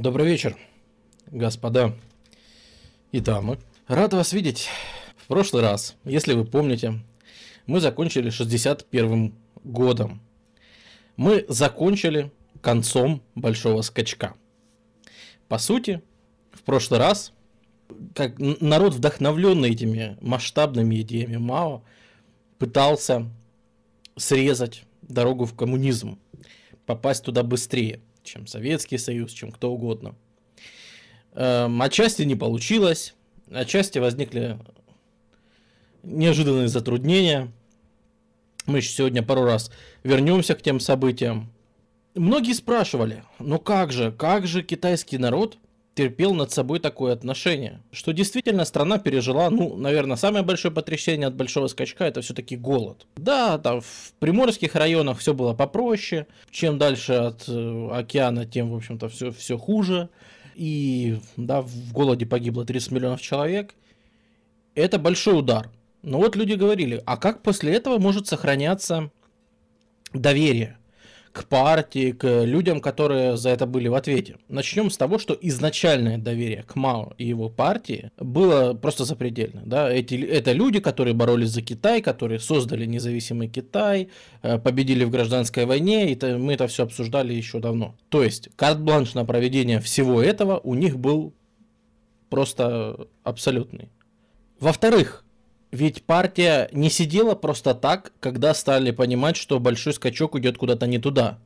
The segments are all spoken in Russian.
Добрый вечер, господа и дамы. Рад вас видеть. В прошлый раз, если вы помните, мы закончили 61 годом. Мы закончили концом большого скачка. По сути, в прошлый раз, как народ, вдохновленный этими масштабными идеями Мао, пытался срезать дорогу в коммунизм, попасть туда быстрее – чем Советский Союз, чем кто угодно. Эм, отчасти не получилось, отчасти возникли неожиданные затруднения. Мы еще сегодня пару раз вернемся к тем событиям. Многие спрашивали, ну как же, как же китайский народ – терпел над собой такое отношение. Что действительно страна пережила, ну, наверное, самое большое потрясение от большого скачка это все-таки голод. Да, там в приморских районах все было попроще. Чем дальше от э, океана, тем, в общем-то, все, все хуже. И да, в голоде погибло 30 миллионов человек. Это большой удар. Но вот люди говорили, а как после этого может сохраняться доверие? К партии, к людям, которые за это были в ответе. Начнем с того, что изначальное доверие к Мао и его партии было просто запредельно. Да? Эти, это люди, которые боролись за Китай, которые создали независимый Китай, э, победили в гражданской войне, и это, мы это все обсуждали еще давно. То есть карт-бланш на проведение всего этого у них был просто абсолютный. Во-вторых, ведь партия не сидела просто так, когда стали понимать, что большой скачок идет куда-то не туда.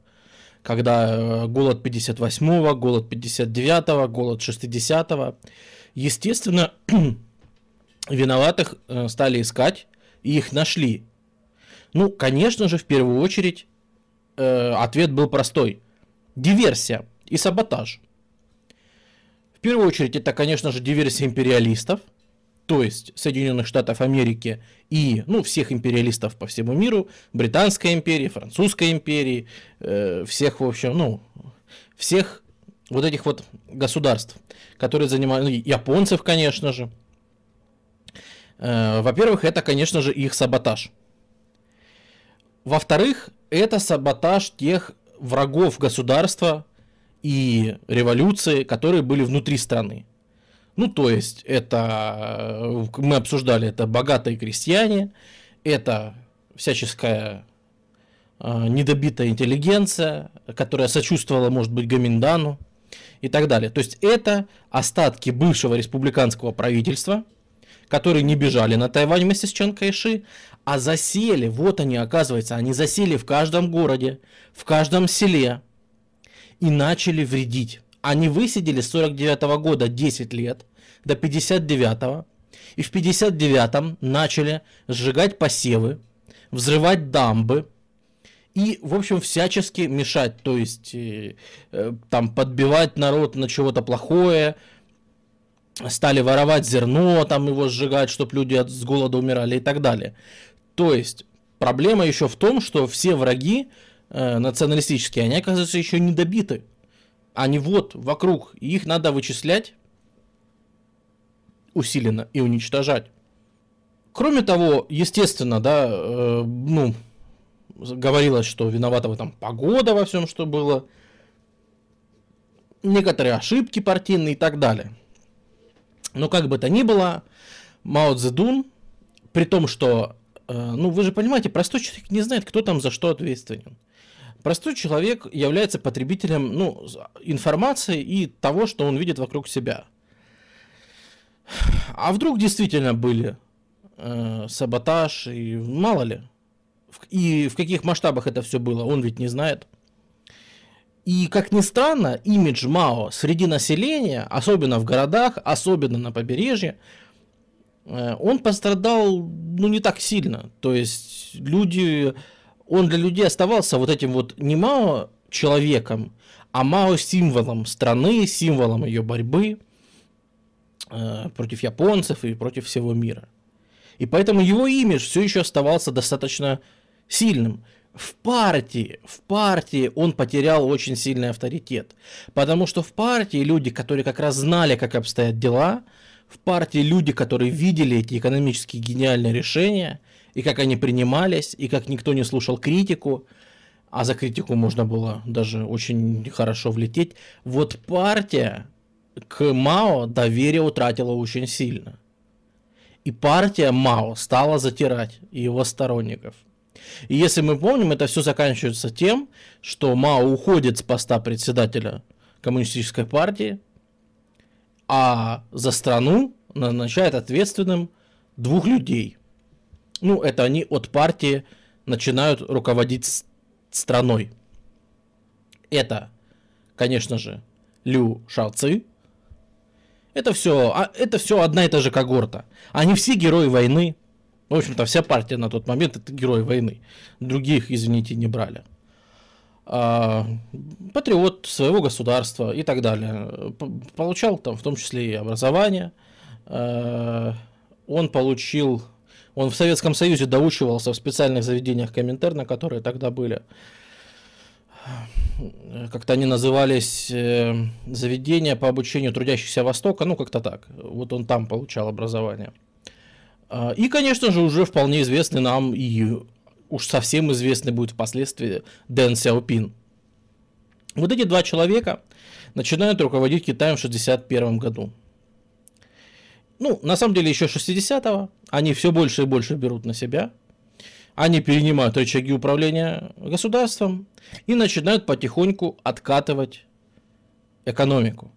Когда голод 58-го, голод 59-го, голод 60-го. Естественно, виноватых э, стали искать, и их нашли. Ну, конечно же, в первую очередь, э, ответ был простой. Диверсия и саботаж. В первую очередь, это, конечно же, диверсия империалистов – то есть Соединенных Штатов Америки и ну, всех империалистов по всему миру, Британской империи, Французской империи, э, всех, в общем, ну, всех вот этих вот государств, которые занимают, ну, японцев, конечно же. Э, во-первых, это, конечно же, их саботаж. Во-вторых, это саботаж тех врагов государства и революции, которые были внутри страны. Ну, то есть, это, э, мы обсуждали, это богатые крестьяне, это всяческая э, недобитая интеллигенция, которая сочувствовала, может быть, Гаминдану и так далее. То есть, это остатки бывшего республиканского правительства, которые не бежали на Тайвань вместе с Чан Кайши, а засели, вот они, оказывается, они засели в каждом городе, в каждом селе и начали вредить. Они высидели с 49 -го года 10 лет до 59 -го, и в 59-м начали сжигать посевы, взрывать дамбы и, в общем, всячески мешать, то есть э, э, там подбивать народ на чего-то плохое, стали воровать зерно, там его сжигать, чтобы люди от, с голода умирали и так далее. То есть проблема еще в том, что все враги э, националистические, они, оказывается, еще не добиты они вот вокруг, и их надо вычислять усиленно и уничтожать. Кроме того, естественно, да, э, ну, говорилось, что виновата в этом погода во всем, что было, некоторые ошибки партийные и так далее. Но как бы то ни было, Мао Цзэдун, при том, что, э, ну, вы же понимаете, простой человек не знает, кто там за что ответственен. Простой человек является потребителем ну, информации и того, что он видит вокруг себя. А вдруг действительно были э, саботаж и мало ли. И в каких масштабах это все было, он ведь не знает. И, как ни странно, имидж Мао среди населения, особенно в городах, особенно на побережье, э, он пострадал ну, не так сильно. То есть люди он для людей оставался вот этим вот не Мао человеком, а Мао символом страны, символом ее борьбы э, против японцев и против всего мира. И поэтому его имидж все еще оставался достаточно сильным. В партии, в партии он потерял очень сильный авторитет. Потому что в партии люди, которые как раз знали, как обстоят дела, в партии люди, которые видели эти экономические гениальные решения – и как они принимались, и как никто не слушал критику, а за критику можно было даже очень хорошо влететь. Вот партия к Мао доверие утратила очень сильно. И партия Мао стала затирать его сторонников. И если мы помним, это все заканчивается тем, что Мао уходит с поста председателя коммунистической партии, а за страну назначает ответственным двух людей. Ну, это они от партии начинают руководить страной. Это, конечно же, Лю Шаоци. Это все, а, это все одна и та же когорта. Они все герои войны. В общем-то, вся партия на тот момент это герои войны. Других, извините, не брали. А, патриот своего государства и так далее. Получал там в том числе и образование. А, он получил он в Советском Союзе доучивался в специальных заведениях Коминтерна, которые тогда были. Как-то они назывались э, заведения по обучению трудящихся Востока, ну как-то так. Вот он там получал образование. А, и, конечно же, уже вполне известный нам и уж совсем известный будет впоследствии Дэн Сяопин. Вот эти два человека начинают руководить Китаем в 1961 году ну, на самом деле, еще 60-го они все больше и больше берут на себя. Они перенимают рычаги управления государством и начинают потихоньку откатывать экономику.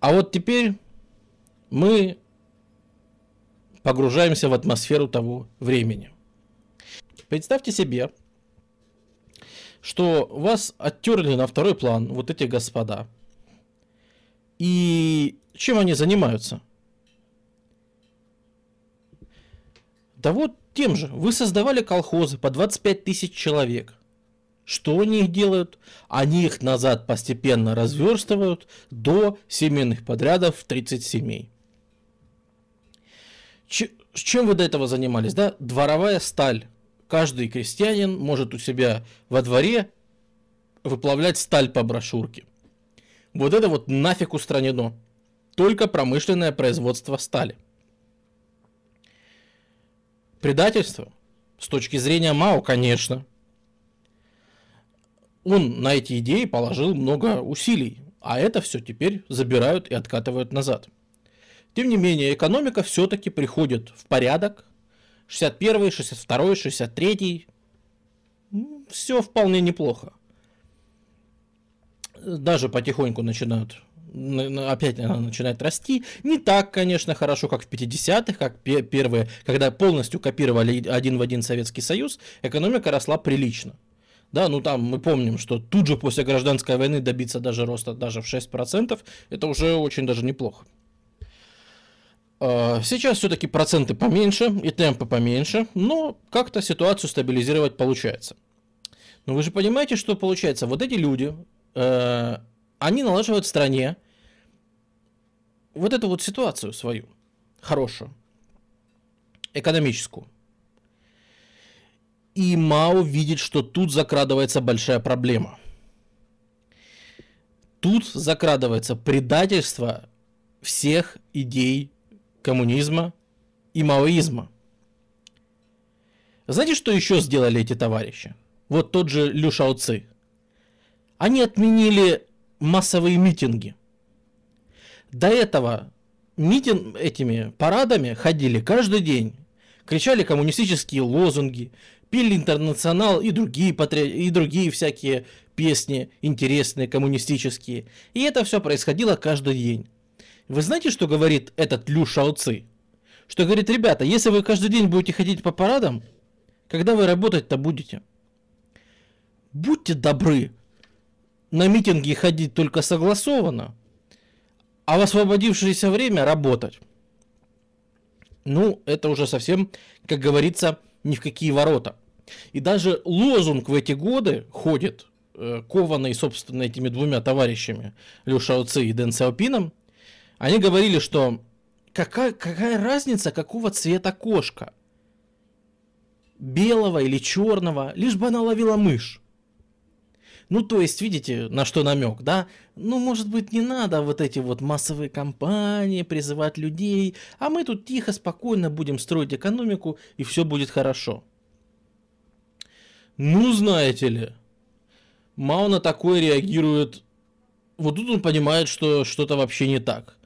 А вот теперь мы погружаемся в атмосферу того времени. Представьте себе, что вас оттерли на второй план вот эти господа. И чем они занимаются? Да вот тем же. Вы создавали колхозы по 25 тысяч человек. Что они их делают? Они их назад постепенно разверстывают до семейных подрядов в 30 семей. Ч- чем вы до этого занимались? Да? Дворовая сталь. Каждый крестьянин может у себя во дворе выплавлять сталь по брошюрке. Вот это вот нафиг устранено только промышленное производство стали. Предательство? С точки зрения Мао, конечно. Он на эти идеи положил много усилий, а это все теперь забирают и откатывают назад. Тем не менее, экономика все-таки приходит в порядок. 61, 62, 63. Все вполне неплохо. Даже потихоньку начинают опять она начинает расти. Не так, конечно, хорошо, как в 50-х, как первые, когда полностью копировали один в один Советский Союз, экономика росла прилично. Да, ну там мы помним, что тут же после гражданской войны добиться даже роста даже в 6%, это уже очень даже неплохо. А, сейчас все-таки проценты поменьше и темпы поменьше, но как-то ситуацию стабилизировать получается. Но вы же понимаете, что получается? Вот эти люди, э, они налаживают в стране вот эту вот ситуацию свою, хорошую, экономическую. И Мао видит, что тут закрадывается большая проблема. Тут закрадывается предательство всех идей коммунизма и маоизма. Знаете, что еще сделали эти товарищи? Вот тот же Лю Шао Ци. Они отменили массовые митинги. До этого митинг этими парадами ходили каждый день. Кричали коммунистические лозунги, пили интернационал и другие, патри... и другие всякие песни интересные, коммунистические. И это все происходило каждый день. Вы знаете, что говорит этот Лю Шаоци? Что говорит, ребята, если вы каждый день будете ходить по парадам, когда вы работать-то будете? Будьте добры, на митинги ходить только согласованно, а в освободившееся время работать. Ну, это уже совсем, как говорится, ни в какие ворота. И даже лозунг в эти годы ходит, э, кованный, собственно, этими двумя товарищами, Лю Шаоци и Дэн Сяопином, они говорили, что какая, какая разница, какого цвета кошка? Белого или черного, лишь бы она ловила мышь. Ну, то есть, видите, на что намек, да? Ну, может быть, не надо вот эти вот массовые кампании, призывать людей, а мы тут тихо, спокойно будем строить экономику, и все будет хорошо. Ну, знаете ли, Мао на такое реагирует... Вот тут он понимает, что что-то вообще не так.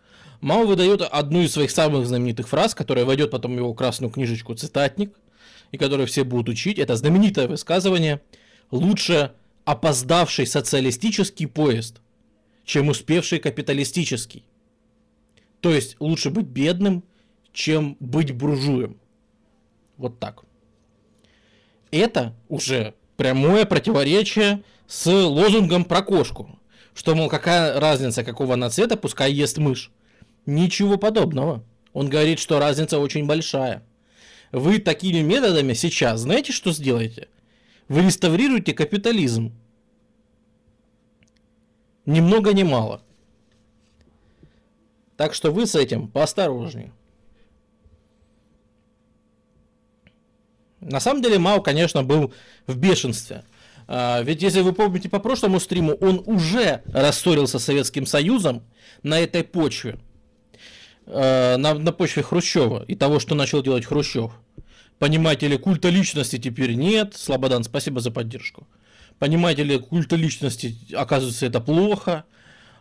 Мао выдает одну из своих самых знаменитых фраз, которая войдет потом в его красную книжечку «Цитатник», и которую все будут учить. Это знаменитое высказывание «Лучше опоздавший социалистический поезд, чем успевший капиталистический». То есть лучше быть бедным, чем быть буржуем. Вот так. Это уже прямое противоречие с лозунгом про кошку. Что, мол, какая разница, какого она цвета, пускай ест мышь. Ничего подобного. Он говорит, что разница очень большая. Вы такими методами сейчас знаете, что сделаете? Вы реставрируете капитализм. Ни много ни мало. Так что вы с этим поосторожнее. На самом деле Мао, конечно, был в бешенстве. А, ведь если вы помните по прошлому стриму, он уже рассорился с Советским Союзом на этой почве. А, на, на почве Хрущева и того, что начал делать Хрущев. Понимаете ли, культа личности теперь нет. Слободан, спасибо за поддержку. Понимаете ли, культа личности, оказывается, это плохо.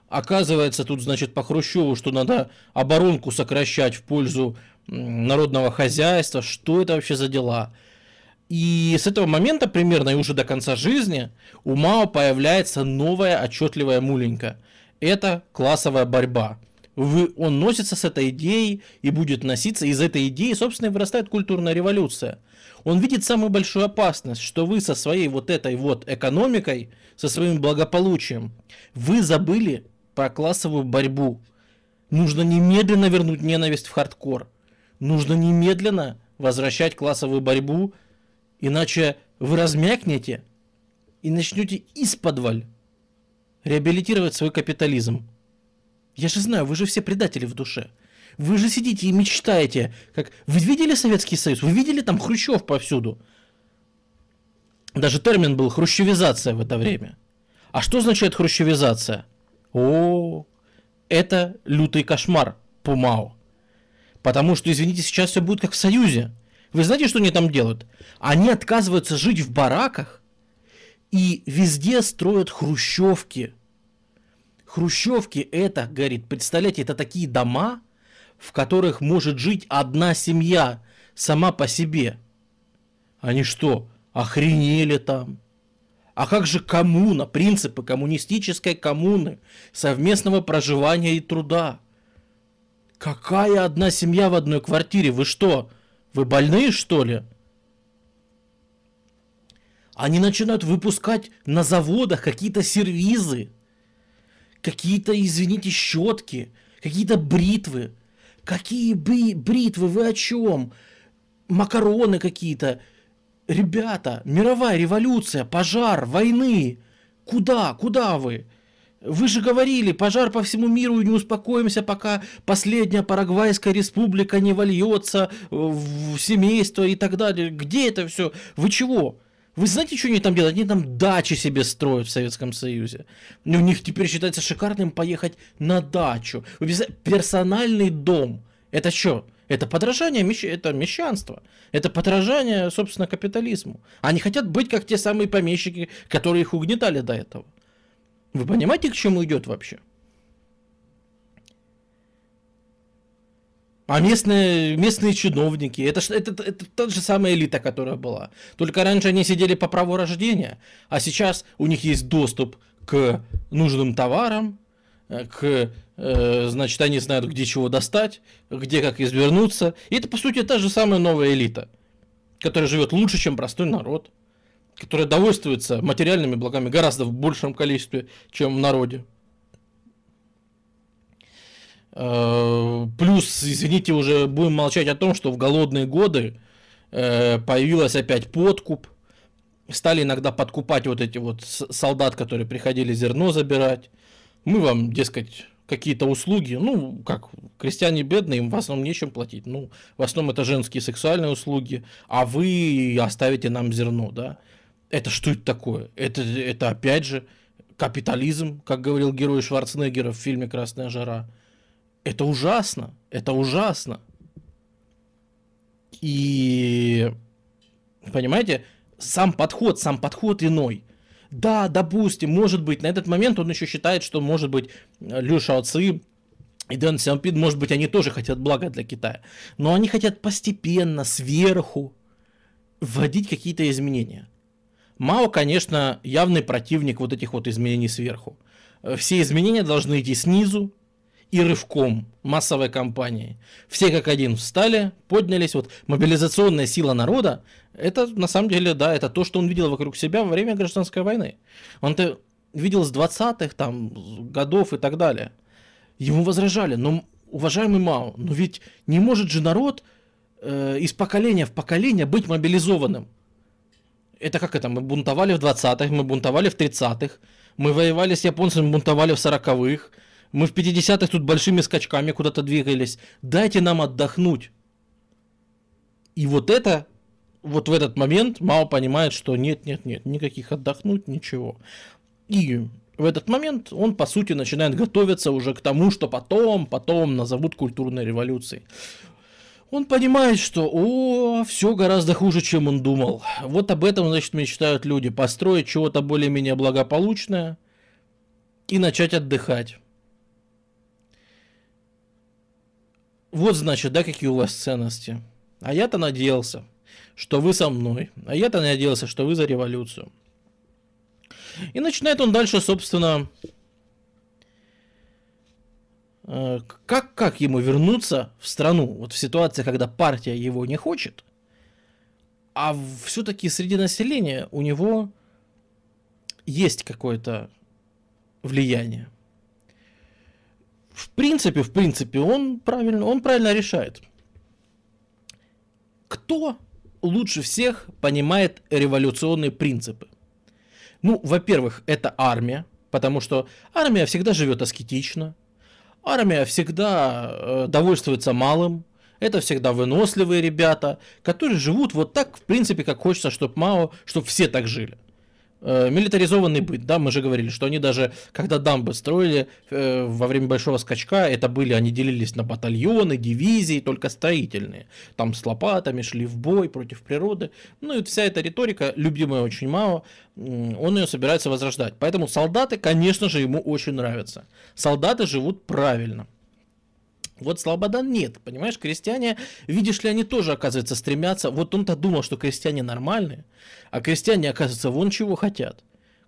Оказывается, тут, значит, по Хрущеву, что надо оборонку сокращать в пользу народного хозяйства. Что это вообще за дела? И с этого момента примерно и уже до конца жизни у Мао появляется новая отчетливая муленька. Это классовая борьба. Вы, он носится с этой идеей и будет носиться. Из этой идеи, собственно, и вырастает культурная революция. Он видит самую большую опасность, что вы со своей вот этой вот экономикой, со своим благополучием, вы забыли про классовую борьбу. Нужно немедленно вернуть ненависть в хардкор. Нужно немедленно возвращать классовую борьбу Иначе вы размякнете и начнете исподволь реабилитировать свой капитализм. Я же знаю, вы же все предатели в душе. Вы же сидите и мечтаете, как... Вы видели Советский Союз? Вы видели там Хрущев повсюду? Даже термин был хрущевизация в это время. А что означает хрущевизация? О, это лютый кошмар по Мао. Потому что, извините, сейчас все будет как в Союзе. Вы знаете, что они там делают? Они отказываются жить в бараках и везде строят хрущевки. Хрущевки это, говорит, представляете, это такие дома, в которых может жить одна семья сама по себе. Они что, охренели там? А как же коммуна, принципы коммунистической коммуны, совместного проживания и труда? Какая одна семья в одной квартире? Вы что, вы больные, что ли? Они начинают выпускать на заводах какие-то сервизы, какие-то, извините, щетки, какие-то бритвы. Какие бритвы? Вы о чем? Макароны какие-то. Ребята, мировая революция, пожар, войны. Куда? Куда вы? Вы же говорили, пожар по всему миру, и не успокоимся, пока последняя Парагвайская республика не вольется в семейство и так далее. Где это все? Вы чего? Вы знаете, что они там делают? Они там дачи себе строят в Советском Союзе. У них теперь считается шикарным поехать на дачу. Персональный дом. Это что? Это подражание, это мещанство. Это подражание, собственно, капитализму. Они хотят быть как те самые помещики, которые их угнетали до этого. Вы понимаете, к чему идет вообще? А местные, местные чиновники, это, это, это, та же самая элита, которая была. Только раньше они сидели по праву рождения, а сейчас у них есть доступ к нужным товарам, э, к, э, значит, они знают, где чего достать, где как извернуться. И это, по сути, та же самая новая элита, которая живет лучше, чем простой народ которая довольствуется материальными благами гораздо в большем количестве, чем в народе. Э, плюс, извините, уже будем молчать о том, что в голодные годы э, появилась опять подкуп. Стали иногда подкупать вот эти вот солдат, которые приходили зерно забирать. Мы вам, дескать, какие-то услуги, ну, как крестьяне бедные, им в основном нечем платить, ну, в основном это женские сексуальные услуги, а вы оставите нам зерно, да. Это что это такое? Это, это опять же капитализм, как говорил герой Шварценеггера в фильме «Красная жара». Это ужасно, это ужасно. И, понимаете, сам подход, сам подход иной. Да, допустим, может быть, на этот момент он еще считает, что, может быть, Лю Шаоци и Дэн Сяопин, может быть, они тоже хотят блага для Китая. Но они хотят постепенно, сверху, вводить какие-то изменения. Мао, конечно, явный противник вот этих вот изменений сверху. Все изменения должны идти снизу и рывком массовой кампании. Все как один встали, поднялись. Вот мобилизационная сила народа, это на самом деле, да, это то, что он видел вокруг себя во время гражданской войны. Он-то видел с 20-х там годов и так далее. Ему возражали, но, уважаемый Мао, но ведь не может же народ э, из поколения в поколение быть мобилизованным. Это как это? Мы бунтовали в 20-х, мы бунтовали в 30-х, мы воевали с японцами, бунтовали в 40-х, мы в 50-х тут большими скачками куда-то двигались. Дайте нам отдохнуть. И вот это, вот в этот момент Мао понимает, что нет, нет, нет, никаких отдохнуть, ничего. И в этот момент он, по сути, начинает готовиться уже к тому, что потом, потом назовут культурной революцией. Он понимает, что о, все гораздо хуже, чем он думал. Вот об этом, значит, мечтают люди. Построить чего-то более-менее благополучное и начать отдыхать. Вот, значит, да, какие у вас ценности. А я-то надеялся, что вы со мной. А я-то надеялся, что вы за революцию. И начинает он дальше, собственно, э, как, как ему вернуться в страну, вот в ситуации, когда партия его не хочет, а все-таки среди населения у него есть какое-то влияние. В принципе, в принципе, он правильно, он правильно решает. Кто лучше всех понимает революционные принципы? Ну, во-первых, это армия, потому что армия всегда живет аскетично, армия всегда э, довольствуется малым, это всегда выносливые ребята, которые живут вот так, в принципе, как хочется, чтобы Мао, чтобы все так жили. Э, милитаризованный быт, да, мы же говорили, что они даже, когда дамбы строили э, во время большого скачка, это были, они делились на батальоны, дивизии, только строительные. Там с лопатами шли в бой против природы. Ну и вся эта риторика, любимая очень Мао, он ее собирается возрождать. Поэтому солдаты, конечно же, ему очень нравятся. Солдаты живут правильно. Вот Слободан нет, понимаешь, крестьяне, видишь ли, они тоже, оказывается, стремятся, вот он-то думал, что крестьяне нормальные, а крестьяне, оказывается, вон чего хотят.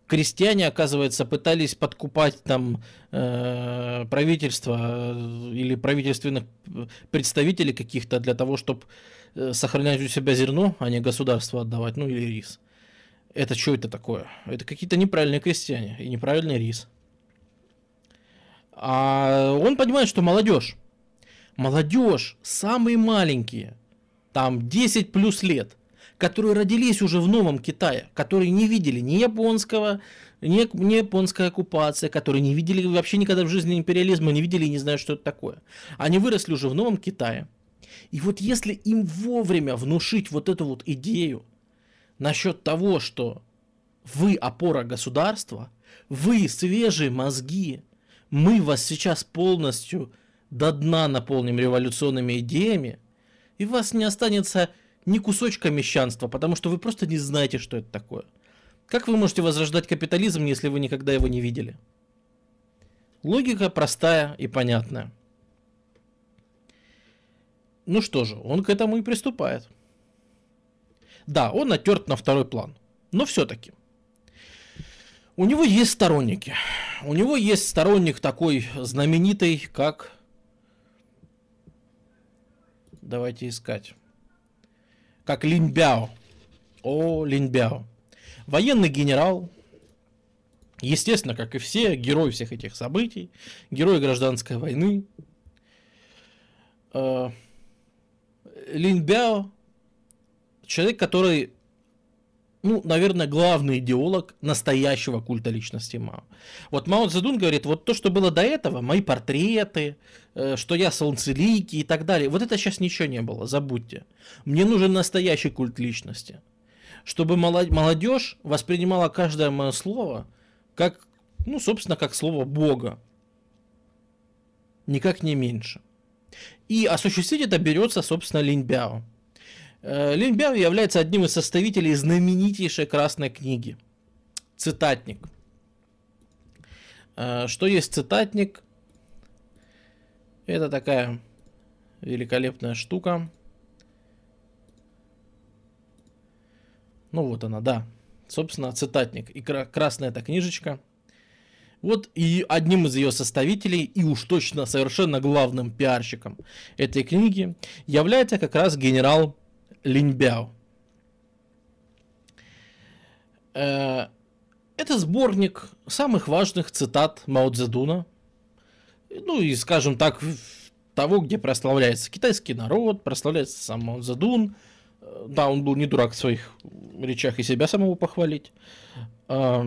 Крестьяне, оказывается, пытались подкупать там э, правительство э, или правительственных представителей каких-то для того, чтобы э, сохранять у себя зерно, а не государство отдавать, ну или рис. Это что это такое? Это какие-то неправильные крестьяне и неправильный рис. А он понимает, что молодежь молодежь, самые маленькие, там 10 плюс лет, которые родились уже в новом Китае, которые не видели ни японского, ни, ни японской оккупации, которые не видели вообще никогда в жизни империализма, не видели и не знают, что это такое. Они выросли уже в новом Китае. И вот если им вовремя внушить вот эту вот идею насчет того, что вы опора государства, вы свежие мозги, мы вас сейчас полностью до дна наполним революционными идеями, и у вас не останется ни кусочка мещанства, потому что вы просто не знаете, что это такое. Как вы можете возрождать капитализм, если вы никогда его не видели? Логика простая и понятная. Ну что же, он к этому и приступает. Да, он натерт на второй план. Но все-таки. У него есть сторонники. У него есть сторонник такой знаменитый, как Давайте искать. Как Линбяо. О, Линбяо. Военный генерал. Естественно, как и все, герой всех этих событий. Герой гражданской войны. Э, Линбяо. Человек, который ну, наверное, главный идеолог настоящего культа личности Мао. Вот Мао Цзэдун говорит, вот то, что было до этого, мои портреты, э, что я солнцеликий и так далее, вот это сейчас ничего не было, забудьте. Мне нужен настоящий культ личности. Чтобы молодежь воспринимала каждое мое слово как, ну, собственно, как слово Бога. Никак не меньше. И осуществить это берется, собственно, Линь Бяо. Э, Линь Бяо является одним из составителей знаменитейшей красной книги. Цитатник. Э, что есть цитатник? Это такая великолепная штука. Ну вот она, да. Собственно, цитатник. И красная эта книжечка. Вот и одним из ее составителей, и уж точно совершенно главным пиарщиком этой книги является как раз генерал Линьбяо. Э, это сборник самых важных цитат Мао Цзэдуна. Ну и, скажем так, того, где прославляется китайский народ, прославляется сам Мао Цзэдун. Э, да, он был не дурак в своих речах и себя самого похвалить. Э,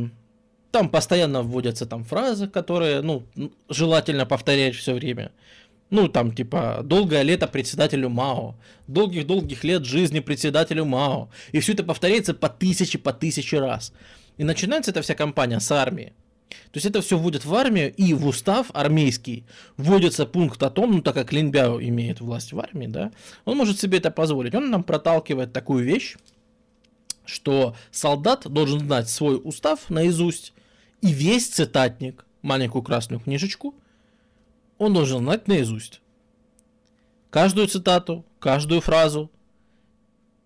там постоянно вводятся там фразы, которые, ну, желательно повторять все время. Ну, там, типа, долгое лето председателю Мао, долгих-долгих лет жизни председателю Мао. И все это повторяется по тысяче, по тысяче раз. И начинается эта вся кампания с армии. То есть это все вводят в армию, и в устав армейский вводится пункт о том, ну так как Линбяо имеет власть в армии, да, он может себе это позволить. Он нам проталкивает такую вещь, что солдат должен знать свой устав наизусть, и весь цитатник, маленькую красную книжечку, он должен знать наизусть. Каждую цитату, каждую фразу.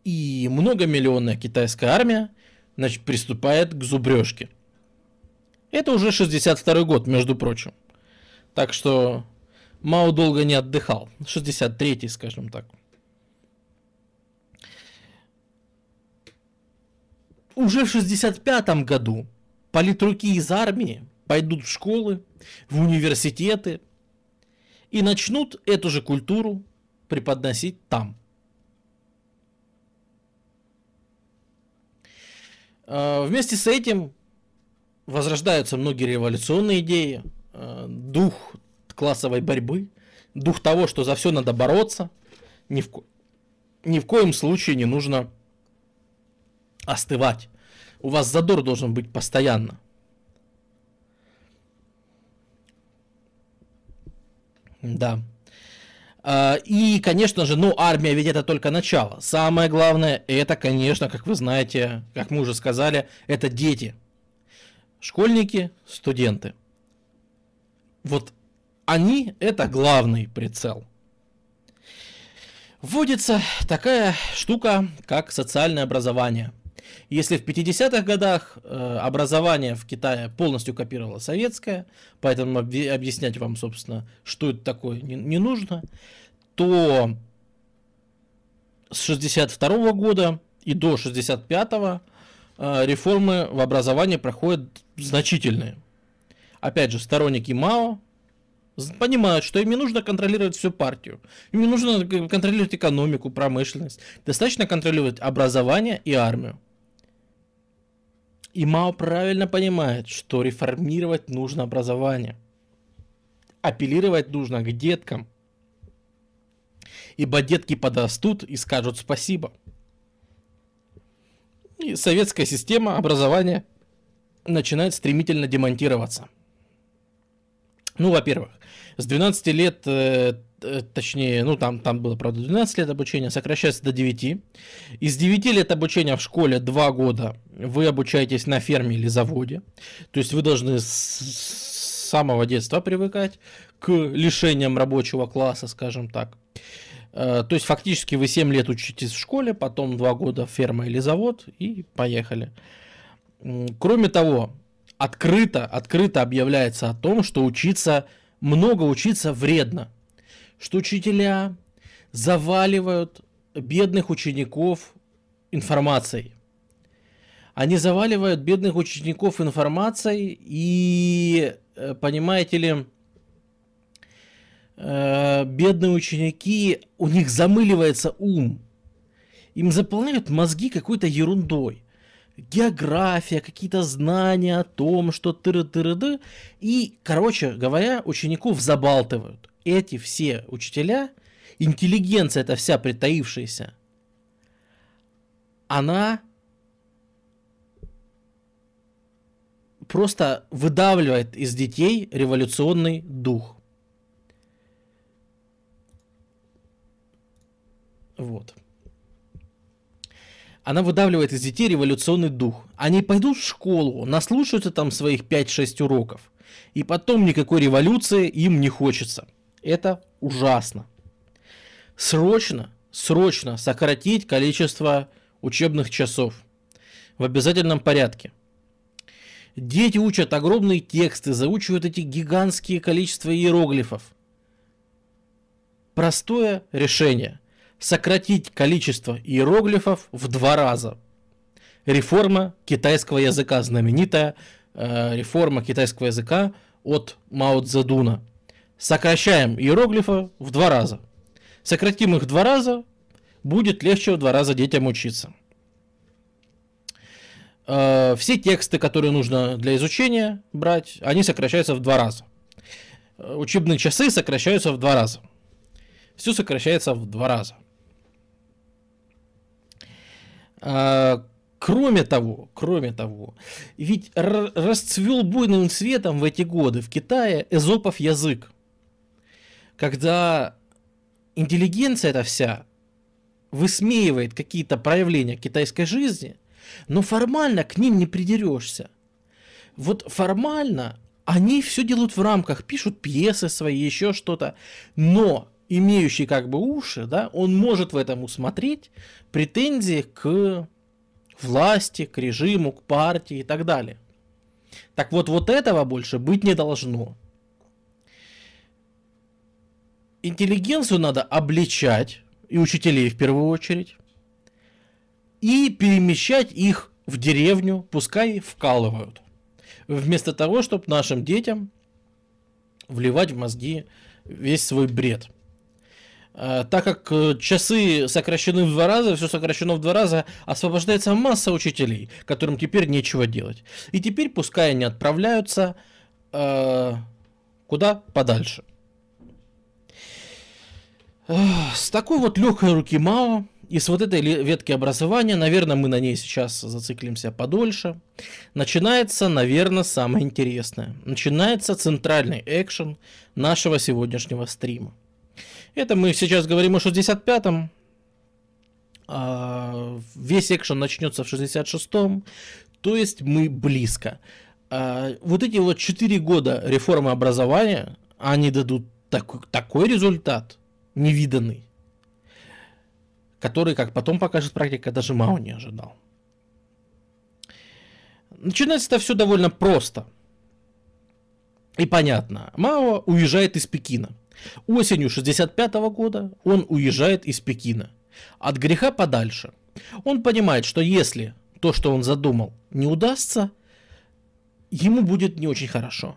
И многомиллионная китайская армия значит, приступает к зубрежке. Это уже 62 год, между прочим. Так что Мао долго не отдыхал. 63-й, скажем так. Уже в 65 году политруки из армии пойдут в школы, в университеты и начнут эту же культуру преподносить там. А, вместе с этим возрождаются многие революционные идеи, а, дух классовой борьбы, дух того, что за все надо бороться, ни в, ко... ни в коем случае не нужно остывать. У вас задор должен быть постоянно. Да. А, и, конечно же, ну, армия ведь это только начало. Самое главное, это, конечно, как вы знаете, как мы уже сказали, это дети. Школьники, студенты. Вот они это главный прицел. Вводится такая штука, как социальное образование – если в 50-х годах э, образование в Китае полностью копировало советское, поэтому объяснять вам, собственно, что это такое, не, нужно, то с 62 -го года и до 65 -го, э, реформы в образовании проходят значительные. Опять же, сторонники Мао понимают, что им не нужно контролировать всю партию. Им не нужно контролировать экономику, промышленность. Достаточно контролировать образование и армию. И Мао правильно понимает, что реформировать нужно образование. Апеллировать нужно к деткам. Ибо детки подрастут и скажут спасибо. И советская система образования начинает стремительно демонтироваться. Ну, во-первых, с 12 лет э, точнее, ну там, там было, правда, 12 лет обучения, сокращается до 9. Из 9 лет обучения в школе 2 года вы обучаетесь на ферме или заводе. То есть вы должны с самого детства привыкать к лишениям рабочего класса, скажем так. Э, то есть фактически вы 7 лет учитесь в школе, потом 2 года ферма или завод и поехали. Кроме того, открыто, открыто объявляется о том, что учиться, много учиться вредно что учителя заваливают бедных учеников информацией. Они заваливают бедных учеников информацией и, э, понимаете ли, э, бедные ученики, у них замыливается ум. Им заполняют мозги какой-то ерундой. География, какие-то знания о том, что тыры тыры ды И, короче говоря, учеников забалтывают эти все учителя, интеллигенция эта вся притаившаяся, она просто выдавливает из детей революционный дух. Вот. она выдавливает из детей революционный дух. Они пойдут в школу, наслушаются там своих 5-6 уроков, и потом никакой революции им не хочется. Это ужасно. Срочно, срочно сократить количество учебных часов в обязательном порядке. Дети учат огромные тексты, заучивают эти гигантские количества иероглифов. Простое решение. Сократить количество иероглифов в два раза. Реформа китайского языка, знаменитая э, реформа китайского языка от Мао Цзэдуна. Сокращаем иероглифы в два раза. Сократим их в два раза, будет легче в два раза детям учиться. Э, все тексты, которые нужно для изучения брать, они сокращаются в два раза. Э, учебные часы сокращаются в два раза. Все сокращается в два раза. Э, кроме того, кроме того, ведь расцвел буйным цветом в эти годы в Китае эзопов язык. Когда интеллигенция эта вся высмеивает какие-то проявления китайской жизни, но формально к ним не придерешься. Вот формально они все делают в рамках, пишут пьесы свои, еще что-то, но имеющий как бы уши, да, он может в этом усмотреть претензии к власти, к режиму, к партии и так далее. Так вот, вот этого больше быть не должно. Интеллигенцию надо обличать, и учителей в первую очередь, и перемещать их в деревню, пускай вкалывают. Вместо того, чтобы нашим детям вливать в мозги весь свой бред. А, так как э, часы сокращены в два раза, все сокращено в два раза, освобождается масса учителей, которым теперь нечего делать. И теперь пускай они отправляются э, куда подальше. С такой вот легкой руки Мао и с вот этой ветки образования, наверное, мы на ней сейчас зациклимся подольше. Начинается, наверное, самое интересное. Начинается центральный экшен нашего сегодняшнего стрима. Это мы сейчас говорим о 65-м. А весь экшен начнется в 66-м. То есть мы близко. А вот эти вот 4 года реформы образования, они дадут такой, такой результат – невиданный, который, как потом покажет практика, даже Мао не ожидал. Начинается это все довольно просто и понятно. Мао уезжает из Пекина. Осенью 65 года он уезжает из Пекина. От греха подальше. Он понимает, что если то, что он задумал, не удастся, ему будет не очень хорошо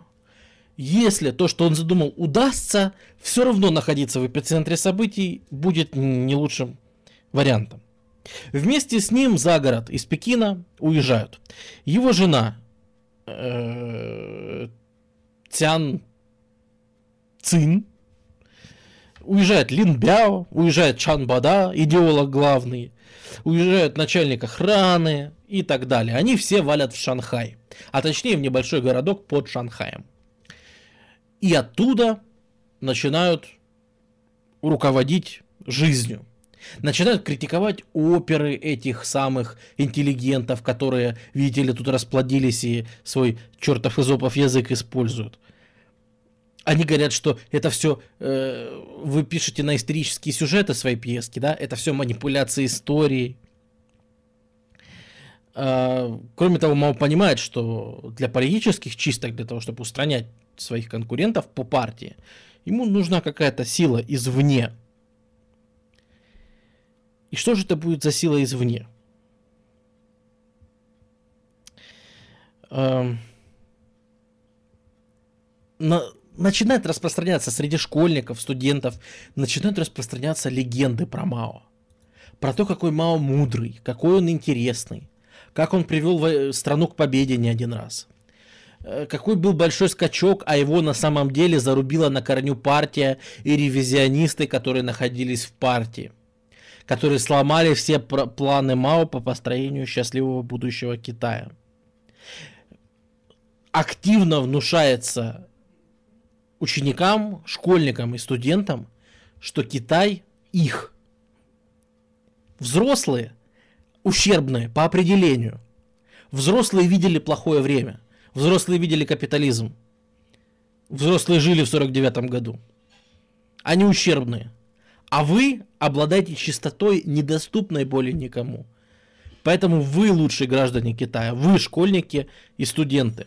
если то, что он задумал, удастся, все равно находиться в эпицентре событий будет не лучшим вариантом. Вместе с ним за город из Пекина уезжают его жена э, Цян Цин, уезжает Лин Бяо, уезжает Чан Бада, идеолог главный, уезжает начальник охраны и так далее. Они все валят в Шанхай, а точнее в небольшой городок под Шанхаем и оттуда начинают руководить жизнью. Начинают критиковать оперы этих самых интеллигентов, которые, видите ли, тут расплодились и свой чертов изопов язык используют. Они говорят, что это все э, вы пишете на исторические сюжеты своей пьески, да, это все манипуляция историей. Э, кроме того, Мао понимает, что для политических чисток, для того, чтобы устранять своих конкурентов по партии, ему нужна какая-то сила извне. И что же это будет за сила извне? Эм, на, начинает распространяться среди школьников, студентов, начинают распространяться легенды про Мао. Про то, какой Мао мудрый, какой он интересный, как он привел страну к победе не один раз. Э, какой был большой скачок, а его на самом деле зарубила на корню партия и ревизионисты, которые находились в партии, которые сломали все планы Мао по построению счастливого будущего Китая. Активно внушается ученикам, школьникам и студентам, что Китай их. Взрослые ущербные по определению. Взрослые видели плохое время. Взрослые видели капитализм. Взрослые жили в 49 году. Они ущербные. А вы обладаете чистотой, недоступной более никому. Поэтому вы лучшие граждане Китая. Вы школьники и студенты.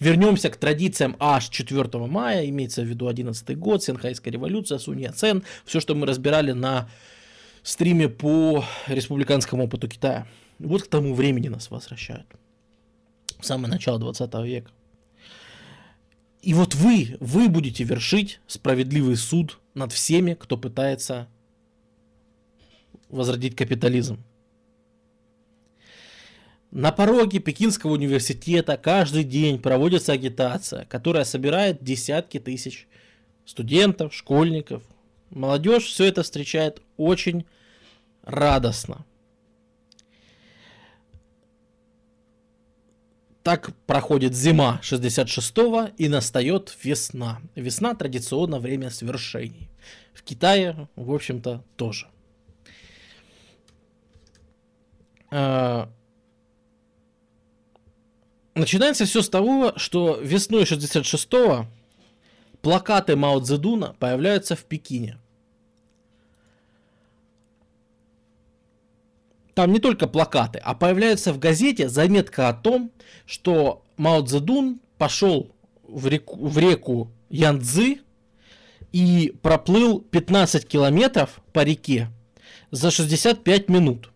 Вернемся к традициям аж 4 мая, имеется в виду 11 год, Сенхайская революция, Сунь Яцен, все, что мы разбирали на стриме по республиканскому опыту Китая. Вот к тому времени нас возвращают. Самое начало 20 века. И вот вы, вы будете вершить справедливый суд над всеми, кто пытается возродить капитализм. На пороге Пекинского университета каждый день проводится агитация, которая собирает десятки тысяч студентов, школьников. Молодежь все это встречает очень радостно. Так проходит зима 66-го и настает весна. Весна традиционно время свершений. В Китае, в общем-то, тоже. А, начинается все с того, что весной 66-го плакаты Мао Цзэдуна появляются в Пекине. Там не только плакаты, а появляется в газете заметка о том, что Мао Цзэдун пошел в реку, в реку Янцзы и проплыл 15 километров по реке за 65 минут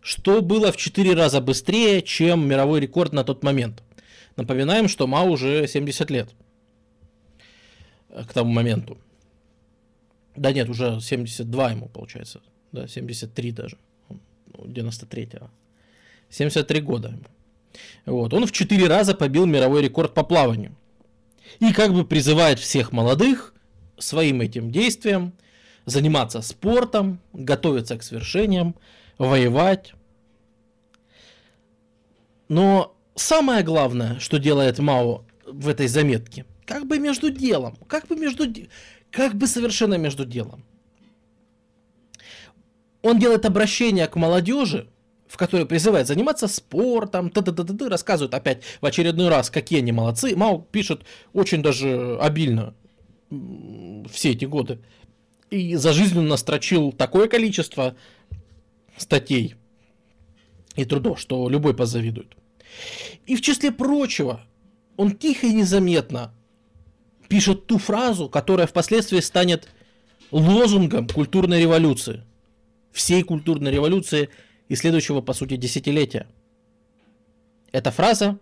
что было в 4 раза быстрее, чем мировой рекорд на тот момент. Напоминаем, что Мао уже 70 лет к тому моменту. Да нет, уже 72 ему получается. Да, 73 даже. 93-го. 73 года. Вот. Он в 4 раза побил мировой рекорд по плаванию. И как бы призывает всех молодых своим этим действием заниматься спортом, готовиться к свершениям, воевать. Но самое главное, что делает Мао в этой заметке, как бы между делом, как бы между, как бы совершенно между делом. Он делает обращение к молодежи, в которой призывает заниматься спортом, т -т -т -т -т, рассказывает опять в очередной раз, какие они молодцы. Мао пишет очень даже обильно все эти годы. И за жизнь он настрочил такое количество статей и трудов, что любой позавидует. И в числе прочего, он тихо и незаметно пишет ту фразу, которая впоследствии станет лозунгом культурной революции. Всей культурной революции и следующего, по сути, десятилетия. Эта фраза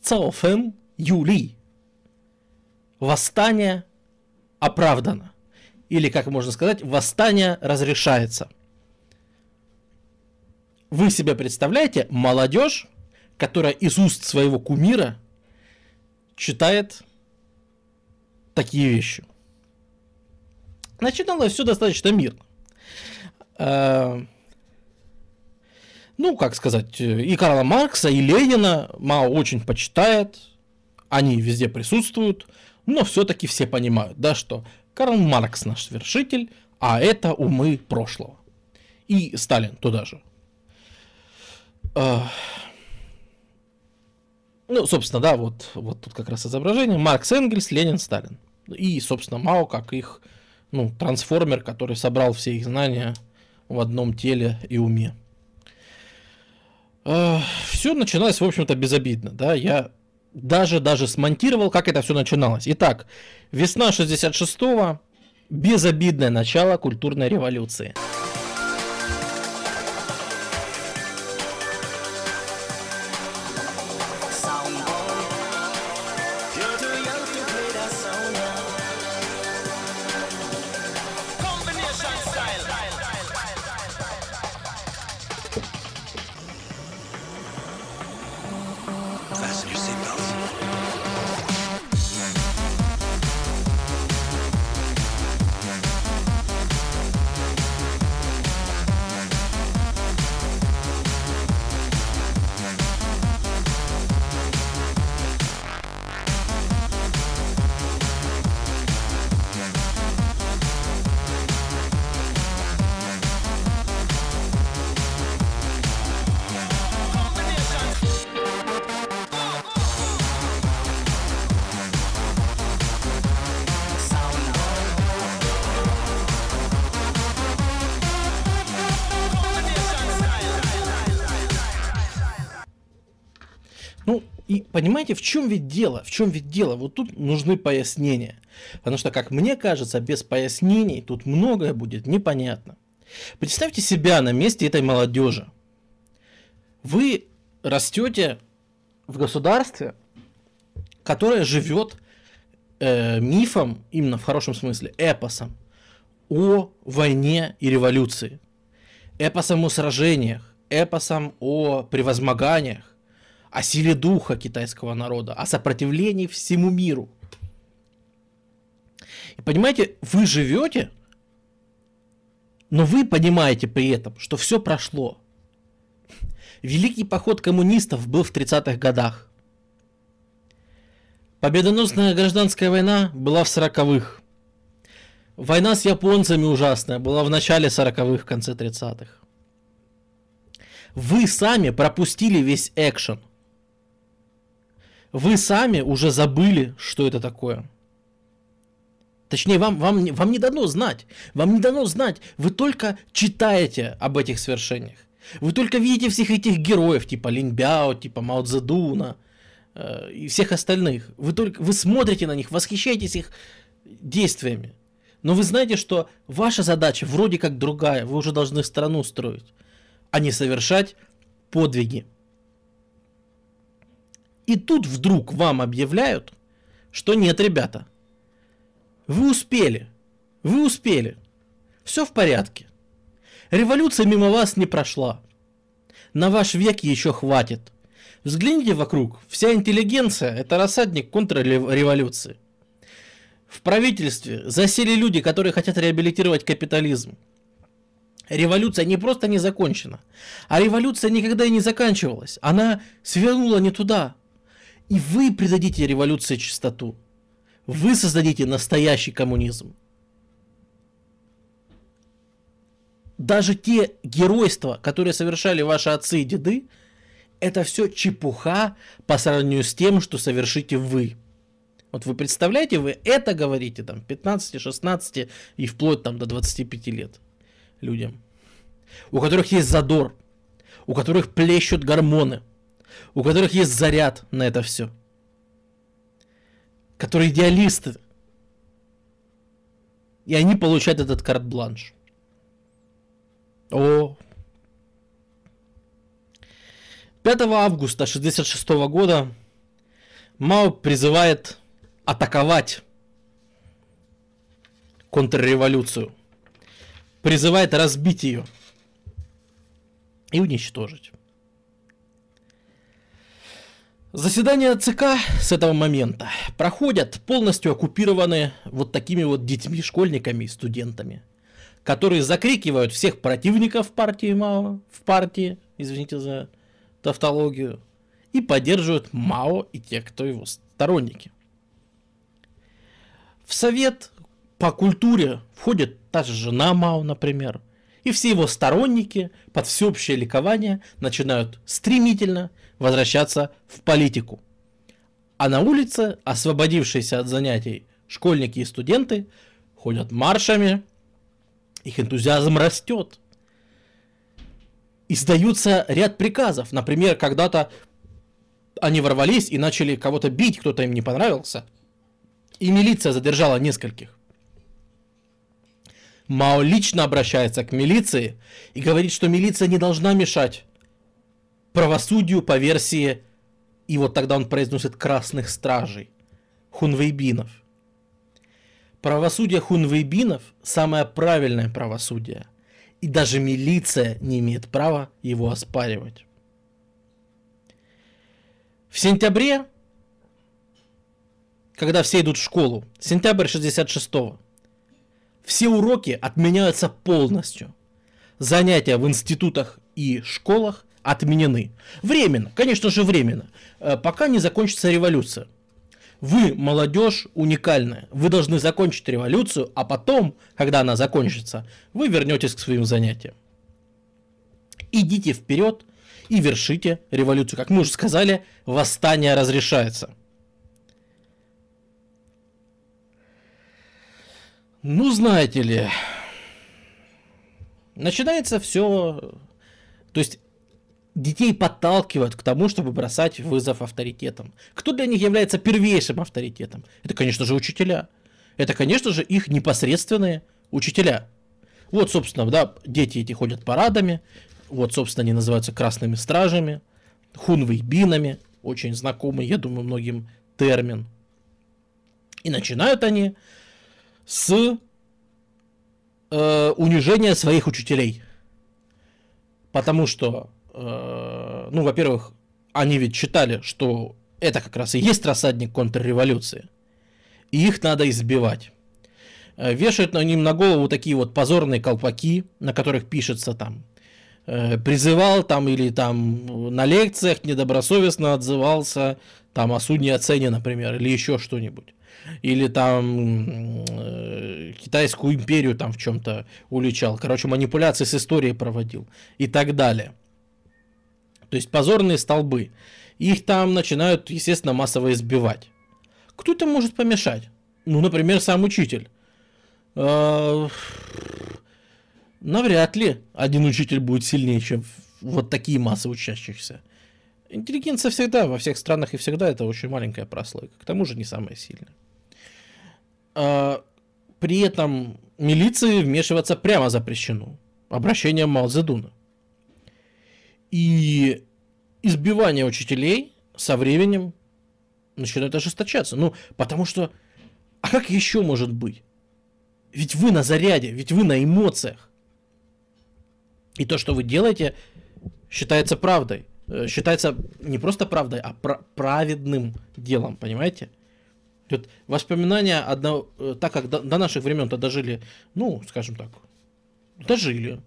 Цаофэн Юли. Восстание оправдано. Или, как можно сказать, восстание разрешается. Вы себе представляете молодежь, которая из уст своего кумира читает такие вещи. Начиналось все достаточно мирно. А, ну, как сказать, и Карла Маркса, и Ленина Мао очень почитает, они везде присутствуют, но все-таки все понимают, да, что Карл Маркс наш вершитель, а это умы прошлого. И Сталин туда же. Ну, собственно, да, вот, вот тут как раз изображение. Маркс, Энгельс, Ленин, Сталин. И, собственно, Мао как их ну, трансформер, который собрал все их знания в одном теле и уме. Все начиналось, в общем-то, безобидно, да, я даже, даже смонтировал, как это все начиналось. Итак, весна 66-го, безобидное начало культурной революции. Понимаете, в чем ведь дело? В чем ведь дело? Вот тут нужны пояснения. Потому что, как мне кажется, без пояснений тут многое будет непонятно. Представьте себя на месте этой молодежи. Вы растете в государстве, которое живет э, мифом, именно в хорошем смысле, эпосом о войне и революции, эпосом о сражениях, эпосом о превозмоганиях, о силе духа китайского народа, о сопротивлении всему миру. И понимаете, вы живете, но вы понимаете при этом, что все прошло. Великий поход коммунистов был в 30-х годах. Победоносная гражданская война была в 40-х. Война с японцами ужасная была в начале 40-х, конце 30-х. Вы сами пропустили весь экшен. Вы сами уже забыли, что это такое. Точнее, вам, вам, вам не дано знать. Вам не дано знать. Вы только читаете об этих свершениях. Вы только видите всех этих героев, типа Линбяо, типа Мао Цзэдуна э, и всех остальных. Вы только вы смотрите на них, восхищаетесь их действиями. Но вы знаете, что ваша задача вроде как другая. Вы уже должны страну строить, а не совершать подвиги. И тут вдруг вам объявляют, что нет, ребята, вы успели, вы успели, все в порядке. Революция мимо вас не прошла. На ваш век еще хватит. Взгляните вокруг, вся интеллигенция – это рассадник контрреволюции. В правительстве засели люди, которые хотят реабилитировать капитализм. Революция не просто не закончена, а революция никогда и не заканчивалась. Она свернула не туда, и вы придадите революции чистоту. Вы создадите настоящий коммунизм. Даже те геройства, которые совершали ваши отцы и деды, это все чепуха по сравнению с тем, что совершите вы. Вот вы представляете, вы это говорите там 15, 16 и вплоть там до 25 лет людям, у которых есть задор, у которых плещут гормоны, у которых есть заряд на это все, которые идеалисты. И они получают этот карт-бланш. О. 5 августа 1966 года Мао призывает атаковать контрреволюцию. Призывает разбить ее и уничтожить. Заседания ЦК с этого момента проходят полностью оккупированные вот такими вот детьми, школьниками и студентами, которые закрикивают всех противников партии Мао, в партии, извините за тавтологию, и поддерживают Мао и тех, кто его сторонники. В совет по культуре входит та же жена Мао, например, и все его сторонники под всеобщее ликование начинают стремительно возвращаться в политику. А на улице, освободившиеся от занятий школьники и студенты, ходят маршами, их энтузиазм растет. Издаются ряд приказов. Например, когда-то они ворвались и начали кого-то бить, кто-то им не понравился. И милиция задержала нескольких. Мао лично обращается к милиции и говорит, что милиция не должна мешать правосудию по версии, и вот тогда он произносит красных стражей, хунвейбинов. Правосудие хунвейбинов – самое правильное правосудие, и даже милиция не имеет права его оспаривать. В сентябре, когда все идут в школу, сентябрь 66-го, все уроки отменяются полностью. Занятия в институтах и школах отменены. Временно, конечно же временно, э, пока не закончится революция. Вы, молодежь, уникальная. Вы должны закончить революцию, а потом, когда она закончится, вы вернетесь к своим занятиям. Идите вперед и вершите революцию. Как мы уже сказали, восстание разрешается. Ну, знаете ли, начинается все... То есть детей подталкивают к тому, чтобы бросать вызов авторитетам. Кто для них является первейшим авторитетом? Это, конечно же, учителя. Это, конечно же, их непосредственные учителя. Вот, собственно, да, дети эти ходят парадами, вот, собственно, они называются красными стражами, хунвейбинами, очень знакомый, я думаю, многим термин. И начинают они с э, унижения своих учителей. Потому что, э, ну, во-первых, они ведь считали, что это как раз и есть рассадник контрреволюции. И их надо избивать. Э, вешают на ним на голову такие вот позорные колпаки, на которых пишется там э, призывал там или там на лекциях недобросовестно отзывался там о судне оцене, например, или еще что-нибудь. Или там э, Китайскую империю там в чем-то уличал. Короче, манипуляции с историей проводил и так далее. То есть позорные столбы. Их там начинают, естественно, массово избивать. Кто это может помешать? Ну, например, сам учитель. Э, навряд ли один учитель будет сильнее, чем вот такие массы учащихся. Интеллигенция всегда, во всех странах и всегда это очень маленькая прослойка. К тому же не самая сильная. А, при этом милиции вмешиваться прямо запрещено. Обращением Мао Цзэдуна. И избивание учителей со временем начинает ожесточаться. Ну, потому что... А как еще может быть? Ведь вы на заряде, ведь вы на эмоциях. И то, что вы делаете, считается правдой. Э, считается не просто правдой, а пр- праведным делом, понимаете? Вот воспоминания одного, э, так как до, до наших времен-то дожили, ну, скажем так, дожили.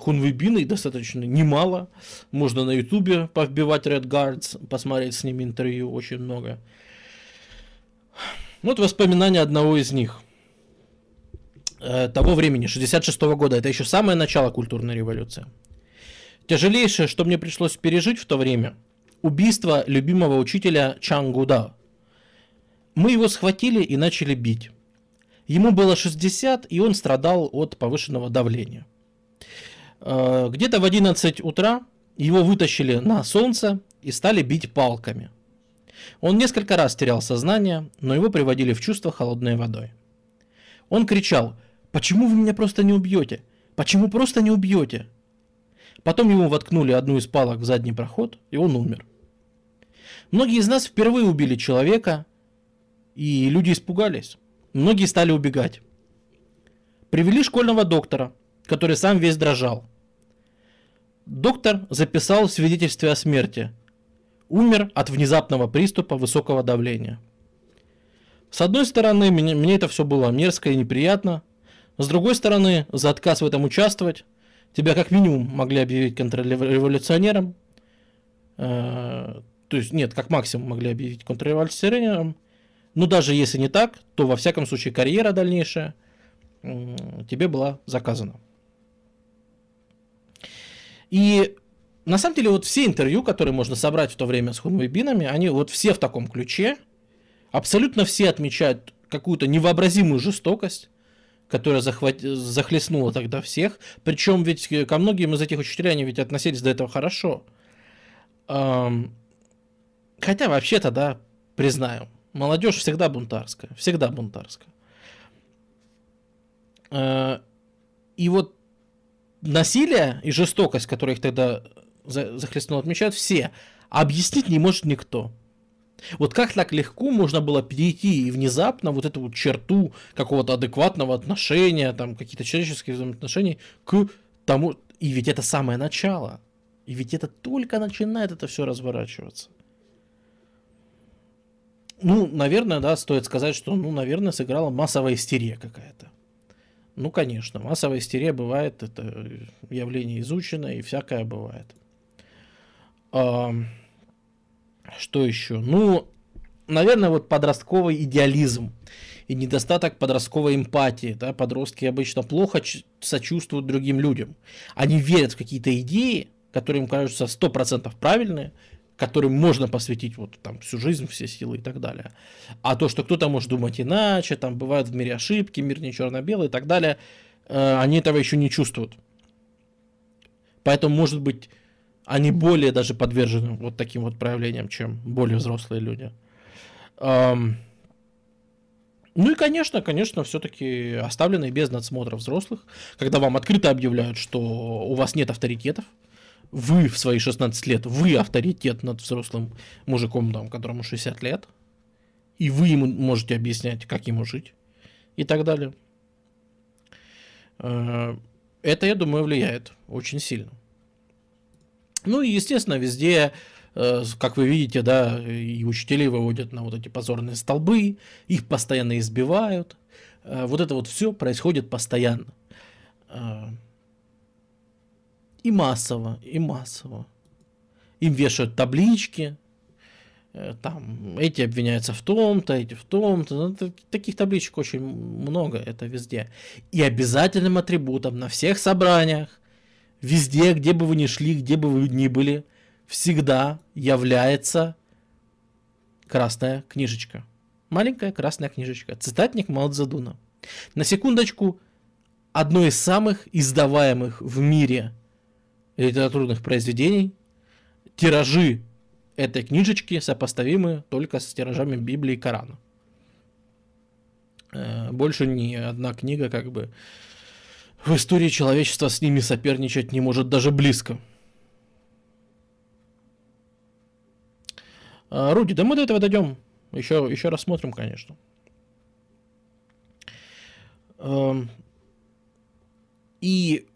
Хунвейбины достаточно немало. Можно на ютубе повбивать Red Guards, посмотреть с ними интервью, очень много. Вот воспоминания одного из них. Э, того времени, 66 -го года. Это еще самое начало культурной революции. Тяжелейшее, что мне пришлось пережить в то время, убийство любимого учителя Чангуда. Мы его схватили и начали бить. Ему было 60, и он страдал от повышенного давления. Э, где-то в 11 утра его вытащили на солнце и стали бить палками. Он несколько раз терял сознание, но его приводили в чувство холодной водой. Он кричал, «Почему вы меня просто не убьете? Почему просто не убьете?» Потом ему воткнули одну из палок в задний проход, и он умер. Многие из нас впервые убили человека, и люди испугались. Многие стали убегать. Привели школьного доктора, который сам весь дрожал. Доктор записал в свидетельстве о смерти. Умер от внезапного приступа высокого давления. С одной стороны, мне, мне это все было мерзко и неприятно. С другой стороны, за отказ в этом участвовать тебя как минимум могли объявить контрреволюционером. Э, то есть, нет, как максимум могли объявить контрреволюционером. Но даже если не так, то во всяком случае карьера дальнейшая тебе была заказана. И на самом деле вот все интервью, которые можно собрать в то время с хунвейбинами, они вот все в таком ключе. Абсолютно все отмечают какую-то невообразимую жестокость, которая захват... захлестнула тогда всех. Причем ведь ко многим из этих учителей они ведь относились до этого хорошо. Эм... Хотя вообще-то, да, признаю, молодежь всегда бунтарская, всегда бунтарская. Э... И вот насилие и жестокость, которая их тогда захлестнула, отмечают все. А объяснить не может никто. Вот как так легко можно было перейти и внезапно вот эту вот черту какого-то адекватного отношения, там какие-то человеческие взаимоотношения к тому... И ведь это самое начало. И ведь это только начинает это все разворачиваться. Ну, наверное, да, стоит сказать, что, ну, наверное, сыграла массовая истерия какая-то. Ну, конечно, массовая истерия бывает, это явление изученное и всякое бывает. А, что еще? Ну, наверное, вот подростковый идеализм и недостаток подростковой эмпатии. Да? Подростки обычно плохо сочувствуют другим людям. Они верят в какие-то идеи, которые им кажутся 100% правильные, которым можно посвятить вот там всю жизнь, все силы и так далее. А то, что кто-то может думать иначе, там бывают в мире ошибки, мир не черно-белый и так далее, э, они этого еще не чувствуют. Поэтому, может быть, Они более даже подвержены вот таким вот проявлениям, чем более взрослые люди. Ну и, конечно, конечно, все-таки оставленные без надсмотра взрослых, когда вам открыто объявляют, что у вас нет авторитетов, вы в свои 16 лет, вы авторитет над взрослым мужиком, там, которому 60 лет, и вы ему можете объяснять, как ему жить, и так далее. Э, это, я думаю, влияет очень сильно. Ну и, естественно, везде Э, как вы видите, да, и учителей выводят на вот эти позорные столбы, их постоянно избивают. Э, вот это вот все происходит постоянно. Э, и массово, и массово. Им вешают таблички, там эти обвиняются в том-то, эти в том-то. Ну, таких табличек очень много, это везде. И обязательным атрибутом на всех собраниях, везде, где бы вы ни шли, где бы вы ни были – всегда является красная книжечка. Маленькая красная книжечка. Цитатник Мао На секундочку, одно из самых издаваемых в мире литературных произведений. Тиражи этой книжечки сопоставимы только с тиражами Библии и Корана. Э, больше ни одна книга как бы в истории человечества с ними соперничать не может даже близко. А, Руди, да мы до этого дойдем. Еще, еще рассмотрим, конечно. Эм, и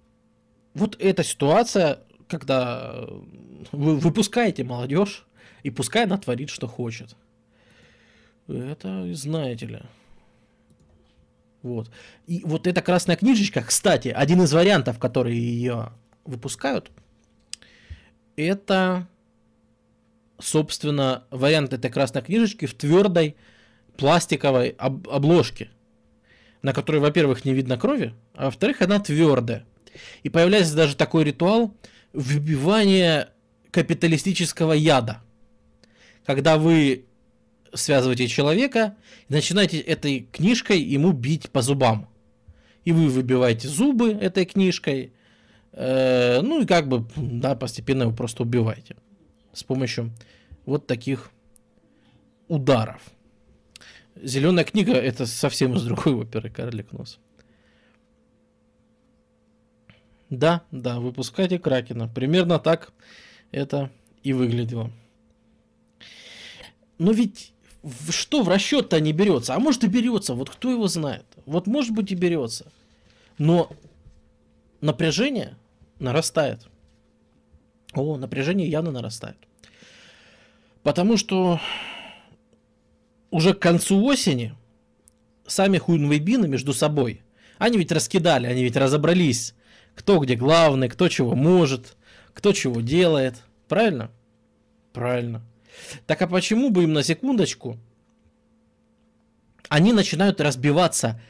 вот эта ситуация, когда вы выпускаете молодежь, и пускай она творит, что хочет. Это знаете ли. Вот. И вот эта красная книжечка, кстати, один из вариантов, которые ее выпускают, это собственно, вариант этой красной книжечки в твердой пластиковой об- обложке, на которой, во-первых, не видно крови, а во-вторых, она твердая. И появляется даже такой ритуал выбивания капиталистического яда. Когда вы связываете человека и начинаете этой книжкой ему бить по зубам. И вы выбиваете зубы этой книжкой, э, ну и как бы, да, постепенно его просто убиваете с помощью вот таких ударов. Зеленая книга это совсем из другой оперы Карлик Нос. Да, да, выпускайте Кракена. Примерно так это и выглядело. Но ведь что в расчет-то не берется? А может и берется, вот кто его знает. Вот может быть и берется. Но напряжение нарастает. О, напряжение явно нарастает. Потому что уже к концу осени сами хуйнвейбины между собой, они ведь раскидали, они ведь разобрались, кто где главный, кто чего может, кто чего делает. Правильно? Правильно. Так а почему бы им на секундочку они начинают разбиваться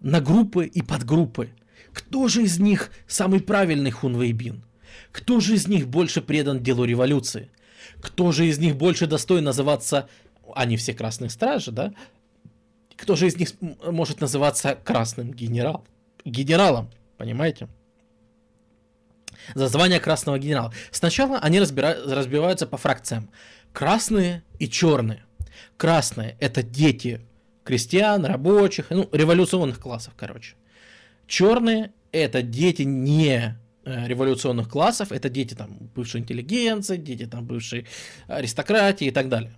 на группы и подгруппы? Кто же из них самый правильный хунвейбин? Кто же из них больше предан делу революции? Кто же из них больше достоин называться... Они все красные стражи, да? Кто же из них может называться красным генерал? генералом? Понимаете? За звание красного генерала. Сначала они разбира... разбиваются по фракциям. Красные и черные. Красные это дети крестьян, рабочих, ну, революционных классов, короче. Черные это дети не Э, революционных классов, это дети там бывшей интеллигенции, дети там бывшей аристократии и так далее.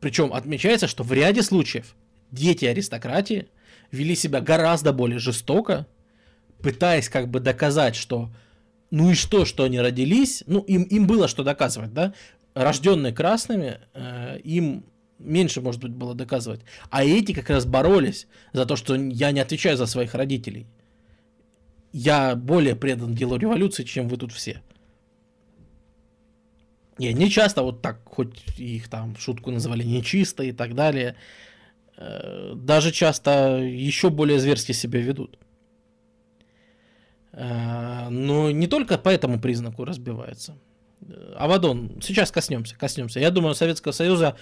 Причем отмечается, что в ряде случаев дети аристократии вели себя гораздо более жестоко, пытаясь как бы доказать, что ну и что, что они родились, ну им, им было что доказывать, да, рожденные красными, э, им меньше, может быть, было доказывать. А эти как раз боролись за то, что я не отвечаю за своих родителей я более предан делу революции, чем вы тут все. И они часто вот так, хоть их там шутку называли нечисто и так далее, э, даже часто еще более зверски себя ведут. Э, но не только по этому признаку разбивается. Э, Авадон, сейчас коснемся, коснемся. Я думаю, Советского Союза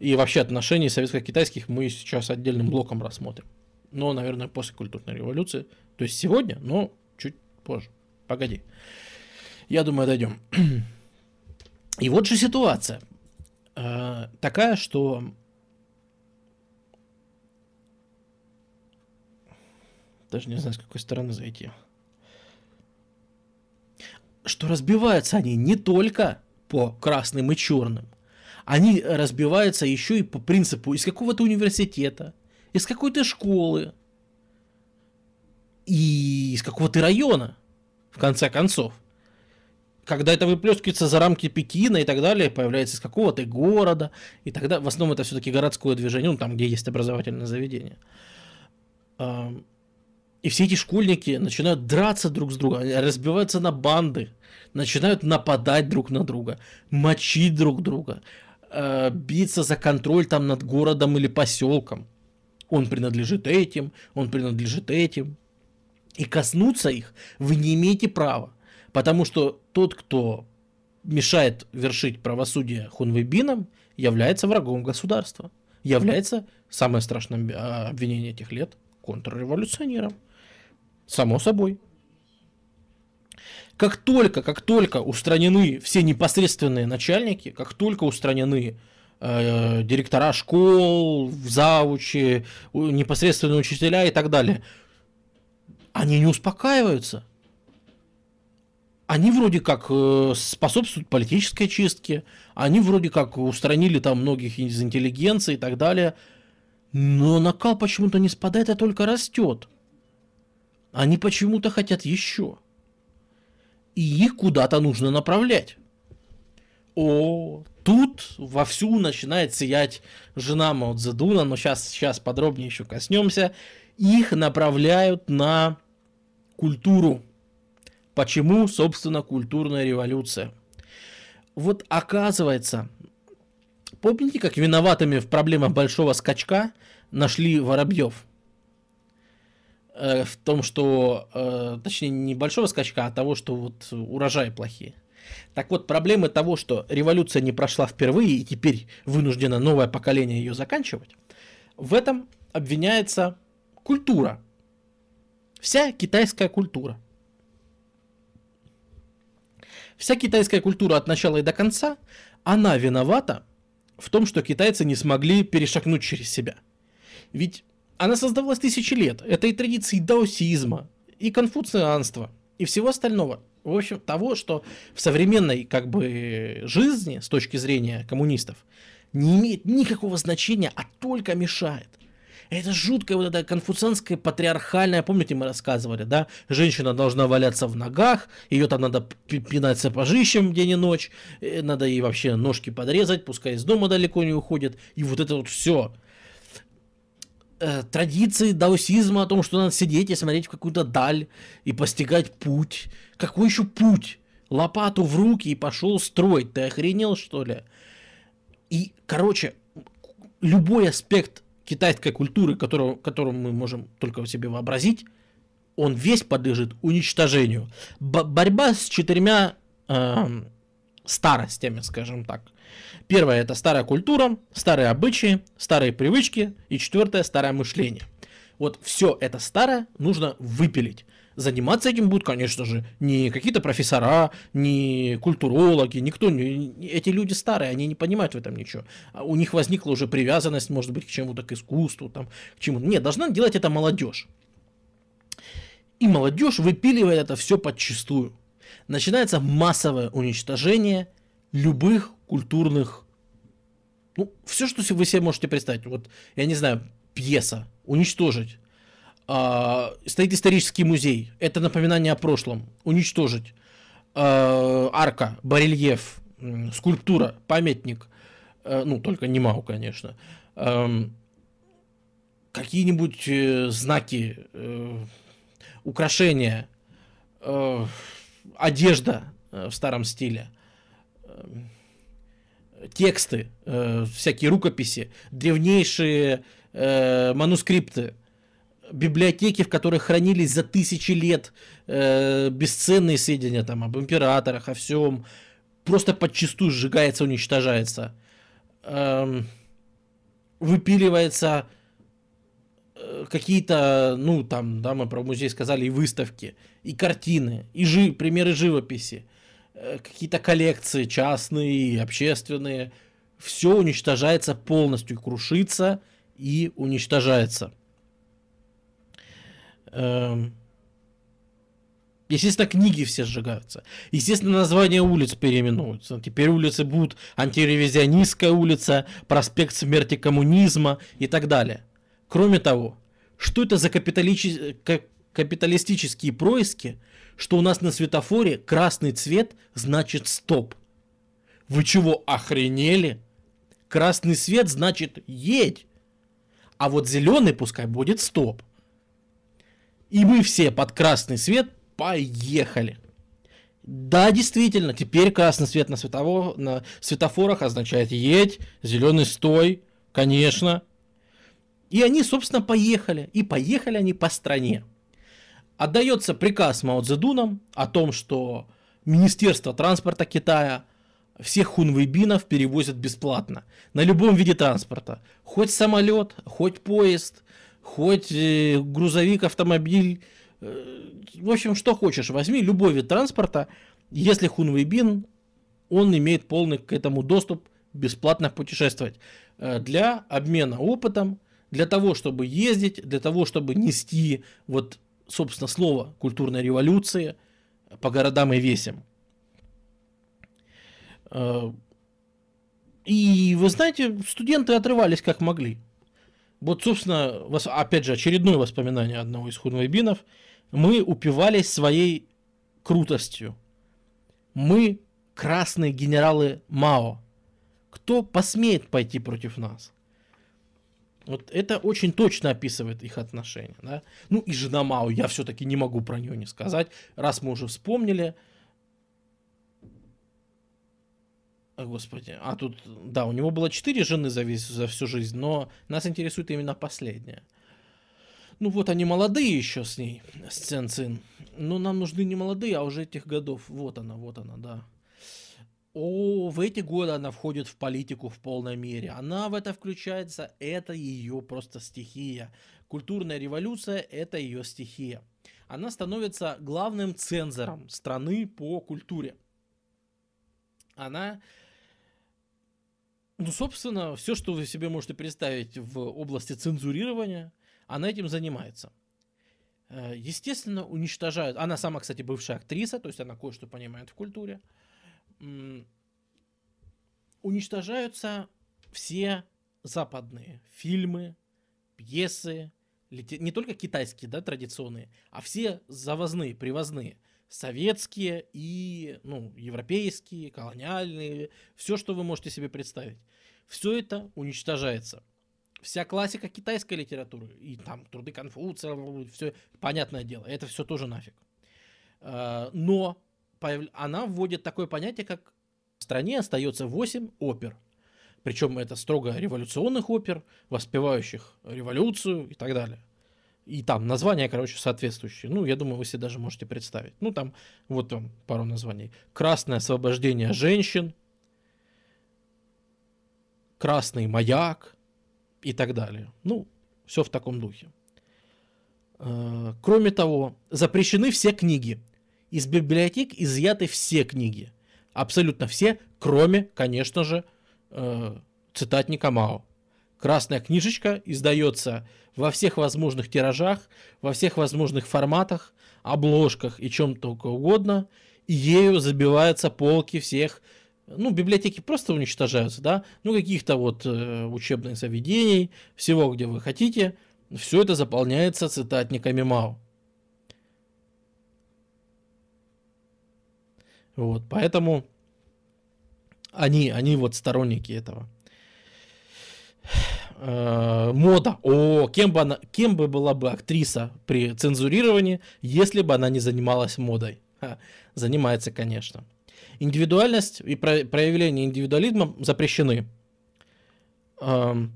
и вообще отношений советско-китайских мы сейчас отдельным блоком рассмотрим. Но, наверное, после культурной революции. То есть сегодня, но чуть позже. Погоди. Я думаю, дойдем. И вот же ситуация. Э, такая, что даже не знаю, с какой стороны зайти. Что разбиваются они не только по красным и черным, они разбиваются еще и по принципу из какого-то университета, из какой-то школы и из какого-то района, в конце концов. Когда это выплескивается за рамки Пекина и так далее, появляется из какого-то города, и тогда в основном это все-таки городское движение, ну там, где есть образовательное заведение. И все эти школьники начинают драться друг с другом, разбиваются на банды, начинают нападать друг на друга, мочить друг друга, э, биться за контроль там над городом или поселком. Он принадлежит этим, он принадлежит этим. И коснуться их вы не имеете права, потому что тот, кто мешает вершить правосудие хунвейбинам, является врагом государства, является, самое страшное обвинение этих лет, контрреволюционером. Само собой. Как только, как только устранены все непосредственные начальники, как только устранены э, директора школ, завучи, непосредственные учителя и так далее, они не успокаиваются. Они вроде как э, способствуют политической чистке, они вроде как устранили там многих из интеллигенции и так далее, но накал почему-то не спадает, а только растет. Они почему-то хотят еще. И их куда-то нужно направлять. О, тут вовсю начинает сиять жена Мао Цзэдуна, но сейчас, сейчас подробнее еще коснемся. Их направляют на культуру. Почему, собственно, культурная революция? Вот оказывается, помните, как виноватыми в проблемах большого скачка нашли Воробьев? Э, в том, что, э, точнее, не большого скачка, а того, что вот урожаи плохие. Так вот, проблемы того, что революция не прошла впервые, и теперь вынуждено новое поколение ее заканчивать, в этом обвиняется культура. Вся китайская культура. Вся китайская культура от начала и до конца, она виновата в том, что китайцы не смогли перешагнуть через себя. Ведь она создавалась тысячи лет. Это и традиции даосизма, и конфуцианства, и всего остального. В общем, того, что в современной как бы жизни, с точки зрения коммунистов, не имеет никакого значения, а только мешает. Это жуткое вот это конфуцианское патриархальное, помните, мы рассказывали, да? Женщина должна валяться в ногах, ее там надо пинать сапожищем день и ночь, э, надо ей вообще ножки подрезать, пускай из дома далеко не уходит, и вот это вот все э, традиции даосизма о том, что надо сидеть и смотреть в какую-то даль и постигать путь. Какой еще путь? Лопату в руки и пошел строить. Ты охренел, что ли? И, короче, любой аспект китайской культуры, которого, которого мы можем только себе вообразить, он весь подлежит уничтожению. Б- борьба с четырьмя э, старостями, скажем так. Первое – это старая культура, старые обычаи, старые привычки. И четвертое – старое мышление. Вот все это старое нужно выпилить. Заниматься этим будут, конечно же, не какие-то профессора, не культурологи, никто. Не, эти люди старые, они не понимают в этом ничего. А у них возникла уже привязанность, может быть, к чему-то, к искусству, там, к чему-то. Нет, должна делать это молодежь. И молодежь выпиливает это все подчистую. Начинается массовое уничтожение любых культурных... Ну, все, что вы себе можете представить. Вот, я не знаю, пьеса, уничтожить. А, стоит исторический музей. Это напоминание о прошлом. Уничтожить. А, арка, барельеф, скульптура, памятник. А, ну, только не могу, конечно. А, какие-нибудь э, знаки, э, украшения, одежда в старом стиле тексты, э, всякие рукописи, древнейшие э, манускрипты, библиотеки, в которых хранились за тысячи лет э, бесценные сведения там, об императорах, о всем, просто подчастую сжигается, уничтожается. Э, выпиливается какие-то, ну, там, да, мы про музей сказали, и выставки, и картины, и жи, примеры живописи, э, какие-то коллекции частные, общественные, все уничтожается полностью, крушится и уничтожается. Эм, естественно, книги все сжигаются. Естественно, названия улиц переименуются. Теперь улицы будут антиревизионистская улица, проспект смерти коммунизма и так далее. Кроме того, что это за капиталичи... капиталистические происки, что у нас на светофоре красный цвет значит стоп? Вы чего, охренели? Красный свет значит едь. А вот зеленый пускай будет стоп. И мы все под красный свет поехали. Да, действительно, теперь красный свет на, светово... на светофорах означает едь, зеленый стой, конечно. И они, собственно, поехали. И поехали они по стране. Отдается приказ Мао Цзэдуном о том, что Министерство транспорта Китая всех хунвейбинов перевозят бесплатно. На любом виде транспорта. Хоть самолет, хоть поезд, хоть э, грузовик, автомобиль. Э, в общем, что хочешь, возьми любой вид транспорта. Если хунвейбин, он имеет полный к этому доступ бесплатно путешествовать. Э, для обмена опытом, для того, чтобы ездить, для того, чтобы нести, вот, собственно, слово культурной революции по городам и весям. Э, и вы знаете, студенты отрывались как могли. Вот, собственно, опять же, очередное воспоминание одного из хунвейбинов. Мы упивались своей крутостью. Мы красные генералы Мао. Кто посмеет пойти против нас? Вот это очень точно описывает их отношения. Да? Ну и жена Мао, я все-таки не могу про нее не сказать. Раз мы уже вспомнили, Господи, а тут, да, у него было четыре жены за, весь, за всю жизнь, но нас интересует именно последняя. Ну вот они молодые еще с ней, с Цен Цин. Но нам нужны не молодые, а уже этих годов. Вот она, вот она, да. О, в эти годы она входит в политику в полной мере. Она в это включается, это ее просто стихия. Культурная революция – это ее стихия. Она становится главным цензором страны по культуре. Она ну, собственно, все, что вы себе можете представить в области цензурирования, она этим занимается. Э, естественно, уничтожают. Она сама, кстати, бывшая актриса, то есть она кое-что понимает в культуре. Уничтожаются все западные фильмы, пьесы, не только китайские, да, традиционные, а все завозные, привозные – советские и ну, европейские, колониальные, все, что вы можете себе представить. Все это уничтожается. Вся классика китайской литературы, и там труды Конфуция, все, понятное дело, это все тоже нафиг. А, но она вводит такое понятие, как в стране остается 8 опер. Причем это строго революционных опер, воспевающих революцию и так далее. И там названия, короче, соответствующие. Ну, я думаю, вы себе даже можете представить. Ну, там, вот там пару названий. Красное освобождение женщин, Красный маяк и так далее. Ну, все в таком духе. Э, кроме того, запрещены все книги. Из библиотек изъяты все книги. Абсолютно все, кроме, конечно же, э, цитатника Мао. Красная книжечка издается во всех возможных тиражах, во всех возможных форматах, обложках и чем только угодно. И ею забиваются полки всех, ну, библиотеки просто уничтожаются, да, ну, каких-то вот э, учебных заведений, всего, где вы хотите. Все это заполняется цитатниками Мао. Вот, поэтому они, они вот сторонники этого. Э, мода. О, кем бы, она, кем бы была бы актриса при цензурировании, если бы она не занималась модой? Ха, занимается, конечно. Индивидуальность и про, проявление индивидуализма запрещены. Эм,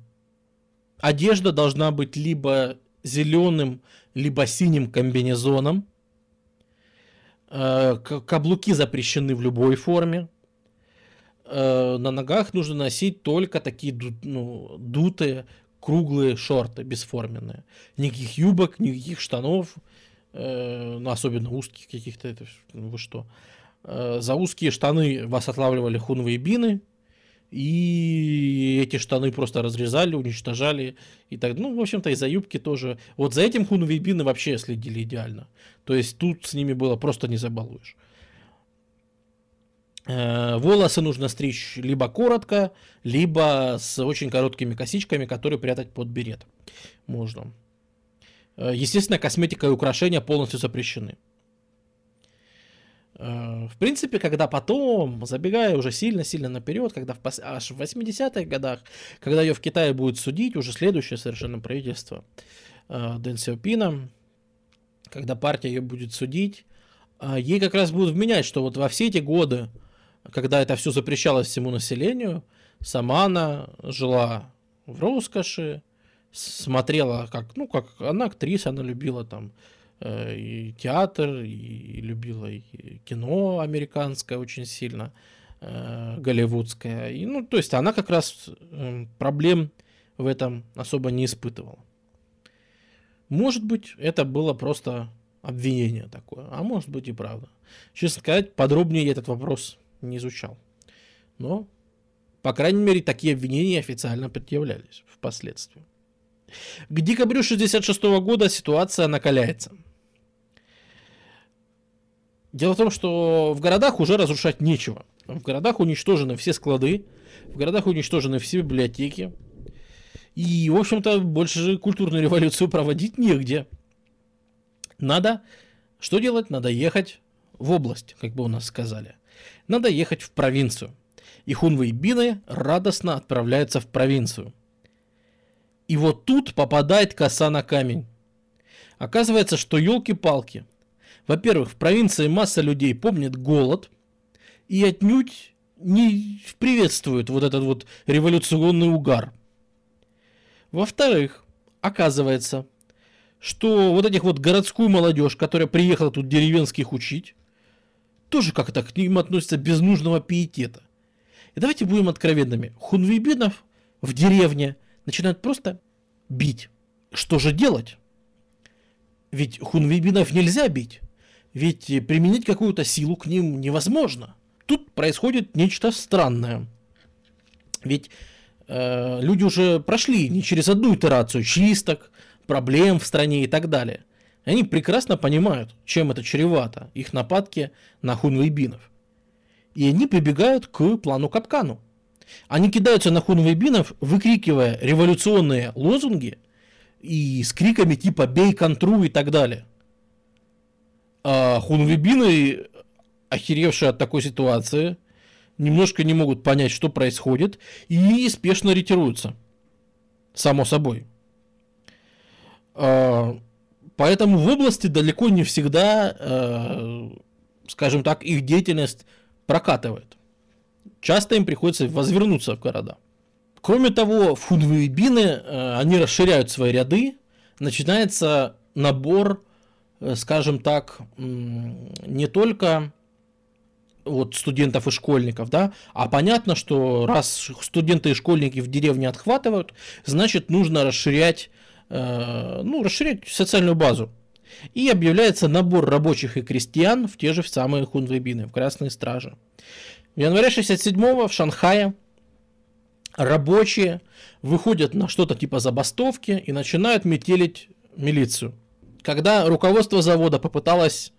одежда должна быть либо зеленым, либо синим комбинезоном. Э, каблуки запрещены в любой форме. Э, на ногах нужно носить только такие ну, дутые, круглые шорты, бесформенные. Никаких юбок, никаких штанов, э, ну, особенно узких каких-то, это, вы что. за узкие штаны вас отлавливали хунвы и бины, и эти штаны просто разрезали, уничтожали. И так, ну, в общем-то, и за юбки тоже. Вот за этим хунвы и бины вообще следили идеально. То есть тут с ними было просто не забалуешь. Э, волосы нужно стричь либо коротко, либо с очень короткими косичками, которые прятать под берет. Можно. Э, естественно, косметика и украшения полностью запрещены. Э, в принципе, когда потом, забегая уже сильно-сильно наперед, когда в пос... аж в 80-х годах, когда ее в Китае будет судить, уже следующее совершенно правительство Дэн Сяопина, когда партия ее будет судить, ей как раз будут вменять, что вот во все эти годы, когда это все запрещалось всему населению, сама она жила в роскоши, смотрела как, ну, как она актриса, она любила там э, и театр, и любила и кино американское очень сильно, э, голливудское. И, ну, то есть она как раз э, проблем в этом особо не испытывала. Может быть, это было просто обвинение такое, а может быть и правда. Честно сказать, подробнее я этот вопрос не изучал. Но, по крайней мере, такие обвинения официально предъявлялись впоследствии. К декабрю 1966 года ситуация накаляется. Дело в том, что в городах уже разрушать нечего. В городах уничтожены все склады, в городах уничтожены все библиотеки. И, в общем-то, больше же культурную революцию проводить негде. Надо, что делать? Надо ехать в область, как бы у нас сказали. Надо ехать в провинцию. И бины радостно отправляются в провинцию – и вот тут попадает коса на камень. Оказывается, что елки-палки. Во-первых, в провинции масса людей помнит голод и отнюдь не приветствуют вот этот вот революционный угар. Во-вторых, оказывается, что вот этих вот городскую молодежь, которая приехала тут деревенских учить, тоже как-то к ним относятся без нужного пиетета. И давайте будем откровенными. Хунвейбинов в деревне начинают просто бить. Что же делать? Ведь хунвейбинов нельзя бить. Ведь применить какую-то силу к ним невозможно. Тут происходит нечто странное. Ведь э, люди уже прошли не через одну итерацию чисток, проблем в стране и так далее. Они прекрасно понимают, чем это чревато, их нападки на хунвейбинов. И они прибегают к плану капкану. Они кидаются на хунвейбинов, выкрикивая революционные лозунги и с криками типа «бей контру» и так далее. А хунвейбины, охеревшие от такой ситуации, немножко не могут понять, что происходит, и спешно ретируются. Само собой. А, поэтому в области далеко не всегда, а, скажем так, их деятельность прокатывает часто им приходится возвернуться в города. Кроме того, в хунвейбины э, они расширяют свои ряды, начинается набор, э, скажем так, не только вот студентов и школьников, да, а понятно, что раз студенты и школьники в деревне отхватывают, значит нужно расширять, э, ну, расширять социальную базу. И объявляется набор рабочих и крестьян в те же самые хунвейбины, в Красные Стражи. В январе 67-го в Шанхае рабочие выходят на что-то типа забастовки и начинают метелить милицию. Когда руководство завода попыталось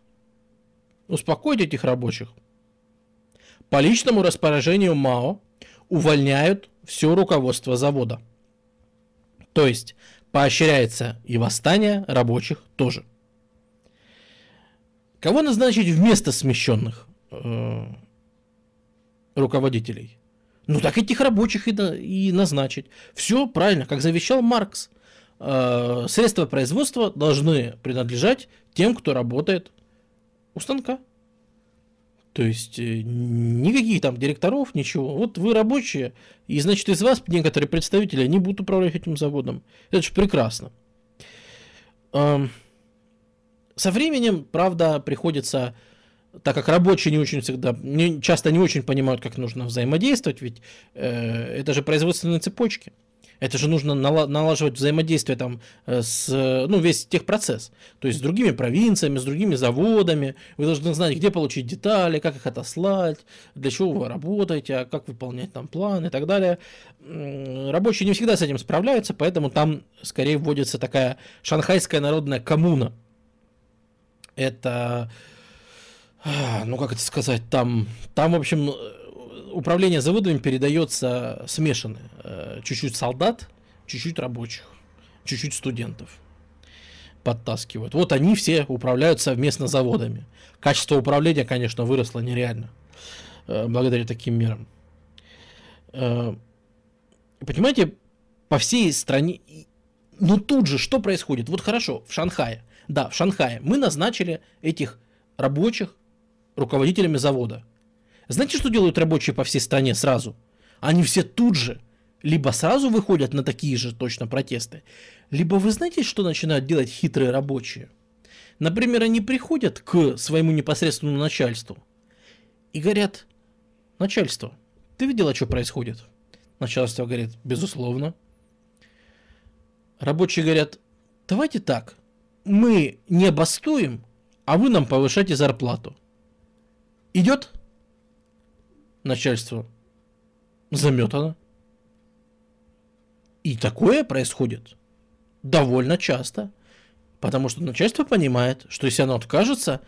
успокоить этих рабочих, по личному распоряжению Мао увольняют все руководство завода. То есть поощряется и восстание рабочих тоже. Кого назначить вместо смещенных? Руководителей. Ну так этих рабочих и, на, и назначить. Все правильно, как завещал Маркс. Э, средства производства должны принадлежать тем, кто работает у станка. То есть э, никаких там директоров, ничего. Вот вы рабочие, и значит из вас некоторые представители не будут управлять этим заводом. Это же прекрасно. Э, со временем, правда, приходится так как рабочие не очень всегда, не, часто не очень понимают, как нужно взаимодействовать, ведь э, это же производственные цепочки. Это же нужно налаживать взаимодействие там э, с, ну, весь техпроцесс. То есть с другими провинциями, с другими заводами. Вы должны знать, где получить детали, как их отослать, для чего вы работаете, а как выполнять там план и так далее. Рабочие не всегда с этим справляются, поэтому там скорее вводится такая шанхайская народная коммуна. Это, а, ну как это сказать, там, там, в общем, управление заводами передается смешанно. Э, чуть-чуть солдат, чуть-чуть рабочих, чуть-чуть студентов подтаскивают. Вот они все управляют совместно заводами. Качество управления, конечно, выросло нереально э, благодаря таким мерам. Э, понимаете, по всей стране... Ну тут же что происходит? Вот хорошо, в Шанхае. Да, в Шанхае мы назначили этих рабочих руководителями завода. Знаете, что делают рабочие по всей стране сразу? Они все тут же либо сразу выходят на такие же точно протесты, либо вы знаете, что начинают делать хитрые рабочие? Например, они приходят к своему непосредственному начальству и говорят, начальство, ты видела, что происходит? Начальство говорит, безусловно. Рабочие говорят, давайте так, мы не бастуем, а вы нам повышайте зарплату. Идет? начальство заметано. И такое происходит довольно часто. Потому что начальство понимает, что если оно откажется,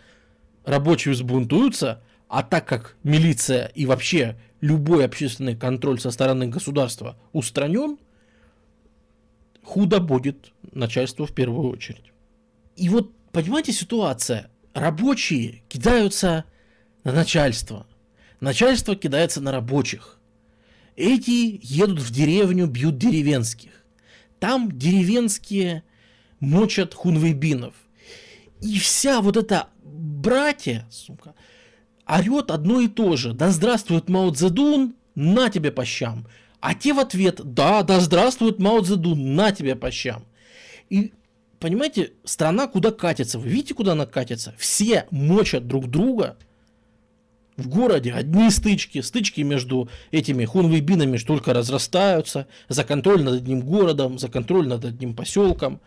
рабочие взбунтуются, а так как милиция и вообще любой общественный контроль со стороны государства устранен, худо будет начальству в первую очередь. И вот, понимаете, ситуация. Рабочие кидаются на начальство – Начальство кидается на рабочих. Эти едут в деревню, бьют деревенских. Там деревенские мочат хунвейбинов. И вся вот эта братья, сука, орет одно и то же. Да здравствует Мао Цзэдун, на тебе по щам. А те в ответ, да, да здравствует Мао Цзэдун, на тебе по щам. И понимаете, страна куда катится. Вы видите, куда она катится? Все мочат друг друга, в городе одни стычки, стычки между этими хунвейбинами только разрастаются, за контроль над одним городом, за контроль над одним поселком.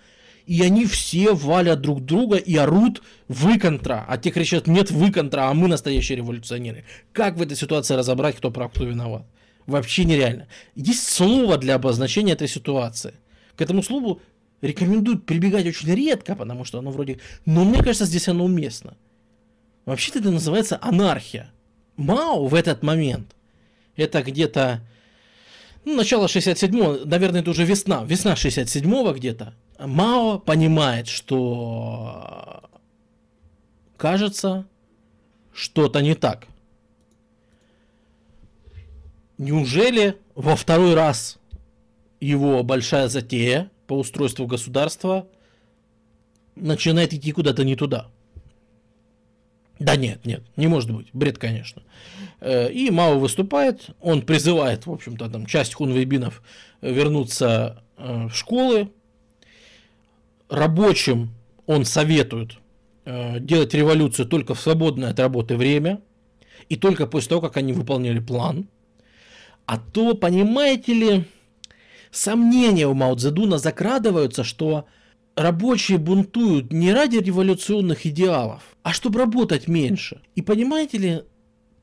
И они все валят друг друга и орут «вы контра», а те кричат «нет, вы контра, а мы настоящие революционеры». Как в этой ситуации разобрать, кто прав, кто виноват? Вообще нереально. Есть слово для обозначения этой ситуации. К этому слову рекомендуют прибегать очень редко, потому что оно вроде... Но мне кажется, здесь оно уместно. Вообще-то это называется анархия. Мао в этот момент, это где-то ну, начало 67-го, наверное, это уже весна, весна 67-го где-то, Мао понимает, что кажется, что-то не так. Неужели во второй раз его большая затея по устройству государства начинает идти куда-то не туда? Да нет, нет, не может быть. Бред, конечно. Э, и Мао выступает, он призывает, в общем-то, там часть хунвейбинов вернуться э, в школы. Рабочим он советует э, делать революцию только в свободное от работы время и только после того, как они выполнили план. А то, понимаете ли, сомнения у Мао Цзэдуна закрадываются, что рабочие бунтуют не ради революционных идеалов, а чтобы работать меньше. И понимаете ли,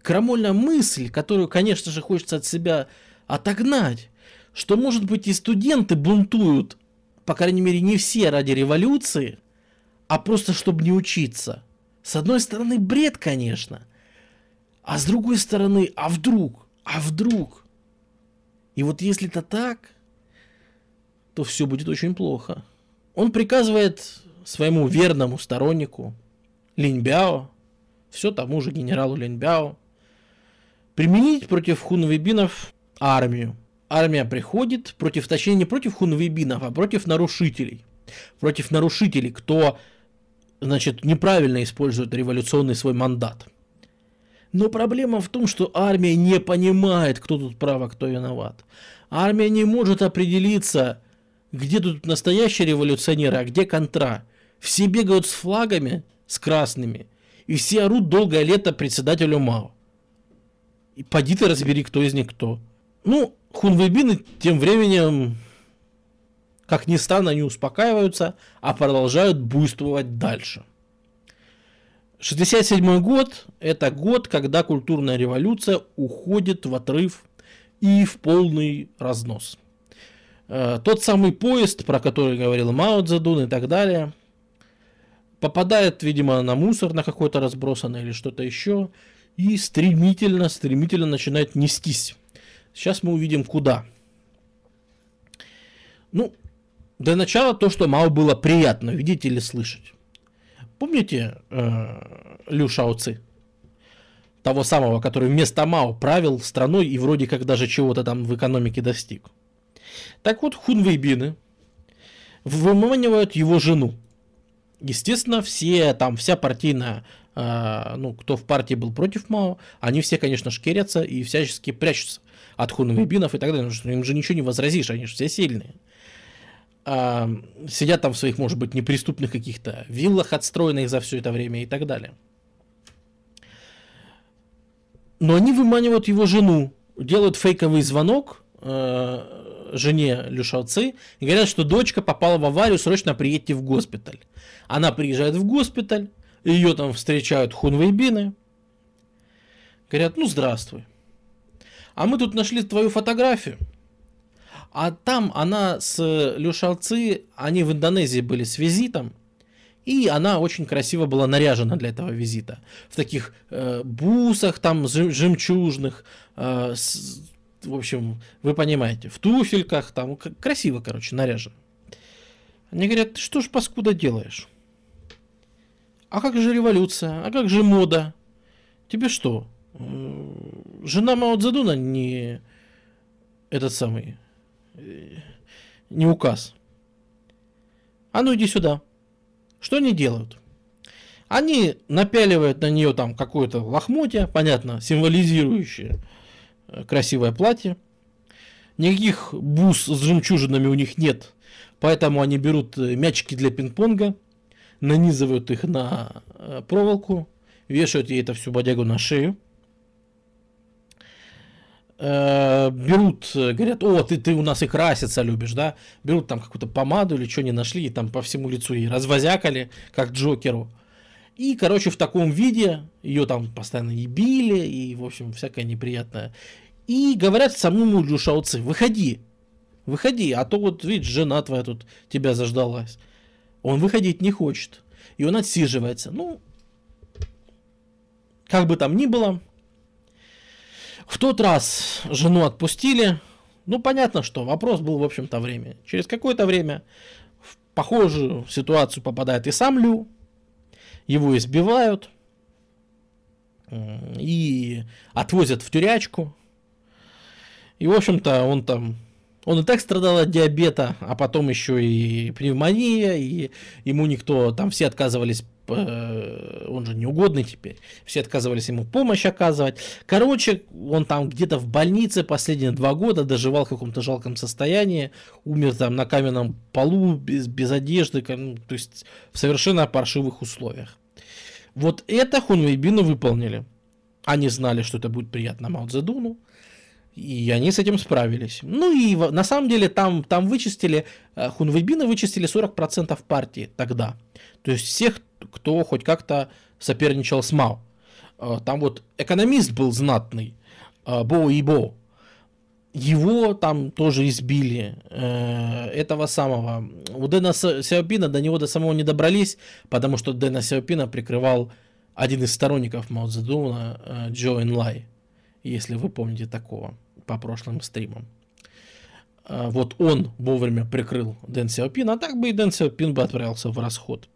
крамольная мысль, которую, конечно же, хочется от себя отогнать, что, может быть, и студенты бунтуют, по крайней мере, не все ради революции, а просто чтобы не учиться. С одной стороны, бред, конечно, а с другой стороны, а вдруг, а вдруг? И вот если это так, то все будет очень плохо. Он приказывает своему верному стороннику Линьбяо, все тому же генералу Линьбяо, применить против хунвейбинов армию. Армия приходит против, точнее не против хунвейбинов, а против нарушителей. Против нарушителей, кто, значит, неправильно использует революционный свой мандат. Но проблема в том, что армия не понимает, кто тут прав, а кто виноват. Армия не может определиться, где тут настоящие революционеры, а где контра? Все бегают с флагами, с красными, и все орут долгое лето председателю Мао. И поди ты разбери, кто из них кто. Ну, хунвейбины тем временем как ни странно, не успокаиваются, а продолжают буйствовать дальше. 67 год – это год, когда культурная революция уходит в отрыв и в полный разнос. Э, тот самый поезд, про который говорил Мао Цзэдун и так далее, попадает, видимо, на мусор на какой-то разбросанный или что-то еще, и стремительно, стремительно начинает нестись. Сейчас мы увидим, куда. Ну, для начала то, что Мао было приятно видеть или слышать. Помните э, Лю Шаоци? Того самого, который вместо Мао правил страной и вроде как даже чего-то там в экономике достиг. Так вот, Хунвейбины выманивают его жену. Естественно, все там, вся партийная, э, ну, кто в партии был против Мао, они все, конечно, шкерятся и всячески прячутся от хунвейбинов и так далее, потому что им же ничего не возразишь, они же все сильные а, сидят там в своих, может быть, неприступных каких-то виллах, отстроенных за все это время и так далее. Но они выманивают его жену, делают фейковый звонок э, жене Люшауцы и говорят, что дочка попала в аварию, срочно приедьте в госпиталь. Она приезжает в госпиталь, ее там встречают хунвейбины, говорят, ну здравствуй. А мы тут нашли твою фотографию. А там она с Люшалцы, они в Индонезии были с визитом, и она очень красиво была наряжена для этого визита. В таких э, бусах там жемчужных, э, с, в общем, вы понимаете, в туфельках, там красиво, короче, наряжена. Они говорят, ты что ж паскуда делаешь? А как же революция? А как же мода? Тебе что? Э, жена Мао Цзэдуна не этот самый не указ. А ну иди сюда. Что они делают? Они напяливают на нее там какое-то лохмотье, понятно, символизирующее э, красивое платье. Никаких бус с жемчужинами у них нет, поэтому они берут э, мячики для пинг-понга, нанизывают их на э, проволоку, вешают ей это всю бодягу на шею э, берут, говорят, о, ты, ты у нас и краситься любишь, да, берут там какую-то помаду или что не нашли, и там по всему лицу и развозякали, как Джокеру. И, короче, в таком виде ее там постоянно и били, и, в общем, всякое неприятное. И говорят самому Люшауцы, выходи, выходи, а то вот, видишь, жена твоя тут тебя заждалась. Он выходить не хочет. И он отсиживается. Ну, как бы там ни было, в тот раз жену отпустили. Ну, понятно, что вопрос был, в общем-то, время. Через какое-то время в похожую ситуацию попадает и сам Лю. Его избивают. И отвозят в тюрячку. И, в общем-то, он там он и так страдал от диабета, а потом еще и пневмония, и ему никто, там все отказывались он же неугодный теперь, все отказывались ему помощь оказывать. Короче, он там где-то в больнице последние два года доживал в каком-то жалком состоянии, умер там на каменном полу, без, без одежды, ну, то есть в совершенно паршивых условиях. Вот это Хунвейбину выполнили. Они знали, что это будет приятно Мао Цзэдуну, и они с этим справились. Ну и на самом деле там, там вычистили, э, Хунвейбина вычистили 40% партии тогда. То есть всех, кто хоть как-то соперничал с Мао. А, там вот экономист был знатный, а, Бо и Бо. Его там тоже избили, э, этого самого. У Дэна Сяопина до него до самого не добрались, потому что Дэна Сяопина прикрывал один из сторонников Мао Цзэдуна, э, Джо Энлай, если вы помните такого по прошлым стримам. Вот он вовремя прикрыл Дэн Сяопина, а так бы и Дэн Сяопин бы отправился в расход.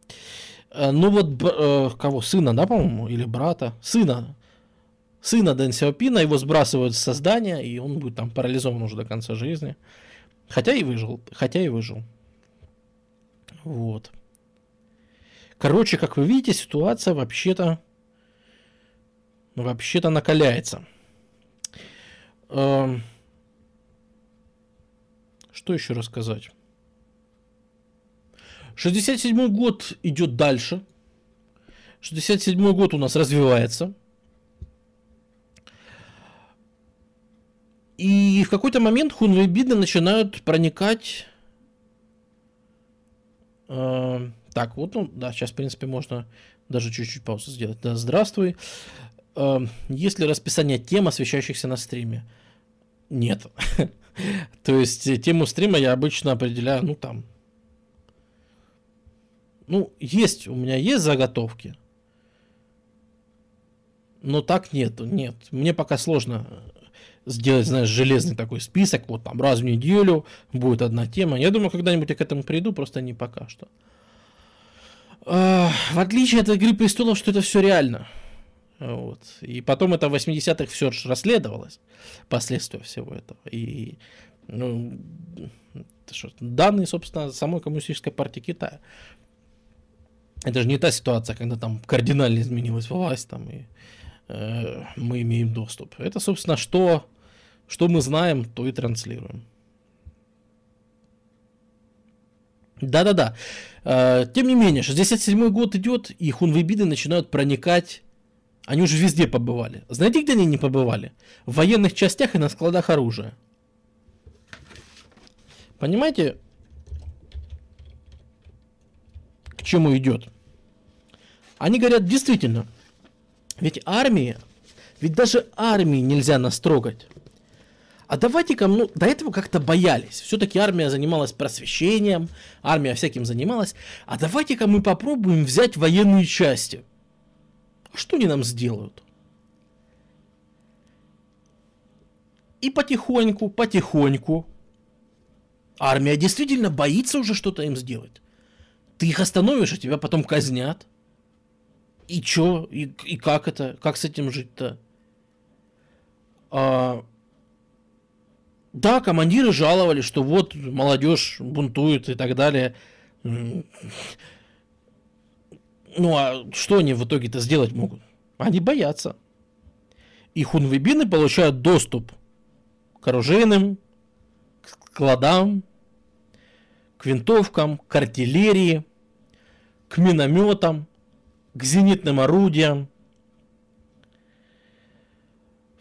Э, ну вот, э, кого, сына, да, по-моему, или брата? Сына. Сына Дэн Сяопина, его сбрасывают с создания, и он будет там парализован уже до конца жизни. Хотя и выжил, хотя и выжил. Вот. Короче, как вы видите, ситуация вообще-то вообще-то накаляется. Эм, что еще рассказать? 67 год идет дальше. 67 год у нас развивается. И в какой-то момент хунвейбиды начинают проникать Э, так, вот, ну, да, сейчас, в принципе, можно даже чуть-чуть паузу сделать. Да, здравствуй. Э, есть ли расписание тем, освещающихся на стриме? Нет. То есть тему стрима я обычно определяю, ну, там. Ну, есть, у меня есть заготовки. Но так нету, нет. Мне пока сложно сделать, знаешь, железный такой список, вот там раз в неделю будет одна тема. Я думаю, когда-нибудь я к этому приду, просто не пока что. А, в отличие от «Игры престолов», что это все реально. Вот. И потом это в 80-х все расследовалось, последствия всего этого. И ну, что, данные, собственно, самой коммунистической партии Китая. Это же не та ситуация, когда там кардинально изменилась власть, там, и э, мы имеем доступ. Это, собственно, что, что мы знаем, то и транслируем. Да-да-да. Э, тем не менее, 67-й год идет, и хунвейбиды начинают проникать. Они уже везде побывали. Знаете, где они не побывали? В военных частях и на складах оружия. Понимаете, к чему идет? Они говорят, действительно, ведь армии, ведь даже армии нельзя настрогать. А давайте-ка, ну, до этого как-то боялись. Все-таки армия занималась просвещением, армия всяким занималась. А давайте-ка мы попробуем взять военные части. А что они нам сделают? И потихоньку, потихоньку армия действительно боится уже что-то им сделать. Ты их остановишь, а тебя потом казнят. И чё? И, и как это? Как с этим жить-то? А, да, командиры жаловались, что вот молодежь бунтует и так далее. Ну а что они в итоге-то сделать могут? Они боятся. И хунвейбины получают доступ к оружейным, к складам, к винтовкам, к артиллерии, к минометам, к зенитным орудиям.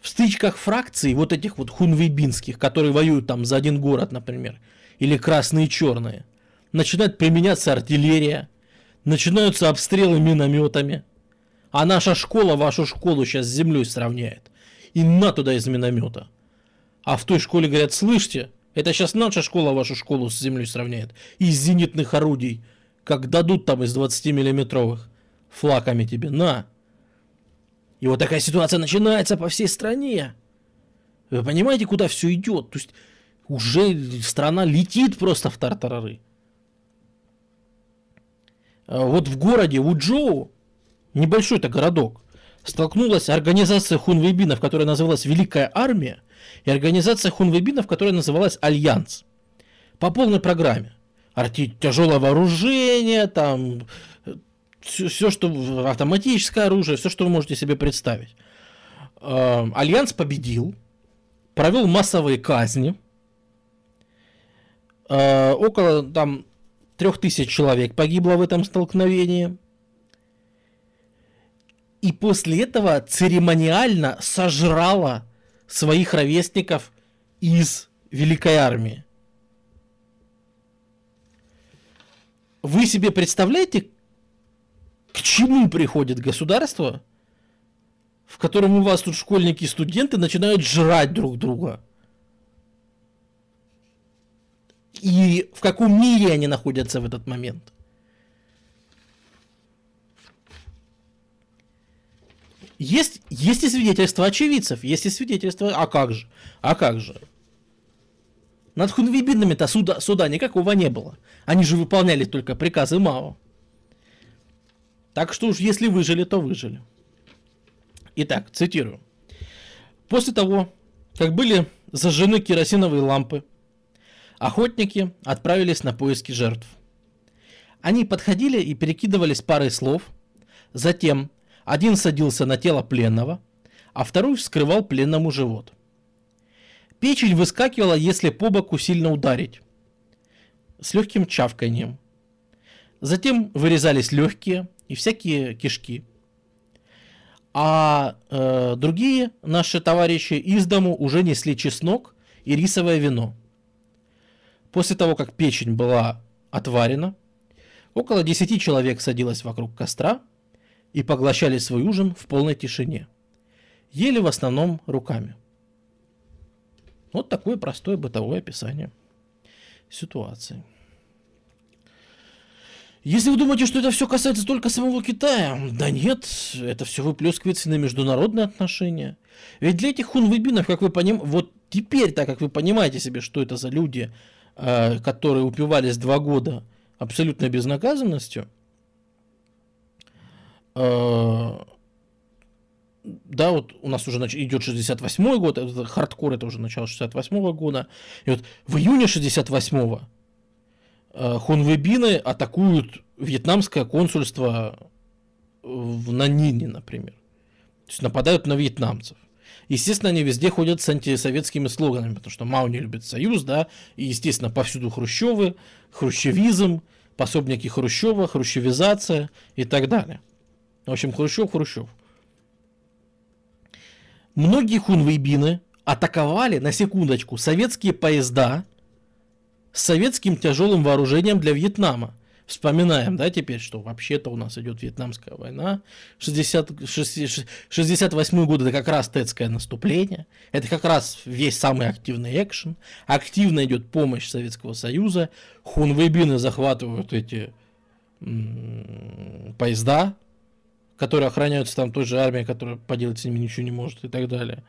В стычках фракций, вот этих вот хунвейбинских, которые воюют там за один город, например, или красные и черные, начинает применяться артиллерия, начинаются обстрелы минометами. А наша школа вашу школу сейчас с землей сравняет. И на туда из миномета. А в той школе говорят, слышите, это сейчас наша школа вашу школу с землей сравняет. Из зенитных орудий, как дадут там из 20-миллиметровых флаками тебе, на. И вот такая ситуация начинается по всей стране. Вы понимаете, куда все идет? То есть уже страна летит просто в тартарары. А вот в городе Уджоу, небольшой это городок, столкнулась организация хунвейбинов, которая называлась Великая Армия, и организация хунвейбинов, которая называлась Альянс. По полной программе. Арти тяжелое вооружение, там все, все, что автоматическое оружие, все, что вы можете себе представить. Э, Альянс победил, провел массовые казни. Э, около там трех тысяч человек погибло в этом столкновении. И после этого церемониально сожрала своих ровесников из Великой Армии. Вы себе представляете, к чему приходит государство, в котором у вас тут школьники и студенты начинают жрать друг друга? И в каком мире они находятся в этот момент? Есть, есть и свидетельства очевидцев, есть и свидетельства, а как же, а как же? Над хунвейбинами-то суда, суда никакого не было. Они же выполняли только приказы Мао. Так что уж если выжили, то выжили. Итак, цитирую. После того, как были зажжены керосиновые лампы, охотники отправились на поиски жертв. Они подходили и перекидывались парой слов. Затем один садился на тело пленного, а второй вскрывал пленному живот. Печень выскакивала, если по боку сильно ударить, с легким чавканием. Затем вырезались легкие, и всякие кишки. А э, другие наши товарищи из дому уже несли чеснок и рисовое вино. После того, как печень была отварена, Около десяти человек садилось вокруг костра и поглощали свой ужин в полной тишине. Ели в основном руками. Вот такое простое бытовое описание ситуации. Если вы думаете, что это все касается только самого Китая, да нет, это все выплескивается на международные отношения. Ведь для этих хунвейбинов, как вы понимаете, вот теперь, так как вы понимаете себе, что это за люди, э, которые упивались два года абсолютной безнаказанностью, э, да, вот у нас уже нач... идет 68 год, это хардкор, это уже начало 68 года, и вот в июне 68-го Э, хунвебины атакуют вьетнамское консульство в Нанине, например. То есть нападают на вьетнамцев. Естественно, они везде ходят с антисоветскими слоганами, потому что Мао не любит союз, да, и, естественно, повсюду хрущевы, хрущевизм, пособники Хрущева, хрущевизация и так далее. В общем, Хрущев, Хрущев. Многие хунвейбины атаковали, на секундочку, советские поезда с советским тяжелым вооружением для Вьетнама. Вспоминаем, да, теперь, что вообще-то у нас идет Вьетнамская война. 60, 60, 68 год это как раз тетское наступление. Это как раз весь самый активный экшен. Активно идет помощь Советского Союза. Хунвейбины захватывают эти м- поезда, которые охраняются там той же армией, которая поделать с ними ничего не может и так далее.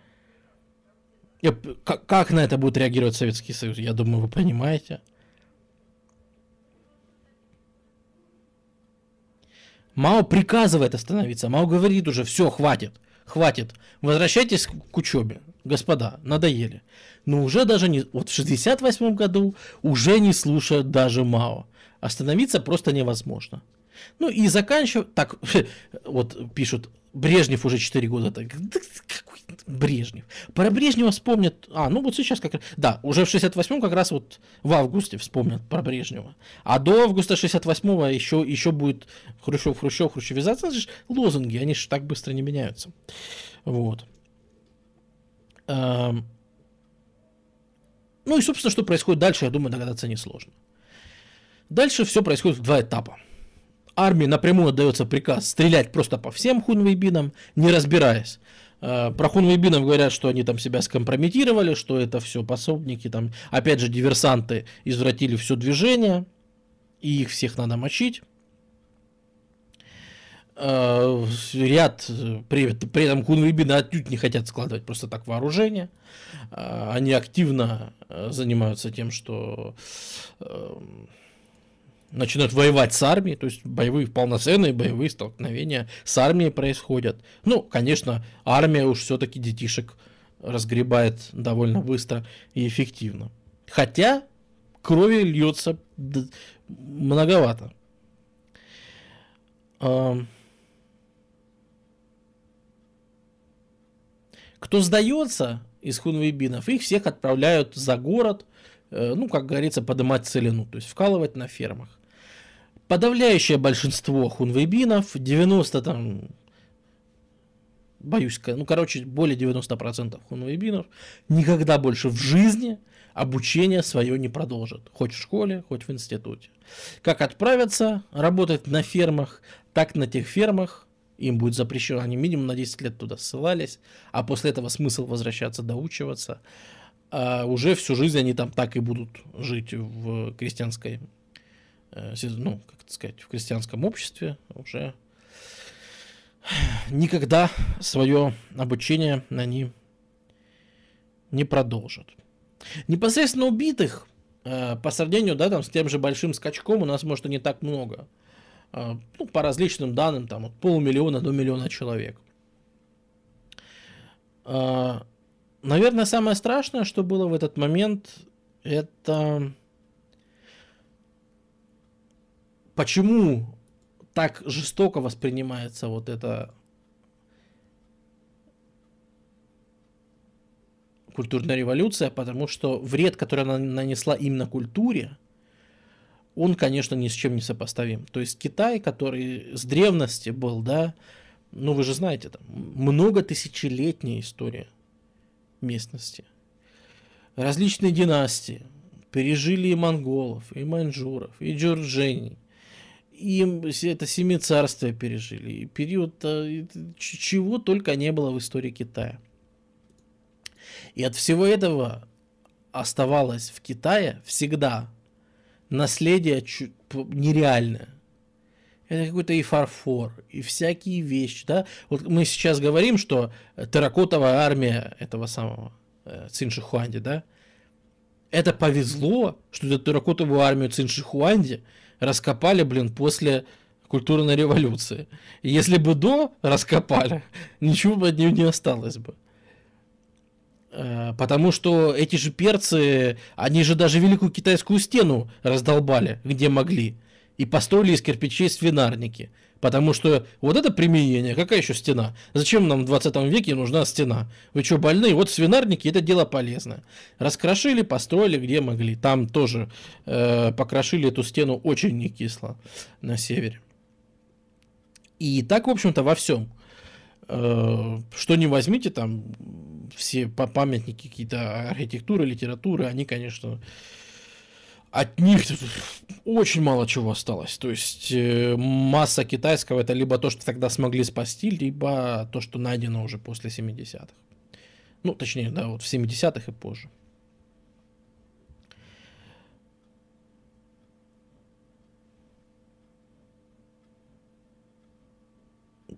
Как, как на это будет реагировать Советский Союз? Я думаю, вы понимаете. Мао приказывает остановиться. Мао говорит уже, все, хватит, хватит. Возвращайтесь к учебе. Господа, надоели. Но уже даже не... Вот в 68 году уже не слушают даже Мао. Остановиться просто невозможно. Ну и заканчивать... Так, вот пишут, Брежнев уже 4 года. Так, какой Брежнев? Про Брежнева вспомнят... А, ну вот сейчас как раз... Да, уже в 68-м как раз вот в августе вспомнят про Брежнева. А до августа 68-го еще, еще будет Хрущев, Хрущев, Хрущевизация. Это же лозунги, они же так быстро не меняются. Вот. Эм... Ну и, собственно, что происходит дальше, я думаю, догадаться несложно. Дальше все происходит в два этапа армии напрямую отдается приказ стрелять просто по всем хунвейбинам, не разбираясь. Э, про хунвейбинов говорят, что они там себя скомпрометировали, что это все пособники, там, опять же, диверсанты извратили все движение, и их всех надо мочить. Э, ряд, при, при этом хунвейбины отнюдь не хотят складывать просто так вооружение. Э, они активно занимаются тем, что начинают воевать с армией, то есть боевые, полноценные боевые столкновения с армией происходят. Ну, конечно, армия уж все-таки детишек разгребает довольно быстро и эффективно. Хотя крови льется многовато. Кто сдается из хунвейбинов, их всех отправляют за город, э, ну, как говорится, поднимать целину, то есть вкалывать на фермах. Подавляющее большинство хунвейбинов, 90 там, боюсь, ну, короче, более 90% хунвейбинов никогда больше в жизни обучение свое не продолжат. Хоть в школе, хоть в институте. Как отправятся работать на фермах, так на тех фермах им будет запрещено. Они минимум на 10 лет туда ссылались, а после этого смысл возвращаться, доучиваться. А уже всю жизнь они там так и будут жить в крестьянской ну, как это сказать, в крестьянском обществе уже никогда свое обучение они не продолжат. Непосредственно убитых э, по сравнению, да, там, с тем же большим скачком у нас, может, и не так много. Э, ну, по различным данным, там, от полумиллиона до миллиона человек. Наверное, самое страшное, что было в этот момент, это почему так жестоко воспринимается вот это культурная революция, потому что вред, который она нанесла именно культуре, он, конечно, ни с чем не сопоставим. То есть Китай, который с древности был, да, ну вы же знаете, там много тысячелетняя история местности. Различные династии пережили и монголов, и маньчжуров, и джурджений, им это семи царствия пережили, и период э, чего только не было в истории Китая. И от всего этого оставалось в Китае всегда наследие нереальное. Это какой-то и фарфор, и всякие вещи, да. Вот мы сейчас говорим, что терракотовая армия этого самого э, Циншихуанди, да, это повезло, что эту терракотовую армию Циншихуанди раскопали, блин, после культурной революции. если бы до раскопали, ничего бы от нее не осталось бы. Э, потому что эти же перцы, они же даже Великую Китайскую стену раздолбали, где могли. И построили из кирпичей свинарники. Потому что вот это применение, какая еще стена? Зачем нам в 20 веке нужна стена? Вы что, больные? Вот свинарники, это дело полезное. Раскрошили, построили где могли. Там тоже э, покрошили эту стену очень не кисло на севере. И так, в общем-то, во всем. Э, что не возьмите, там все памятники какие-то архитектуры, литературы, они, конечно, от них очень мало чего осталось. То есть э, масса китайского это либо то, что тогда смогли спасти, либо то, что найдено уже после 70-х. Ну, точнее, да, вот в 70-х и позже.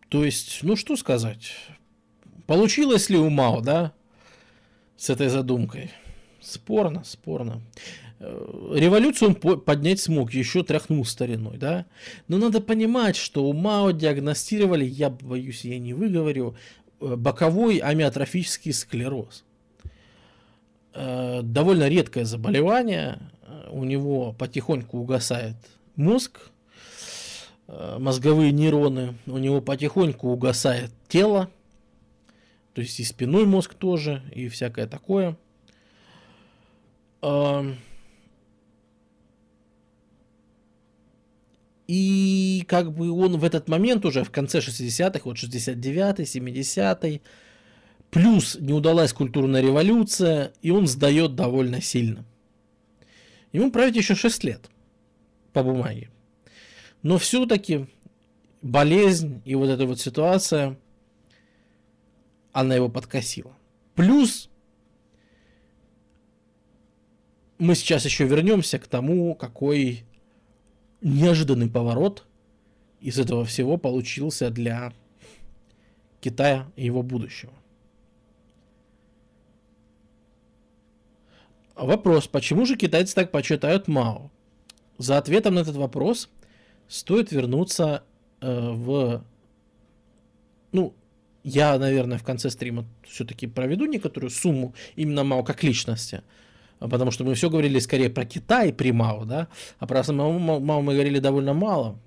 То есть, ну что сказать, получилось ли у Мао, да, с этой задумкой? Спорно, спорно. Э, революцию он поднять смог, еще тряхнул стариной, да. Но надо понимать, что у Мао диагностировали, я боюсь, я не выговорю, э, боковой амиотрофический склероз. Э, довольно редкое заболевание, у него потихоньку угасает мозг, мозговые нейроны, у него потихоньку угасает тело, то есть и спиной мозг тоже, и всякое такое. И как бы он в этот момент уже в конце 60-х, вот 69-й, 70-й, плюс не удалась культурная революция, и он сдает довольно сильно. Ему править еще 6 лет по бумаге. Но все-таки болезнь и вот эта вот ситуация, она его подкосила. Плюс мы сейчас еще вернемся к тому, какой неожиданный поворот из этого всего получился для Китая и его будущего. Вопрос, почему же китайцы так почитают Мао? За ответом на этот вопрос стоит вернуться э, в... Ну, я, наверное, в конце стрима все-таки проведу некоторую сумму именно Мао как личности – потому что мы все говорили скорее про Китай при Мао, да, а про самого Мао мы говорили довольно мало.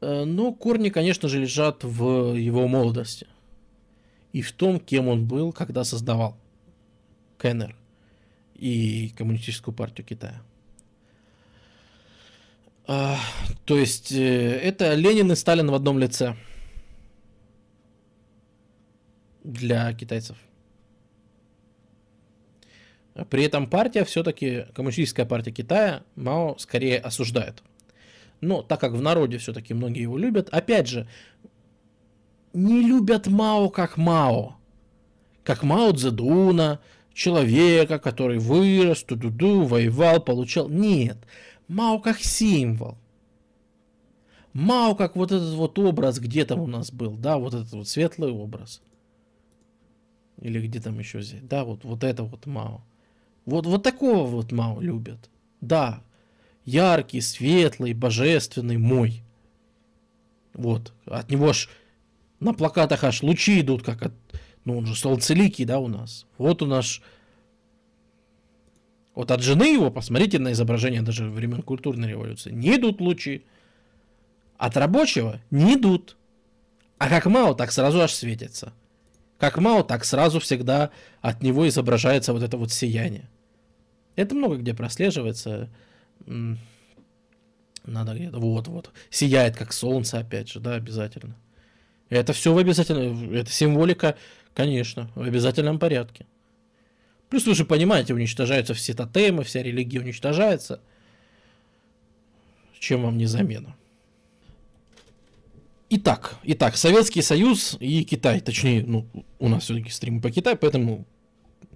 Э, но корни, конечно же, лежат в его молодости и в том, кем он был, когда создавал КНР и Коммунистическую партию Китая. А, то есть э, это Ленин и Сталин в одном лице для китайцев. При этом партия все-таки, коммунистическая партия Китая, Мао скорее осуждает. Но так как в народе все-таки многие его любят, опять же, не любят Мао как Мао. Как Мао Цзэдуна, человека, который вырос, ту-ду-ду, воевал, получал. Нет, Мао как символ. Мао как вот этот вот образ, где там у нас был, да, вот этот вот светлый образ. Или где там еще здесь, да, вот, вот это вот Мао. Вот, вот такого вот Мао любят. Да, яркий, светлый, божественный, мой. Вот, от него аж на плакатах аж лучи идут, как от... Ну, он же солнцеликий, да, у нас. Вот у нас... Вот от жены его, посмотрите на изображение даже времен культурной революции, не идут лучи. От рабочего не идут. А как Мао, так сразу аж светится. Как Мао, так сразу всегда от него изображается вот это вот сияние. Это много где прослеживается. Надо где-то, вот-вот. Сияет, как солнце, опять же, да, обязательно. Это все в обязательном, это символика, конечно, в обязательном порядке. Плюс вы же понимаете, уничтожаются все тотемы, вся религия уничтожается. чем вам не замена. Итак, итак, Советский Союз и Китай, точнее, ну, у нас все-таки стрим по Китаю, поэтому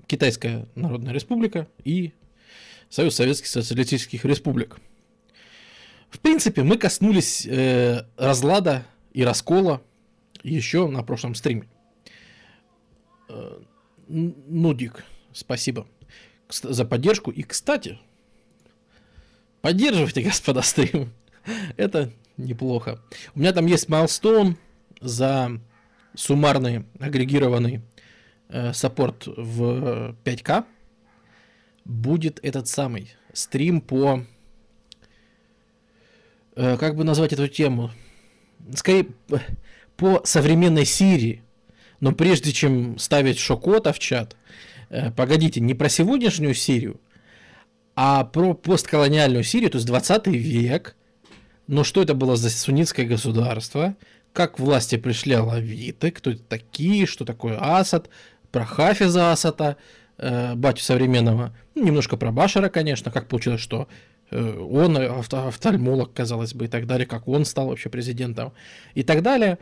Китайская Народная Республика и Союз Советских Социалистических Республик. В принципе, мы коснулись э, разлада и раскола еще на прошлом стриме. Э, ну, Дик, спасибо за поддержку. И, кстати, поддерживайте, господа, стрим. Это неплохо. У меня там есть майлстоун за суммарный агрегированный э, саппорт в 5К. Будет этот самый стрим по... Э, как бы назвать эту тему? Скорее, по современной Сирии. Но прежде чем ставить Шокота в чат, э, погодите, не про сегодняшнюю Сирию, а про постколониальную Сирию, то есть 20 век, но что это было за суннитское государство? Как власти пришли алавиты? Кто это такие? Что такое Асад? Про Хафиза Асада, э, батю современного. Ну, немножко про Башара, конечно. Как получилось, что э, он офтальмолог, казалось бы, и так далее. Как он стал вообще президентом. И так далее.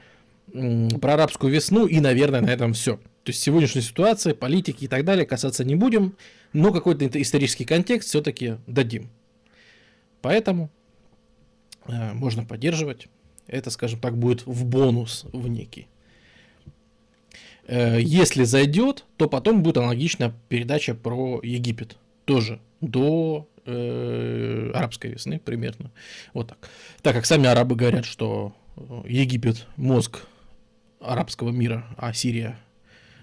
Про арабскую весну. И, наверное, на этом все. То есть сегодняшней ситуации, политики и так далее касаться не будем. Но какой-то исторический контекст все-таки дадим. Поэтому Э, можно поддерживать. Это, скажем так, будет в бонус в некий. Э, если зайдет, то потом будет аналогичная передача про Египет. Тоже до э, арабской весны примерно. Вот так. Так как сами арабы говорят, что Египет мозг арабского мира, а Сирия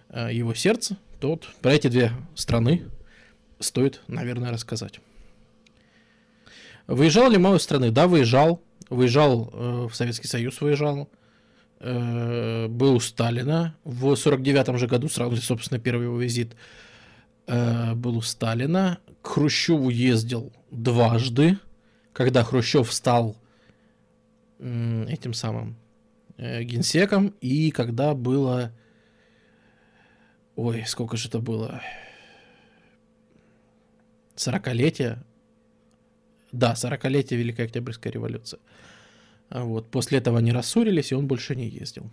э, его сердце, то вот про эти две страны стоит, наверное, рассказать. Выезжал ли мало страны? Да, выезжал. Выезжал э, в Советский Союз, выезжал. Э, был у Сталина. В 49 же году, сразу, собственно, первый его визит, э, был у Сталина. К Хрущеву ездил дважды, когда Хрущев стал этим самым э, генсеком, и когда было... Ой, сколько же это было? 40-летие да, 40-летие Великой Октябрьской революции. А вот. После этого они рассорились, и он больше не ездил.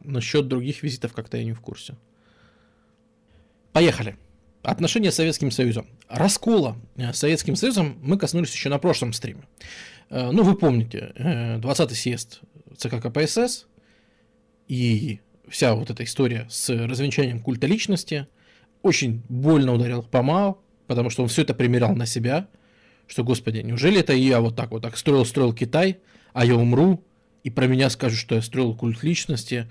Насчет других визитов как-то я не в курсе. Поехали. Отношения с Советским Союзом. Раскола с Советским Союзом мы коснулись еще на прошлом стриме. Э, ну, вы помните, 20-й э, съезд ЦК КПСС и вся вот эта история с развенчанием культа личности очень больно ударил по МАО, потому что он все это примерял на себя, что, господи, неужели это я вот так вот так строил-строил Китай, а я умру, и про меня скажут, что я строил культ личности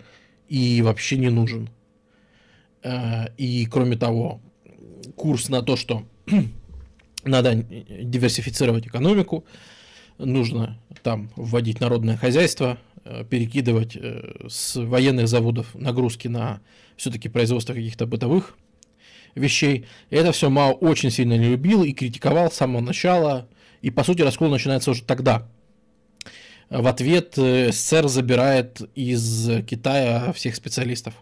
и вообще не нужен. Э, и кроме того, курс на то, что надо диверсифицировать экономику, нужно там вводить народное хозяйство, э, перекидывать э, с военных заводов нагрузки на все-таки производство каких-то бытовых вещей. Это все Мао очень сильно не любил и критиковал с самого начала. И, по сути, раскол начинается уже тогда. В ответ э, СССР забирает из Китая всех специалистов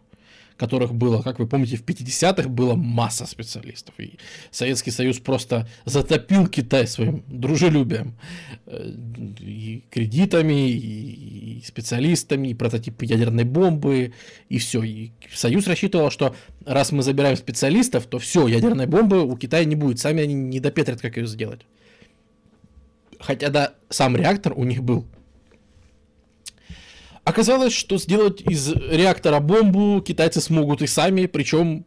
которых было, как вы помните, в 50-х было масса специалистов. И Советский Союз просто затопил Китай своим дружелюбием. Э, и кредитами, и специалистами, и прототипы ядерной бомбы, и все. И Союз рассчитывал, что раз мы забираем специалистов, то все, ядерной бомбы у Китая не будет. Сами они не допетрят, как ее сделать. Хотя да, сам реактор у них был. Оказалось, что сделать из реактора бомбу китайцы смогут и сами, причем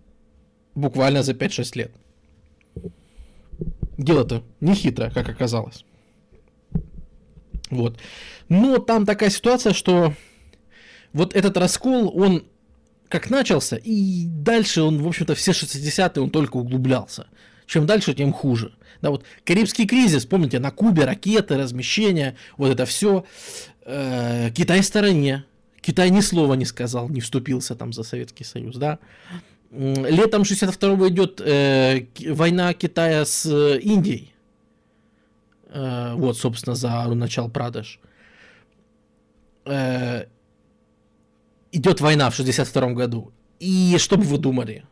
буквально за 5-6 лет. Дело-то не хитро, как оказалось. Вот. Но там такая ситуация, что вот этот раскол, он как начался, и дальше он, в общем-то, все 60-е он только углублялся. Чем дальше, тем хуже. Да, вот Карибский кризис, помните, на Кубе ракеты, размещения, вот это все. Э, Китай стороне. Китай ни слова не сказал, не вступился там за Советский Союз, да. Летом 62-го идет э, война Китая с э, Индией. Э, вот, собственно, за начал Прадеш. Э, идет война в 62 году. И что бы вы думали?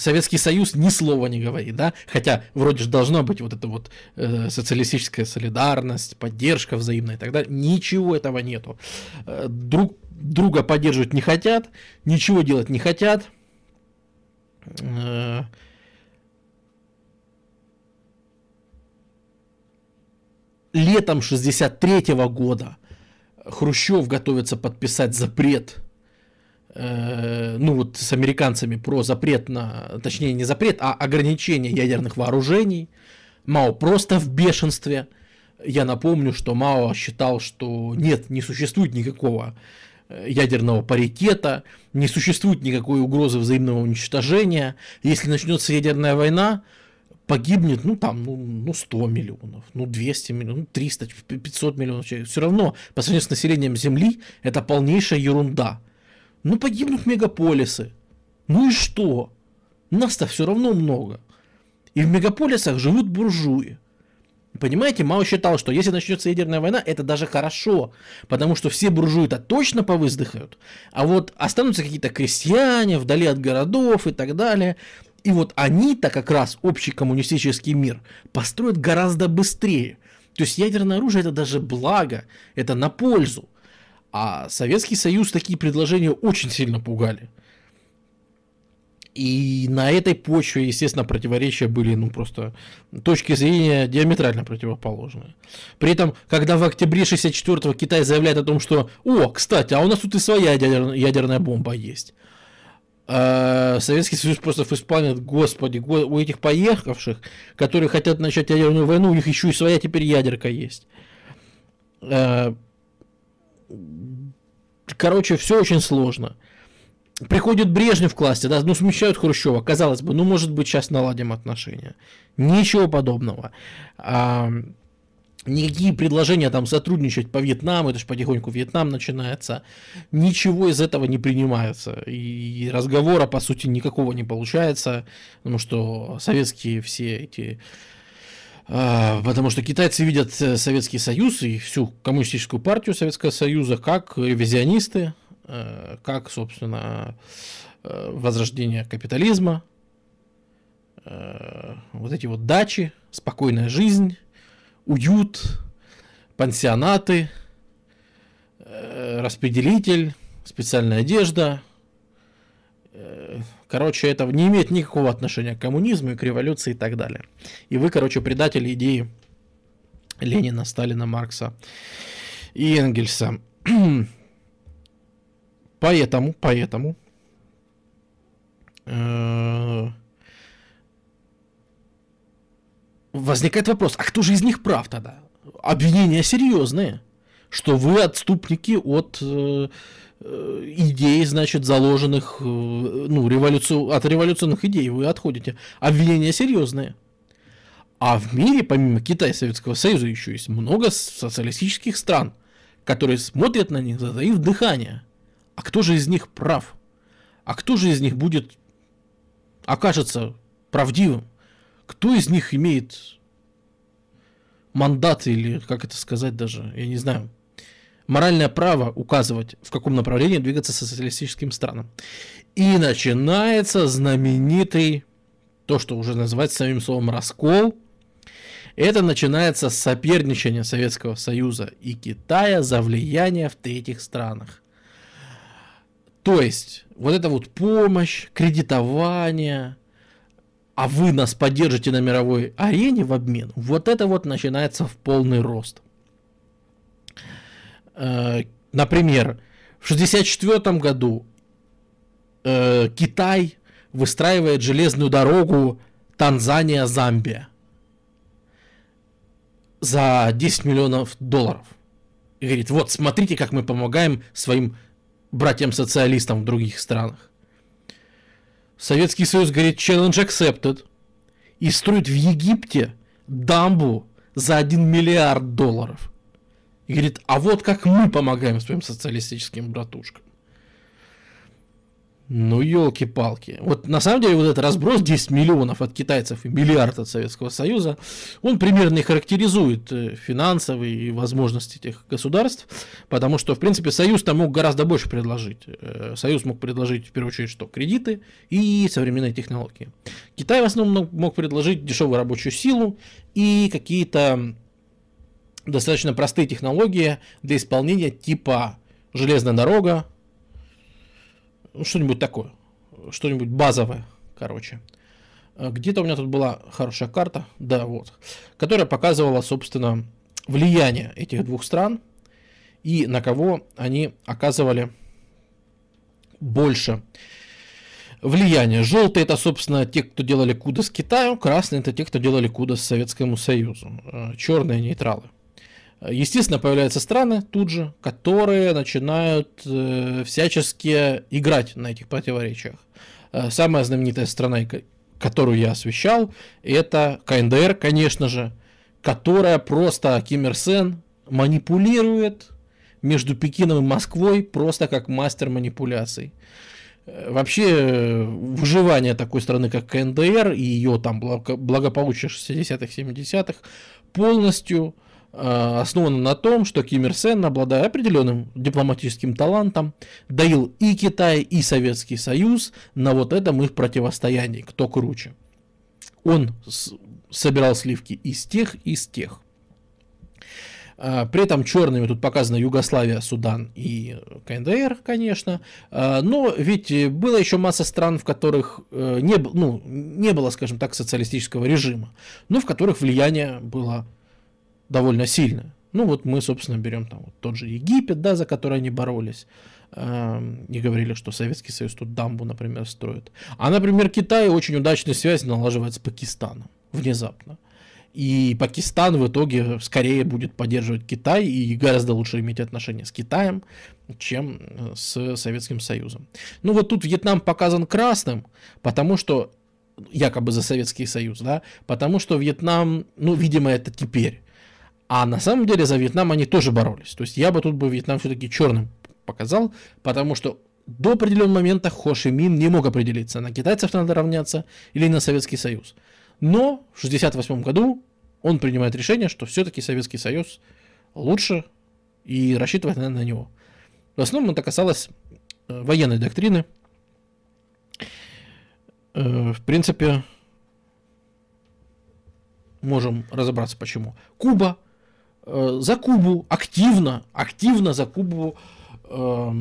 Советский Союз ни слова не говорит, да, хотя вроде же должна быть вот эта вот э, социалистическая солидарность, поддержка взаимная и так далее. Ничего этого нету. Э, друг друга поддерживать не хотят, ничего делать не хотят. Э, летом 63 -го года Хрущев готовится подписать запрет Э, ну вот с американцами про запрет на, точнее не запрет, а ограничение ядерных вооружений. Мао просто в бешенстве. Я напомню, что Мао считал, что нет, не существует никакого э, ядерного паритета, не существует никакой угрозы взаимного уничтожения. Если начнется ядерная война, погибнет, ну, там, ну, ну 100 миллионов, ну, 200 миллионов, ну, 300, 500 миллионов человек. Все равно, по сравнению с населением Земли, это полнейшая ерунда. Ну погибнут мегаполисы. Ну и что? Нас-то все равно много. И в мегаполисах живут буржуи. Понимаете, Мао считал, что если начнется ядерная война, это даже хорошо, потому что все буржуи-то точно повыздыхают, а вот останутся какие-то крестьяне вдали от городов и так далее. И вот они-то как раз общий коммунистический мир построят гораздо быстрее. То есть ядерное оружие это даже благо, это на пользу. А Советский Союз такие предложения очень сильно пугали. И на этой почве, естественно, противоречия были, ну, просто точки зрения диаметрально противоположные. При этом, когда в октябре 64-го Китай заявляет о том, что, о, кстати, а у нас тут и своя ядерная бомба есть. А Советский Союз просто вспомнит, господи, у этих поехавших, которые хотят начать ядерную войну, у них еще и своя теперь ядерка есть. Короче, все очень сложно. Приходит Брежнев в классе, да, ну смещают Хрущева, казалось бы, ну может быть сейчас наладим отношения. Ничего подобного. А, никакие предложения там сотрудничать по Вьетнаму, это же потихоньку Вьетнам начинается, ничего из этого не принимается. И разговора, по сути, никакого не получается, потому что советские все эти потому что китайцы видят э, Советский Союз и всю коммунистическую партию Советского Союза как ревизионисты, э, как, собственно, э, возрождение капитализма, вот эти вот дачи, спокойная жизнь, уют, пансионаты, распределитель, специальная одежда, Короче, это не имеет никакого отношения к коммунизму, к революции и так далее. И вы, короче, предатели идеи Ленина, Сталина, Маркса и Энгельса. поэтому, поэтому э, возникает вопрос, а кто же из них прав тогда? Обвинения серьезные, что вы отступники от Э, идей, значит, заложенных, э, ну, революцию, от революционных идей вы отходите. Обвинения серьезные. А в мире, помимо Китая и Советского Союза, еще есть много социалистических стран, которые смотрят на них, затаив дыхание. А кто же из них прав? А кто же из них будет, окажется правдивым? Кто из них имеет мандат или, как это сказать даже, я не знаю, моральное право указывать, в каком направлении двигаться социалистическим странам. И начинается знаменитый, то, что уже называется самим словом раскол. Это начинается с соперничания Советского Союза и Китая за влияние в третьих странах. То есть, вот эта вот помощь, кредитование, а вы нас поддержите на мировой арене в обмен, вот это вот начинается в полный рост. Э, например, в 1964 году э, Китай выстраивает железную дорогу Танзания-Замбия за 10 миллионов долларов. И говорит, вот смотрите, как мы помогаем своим братьям-социалистам в других странах. Советский Союз говорит, challenge accepted. И строит в Египте дамбу за 1 миллиард долларов. И говорит, а вот как мы помогаем своим социалистическим братушкам. Ну, елки-палки. Вот на самом деле вот этот разброс 10 миллионов от китайцев и миллиард от Советского Союза, он примерно и характеризует э, финансовые возможности этих государств, потому что, в принципе, Союз там мог гораздо больше предложить. Э, Союз мог предложить, в первую очередь, что? Кредиты и современные технологии. Китай в основном мог предложить дешевую рабочую силу и какие-то достаточно простые технологии для исполнения типа железная дорога, ну, что-нибудь такое, что-нибудь базовое, короче. А где-то у меня тут была хорошая карта, да, вот, которая показывала, собственно, влияние этих двух стран и на кого они оказывали больше влияния. Желтые это, собственно, те, кто делали куда с Китаю, красные это те, кто делали куда с Советскому Союзу, а, черные нейтралы. Естественно, появляются страны тут же, которые начинают э, всячески играть на этих противоречиях. Э, самая знаменитая страна, которую я освещал, это КНДР, конечно же, которая просто Ким Ир Сен манипулирует между Пекином и Москвой просто как мастер манипуляций. Э, вообще, э, выживание такой страны, как КНДР, и ее там благополучие 60-х, 70-х, полностью основана на том, что Ким Ир Сен, обладая определенным дипломатическим талантом, доил и Китай, и Советский Союз на вот этом их противостоянии, кто круче. Он собирал сливки из тех, из тех. Э, при этом черными тут показана Югославия, Судан и КНДР, конечно. Э, но ведь было еще масса стран, в которых не, ну, не было, скажем так, социалистического режима, но в которых влияние было довольно сильно. Ну вот мы, собственно, берем там вот тот же Египет, да, за который они боролись. Эм, и говорили, что Советский Союз тут дамбу, например, строит. А, например, Китай очень удачную связь налаживает с Пакистаном внезапно. И Пакистан в итоге скорее будет поддерживать Китай и гораздо лучше иметь отношения с Китаем, чем э, с Советским Союзом. Ну вот тут Вьетнам показан красным, потому что якобы за Советский Союз, да, потому что Вьетнам, ну, видимо, это теперь а на самом деле за Вьетнам они тоже боролись. То есть я бы тут бы Вьетнам все-таки черным показал, потому что до определенного момента Хо Ши Мин не мог определиться, на китайцев надо равняться или на Советский Союз. Но в 1968 году он принимает решение, что все-таки Советский Союз лучше и рассчитывает на, на него. В основном это касалось э, военной доктрины. Э, в принципе, можем разобраться почему. Куба за Кубу активно, активно за Кубу, э,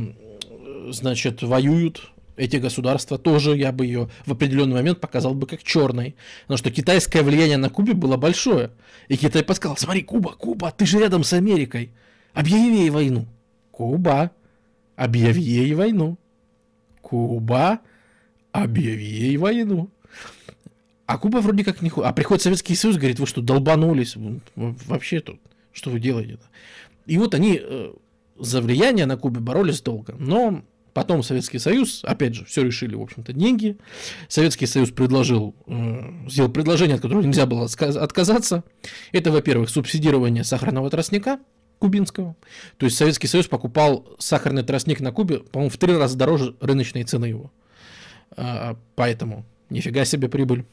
значит, воюют эти государства тоже я бы ее в определенный момент показал бы как черной. Потому что китайское влияние на Кубе было большое. И Китай подсказал, смотри, Куба, Куба, ты же рядом с Америкой. Объяви ей войну. Куба, объяви ей войну. Куба, объяви ей войну. А Куба вроде как не... А приходит Советский Союз, говорит, вы что, долбанулись? Вообще тут что вы делаете? -то? И вот они э, за влияние на Кубе боролись долго. Но потом Советский Союз, опять же, все решили, в общем-то, деньги. Советский Союз предложил, э, сделал предложение, от которого нельзя было отказаться. Это, во-первых, субсидирование сахарного тростника кубинского. То есть Советский Союз покупал сахарный тростник на Кубе, по-моему, в три раза дороже рыночной цены его. А, поэтому нифига себе прибыль.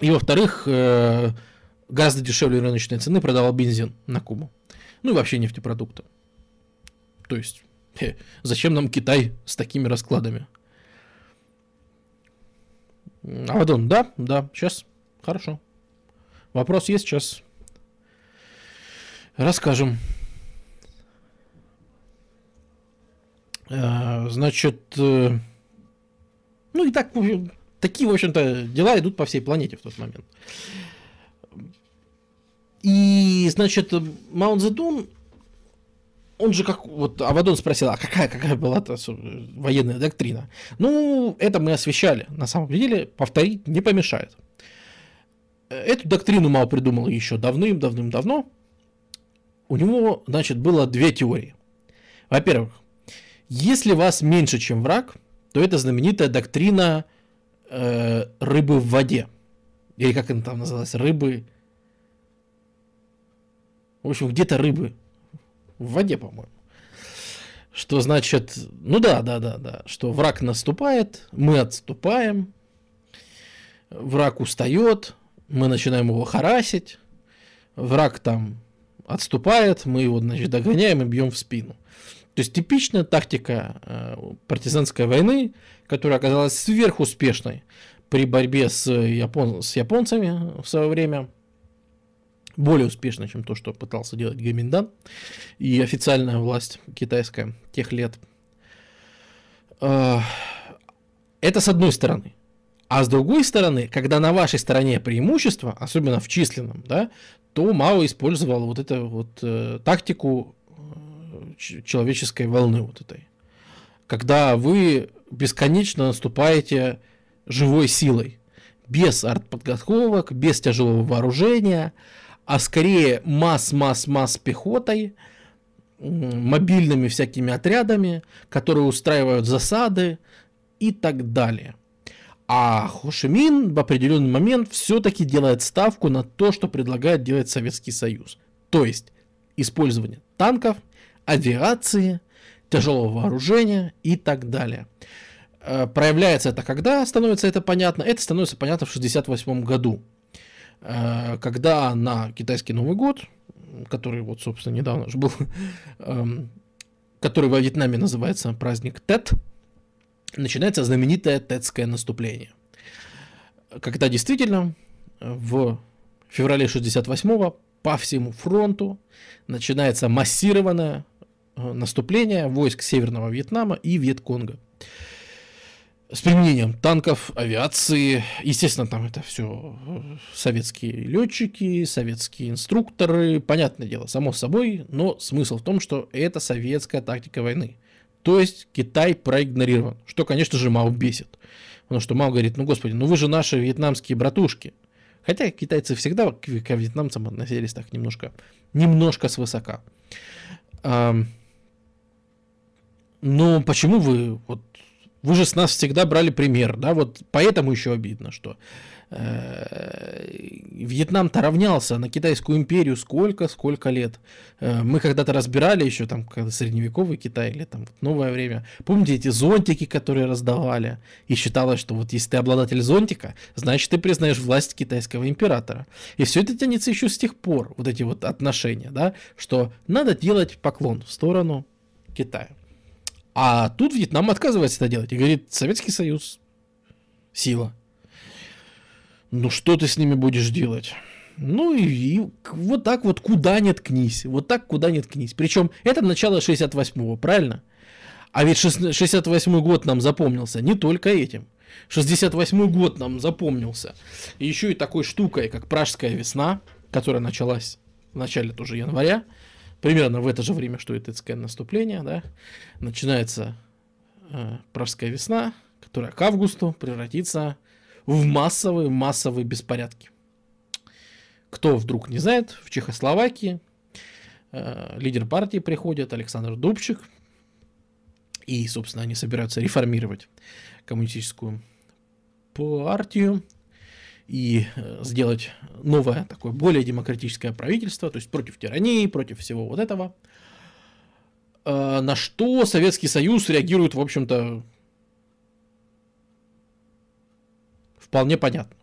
И во-вторых, э, гораздо дешевле рыночной цены продавал бензин на Кубу. Ну и вообще нефтепродукты. То есть, хе, зачем нам Китай с такими раскладами? Авадон, да, да, сейчас, хорошо. Вопрос есть, сейчас расскажем. А, значит, э, ну и так, такие, в общем-то, дела идут по всей планете в тот момент. И, значит, Маунт Зедун, он же как, вот Авадон спросил, а какая, какая была-то военная доктрина? Ну, это мы освещали. На самом деле, повторить не помешает. Эту доктрину Мао придумал еще давным-давным-давно. У него, значит, было две теории. Во-первых, если вас меньше, чем враг, то это знаменитая доктрина э, рыбы в воде. Или как она там называлась? Рыбы в общем, где-то рыбы. В воде, по-моему. что значит, ну да, да, да, да, что враг наступает, мы отступаем, враг устает, мы начинаем его харасить, враг там отступает, мы его, значит, догоняем и бьем в спину. То есть типичная тактика э, партизанской войны, которая оказалась сверхуспешной при борьбе с, япон... с японцами в свое время, более успешно, чем то, что пытался делать Гаминдан и официальная власть китайская тех лет. Э, это с одной стороны. А с другой стороны, когда на вашей стороне преимущество, особенно в численном, да, то Мао использовал вот эту вот э, тактику э, человеческой волны вот этой. Когда вы бесконечно наступаете живой силой, без артподготовок, без тяжелого вооружения, а скорее масс-масс-масс пехотой, мобильными всякими отрядами, которые устраивают засады и так далее. А Хошимин в определенный момент все-таки делает ставку на то, что предлагает делать Советский Союз. То есть использование танков, авиации, тяжелого вооружения и так далее. Э, проявляется это когда становится это понятно? Это становится понятно в 1968 году, когда на китайский Новый год, который вот, собственно, недавно же был, эм, который во Вьетнаме называется праздник Тет, начинается знаменитое Тетское наступление. Когда действительно в феврале 68-го по всему фронту начинается массированное э, наступление войск Северного Вьетнама и Вьетконга. С применением танков, авиации. Естественно, там это все э, советские летчики, советские инструкторы. Понятное дело, само собой, но смысл в том, что это советская тактика войны. То есть Китай проигнорирован, что, конечно же, Мао бесит. Потому что Мао говорит, ну, господи, ну вы же наши вьетнамские братушки. Хотя китайцы всегда к, к вьетнамцам относились так немножко, немножко свысока. Но почему вы, вот, вы же с нас всегда брали пример, да, вот поэтому еще обидно, что Э, Вьетнам-то равнялся на Китайскую империю сколько-сколько лет. Э, мы когда-то разбирали еще там средневековый Китай или там новое время. Помните эти зонтики, которые раздавали? И считалось, что вот если ты обладатель зонтика, значит ты признаешь власть китайского императора. И все это тянется еще с тех пор, вот эти вот отношения, да, что надо делать поклон в сторону Китая. А тут Вьетнам отказывается это делать и говорит, Советский Союз, сила, ну что ты с ними будешь делать? Ну и, и вот так вот куда нет кнись. Вот так куда нет кнись. Причем это начало 68-го, правильно? А ведь 68-й год нам запомнился не только этим. 68-й год нам запомнился. Еще и такой штукой, как Пражская весна, которая началась в начале тоже января, примерно в это же время, что и Тыцкое наступление, да, начинается э, Пражская весна, которая к августу превратится в массовые, массовые беспорядки. Кто вдруг не знает, в Чехословакии э, лидер партии приходит Александр Дубчик, и, собственно, они собираются реформировать коммунистическую партию и э, сделать новое такое более демократическое правительство, то есть против тирании, против всего вот этого. Э, на что Советский Союз реагирует, в общем-то, вполне понятно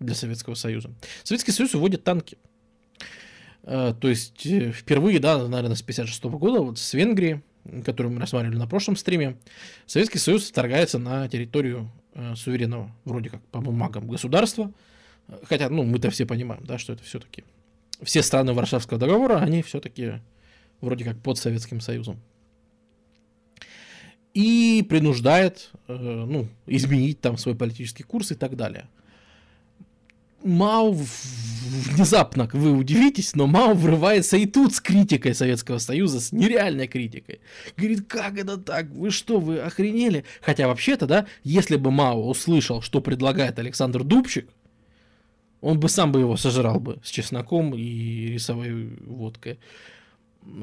для Советского Союза. Советский Союз вводит танки. Э, то есть впервые, да, наверное, с 56 года, вот с Венгрии, которую мы рассматривали на прошлом стриме, Советский Союз вторгается на территорию э, суверенного, вроде как по бумагам государства. Хотя, ну, мы-то все понимаем, да, что это все-таки все страны Варшавского договора, они все-таки вроде как под Советским Союзом и принуждает э, ну, изменить там свой политический курс и так далее. Мао внезапно, вы удивитесь, но Мао врывается и тут с критикой Советского Союза, с нереальной критикой. Говорит, как это так? Вы что, вы охренели? Хотя вообще-то, да, если бы Мао услышал, что предлагает Александр Дубчик, он бы сам бы его сожрал бы с чесноком и рисовой водкой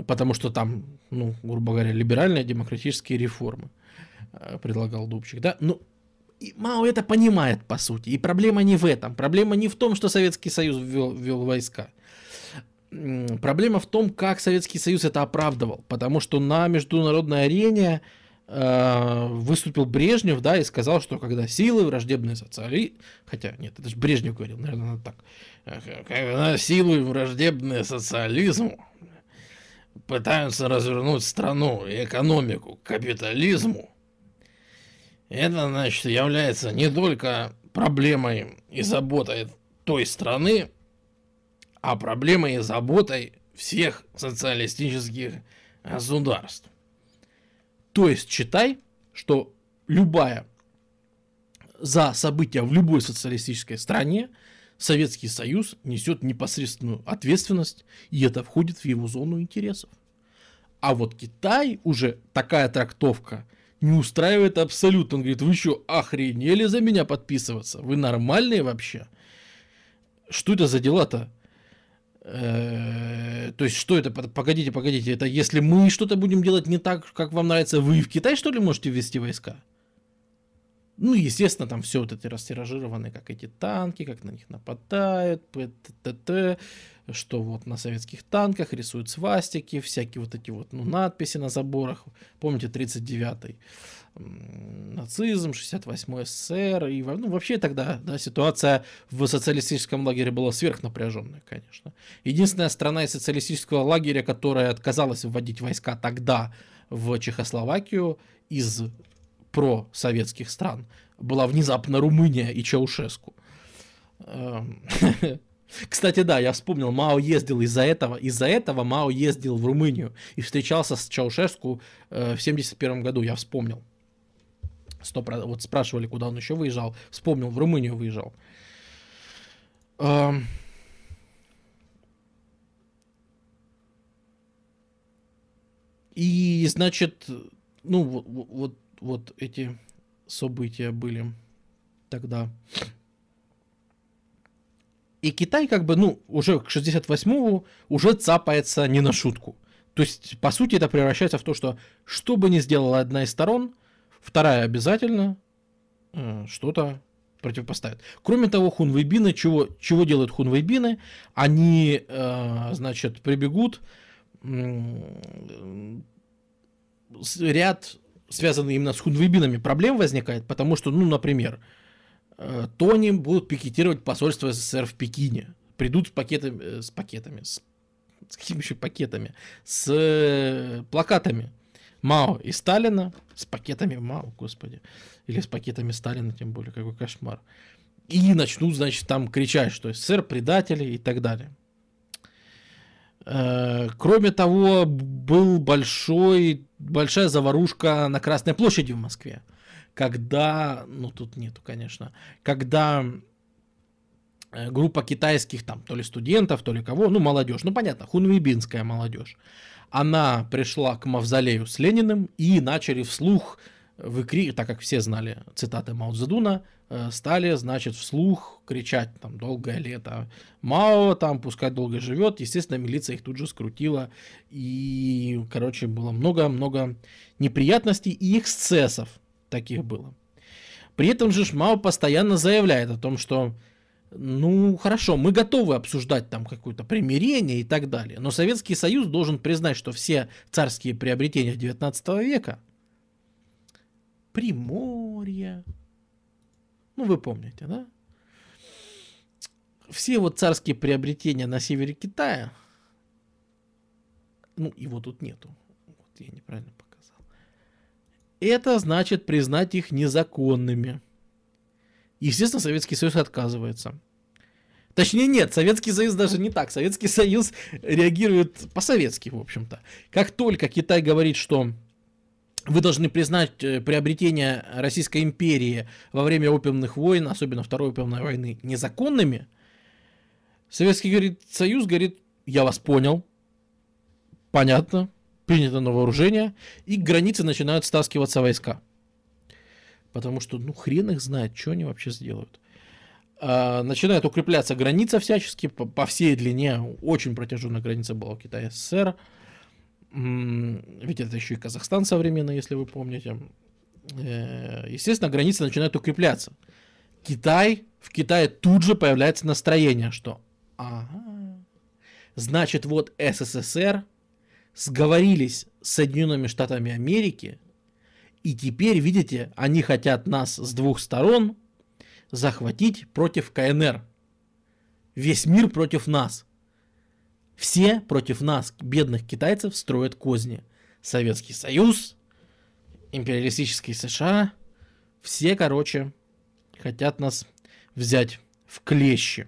потому что там, ну, грубо говоря, либеральные демократические реформы э, предлагал Дубчик, да, ну, и Мао это понимает, по сути, и проблема не в этом, проблема не в том, что Советский Союз ввел, ввел войска. проблема в том, как Советский Союз это оправдывал. Потому что на международной арене э, выступил Брежнев, да, и сказал, что когда силы враждебные социали... Хотя, нет, это же Брежнев говорил, наверное, надо так. Когда силы враждебные социализму пытаются развернуть страну и экономику к капитализму, это, значит, является не только проблемой и заботой той страны, а проблемой и заботой всех социалистических государств. То есть читай, что любая за события в любой социалистической стране Советский Союз несет непосредственную ответственность, и это входит в его зону интересов. А вот Китай уже такая трактовка не устраивает абсолютно. Он говорит, вы что, охренели за меня подписываться? Вы нормальные вообще? Что это за дела-то? Э, то есть, что это? Погодите, погодите. Это если мы что-то будем делать не так, как вам нравится, вы в Китай, что ли, можете ввести войска? Ну, естественно, там все вот эти растиражированы, как эти танки, как на них нападают, т что вот на советских танках рисуют свастики, всякие вот эти вот ну, надписи на заборах. Помните, 39-й нацизм, 68-й СССР. И, ну, вообще тогда да, ситуация в социалистическом лагере была сверхнапряженная, конечно. Единственная страна из социалистического лагеря, которая отказалась вводить войска тогда в Чехословакию из просоветских стран, была внезапно Румыния и Чаушеску. Кстати, да, я вспомнил, Мао ездил из-за этого, из-за этого Мао ездил в Румынию и встречался с Чаушеску э, в 71 году, я вспомнил. 100%, вот спрашивали, куда он еще выезжал, вспомнил, в Румынию выезжал. Эм... И, значит, ну, вот, вот, вот эти события были тогда. И Китай как бы, ну, уже к 68-му уже цапается не на шутку. То есть, по сути, это превращается в то, что что бы ни сделала одна из сторон, вторая обязательно что-то противопоставит. Кроме того, хунвейбины, чего, чего делают хунвейбины? Они, э, значит, прибегут э, ряд, связанный именно с хунвейбинами, проблем возникает, потому что, ну, например, Э, Тони будут пикетировать посольство СССР в Пекине. Придут с пакетами, э, с пакетами, с, с какими еще пакетами, с э, плакатами Мао и Сталина, с пакетами Мао, господи, или с пакетами Сталина, тем более, какой кошмар. И начнут, значит, там кричать, что СССР предатели и так далее. Кроме того, был большой, большая заварушка на Красной площади в Москве когда, ну тут нету, конечно, когда э, группа китайских там, то ли студентов, то ли кого, ну молодежь, ну понятно, хунвейбинская молодежь, она пришла к мавзолею с Лениным и начали вслух выкрикивать, так как все знали цитаты Мао Цзэдуна, э, стали, значит, вслух кричать там «долгое лето», Мао там пускай долго живет, естественно, милиция их тут же скрутила, и, короче, было много-много неприятностей и эксцессов таких было. При этом же Мао постоянно заявляет о том, что ну хорошо, мы готовы обсуждать там какое-то примирение и так далее, но Советский Союз должен признать, что все царские приобретения 19 века, Приморье, ну вы помните, да? Все вот царские приобретения на севере Китая, ну его тут нету, вот я неправильно это значит признать их незаконными. Естественно, Советский Союз отказывается. Точнее, нет, Советский Союз даже не так. Советский Союз реагирует по-советски, в общем-то. Как только Китай говорит, что вы должны признать э, приобретение Российской империи во время опиумных войн, особенно Второй опиумной войны, незаконными, Советский говорит, Союз говорит, я вас понял, понятно, принято на вооружение, и к границе начинают стаскиваться войска. Потому что, ну, хрен их знает, что они вообще сделают. А, начинает укрепляться граница всячески по, всей длине. Очень протяженная граница была у Китая СССР. Ведь это еще и Казахстан современный, если вы помните. Э, естественно, границы начинают укрепляться. Китай, в Китае тут же появляется настроение, что ага, Значит, вот СССР сговорились с Соединенными Штатами Америки, и теперь, видите, они хотят нас с двух сторон захватить против КНР. Весь мир против нас. Все против нас, бедных китайцев, строят козни. Советский Союз, империалистические США, все, короче, хотят нас взять в клещи.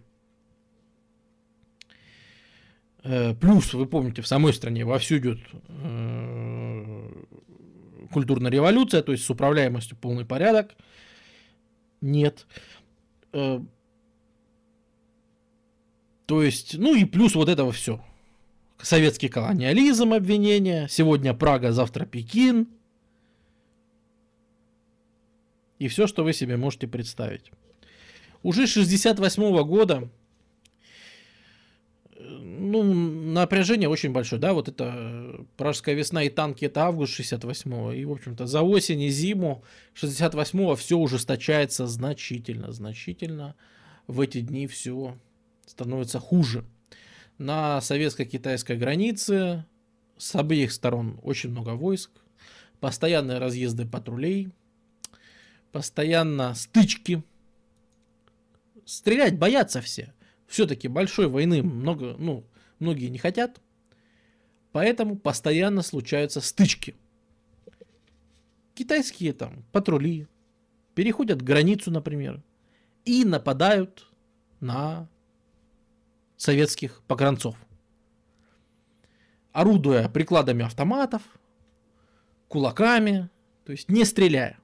Э, плюс, вы помните, в самой стране вовсю идет э, культурная революция, то есть с управляемостью полный порядок. Нет. Э, то есть, ну и плюс вот этого все. Советский колониализм обвинения. Сегодня Прага, завтра Пекин. И все, что вы себе можете представить. Уже 68 года ну, напряжение очень большое, да, вот это Пражская весна и танки, это август 68-го, и, в общем-то, за осень и зиму 68-го все ужесточается значительно, значительно, в эти дни все становится хуже. На советско-китайской границе с обеих сторон очень много войск, постоянные разъезды патрулей, постоянно стычки, стрелять боятся все – все-таки большой войны много, ну, многие не хотят. Поэтому постоянно случаются стычки. Китайские там патрули переходят границу, например, и нападают на советских погранцов. Орудуя прикладами автоматов, кулаками, то есть не стреляя.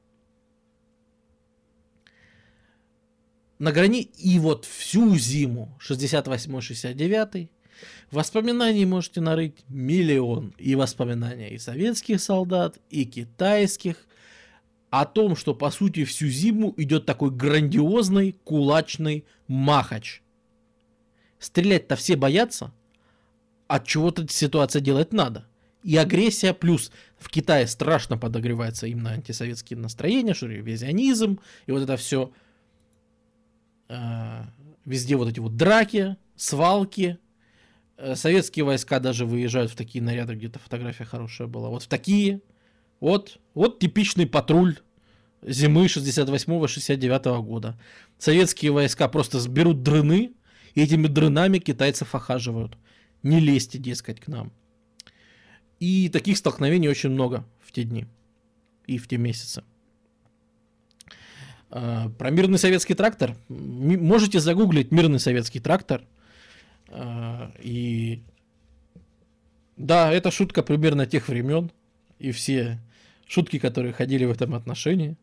На грани и вот всю зиму 68-69 воспоминаний можете нарыть миллион и воспоминания и советских солдат, и китайских о том, что по сути всю зиму идет такой грандиозный кулачный махач. Стрелять-то все боятся, от чего-то ситуация делать надо. И агрессия плюс в Китае страшно подогревается именно антисоветские настроения, что ревизионизм и вот это все – везде вот эти вот драки, свалки. Э, советские войска даже выезжают в такие наряды, где-то фотография хорошая была. Вот в такие. Вот, вот типичный патруль зимы 68-69 года. Советские войска просто сберут дрыны, и этими дрынами китайцев охаживают. Не лезьте, дескать, к нам. И таких столкновений очень много в те дни и в те месяцы. А, про мирный советский трактор. Можете загуглить мирный советский трактор. А, и да, это шутка примерно тех времен. И все шутки, которые ходили в этом отношении.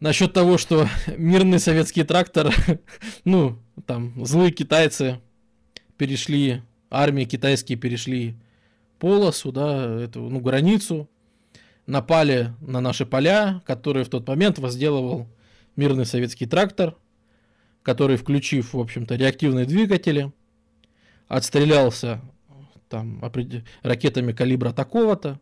Насчет того, что мирный советский трактор, ну, там, злые китайцы перешли, армии китайские перешли полосу, да, эту, ну, границу, напали на наши поля, которые в тот момент возделывал мирный советский трактор, который, включив, в общем-то, реактивные двигатели, отстрелялся там ракетами калибра такого-то,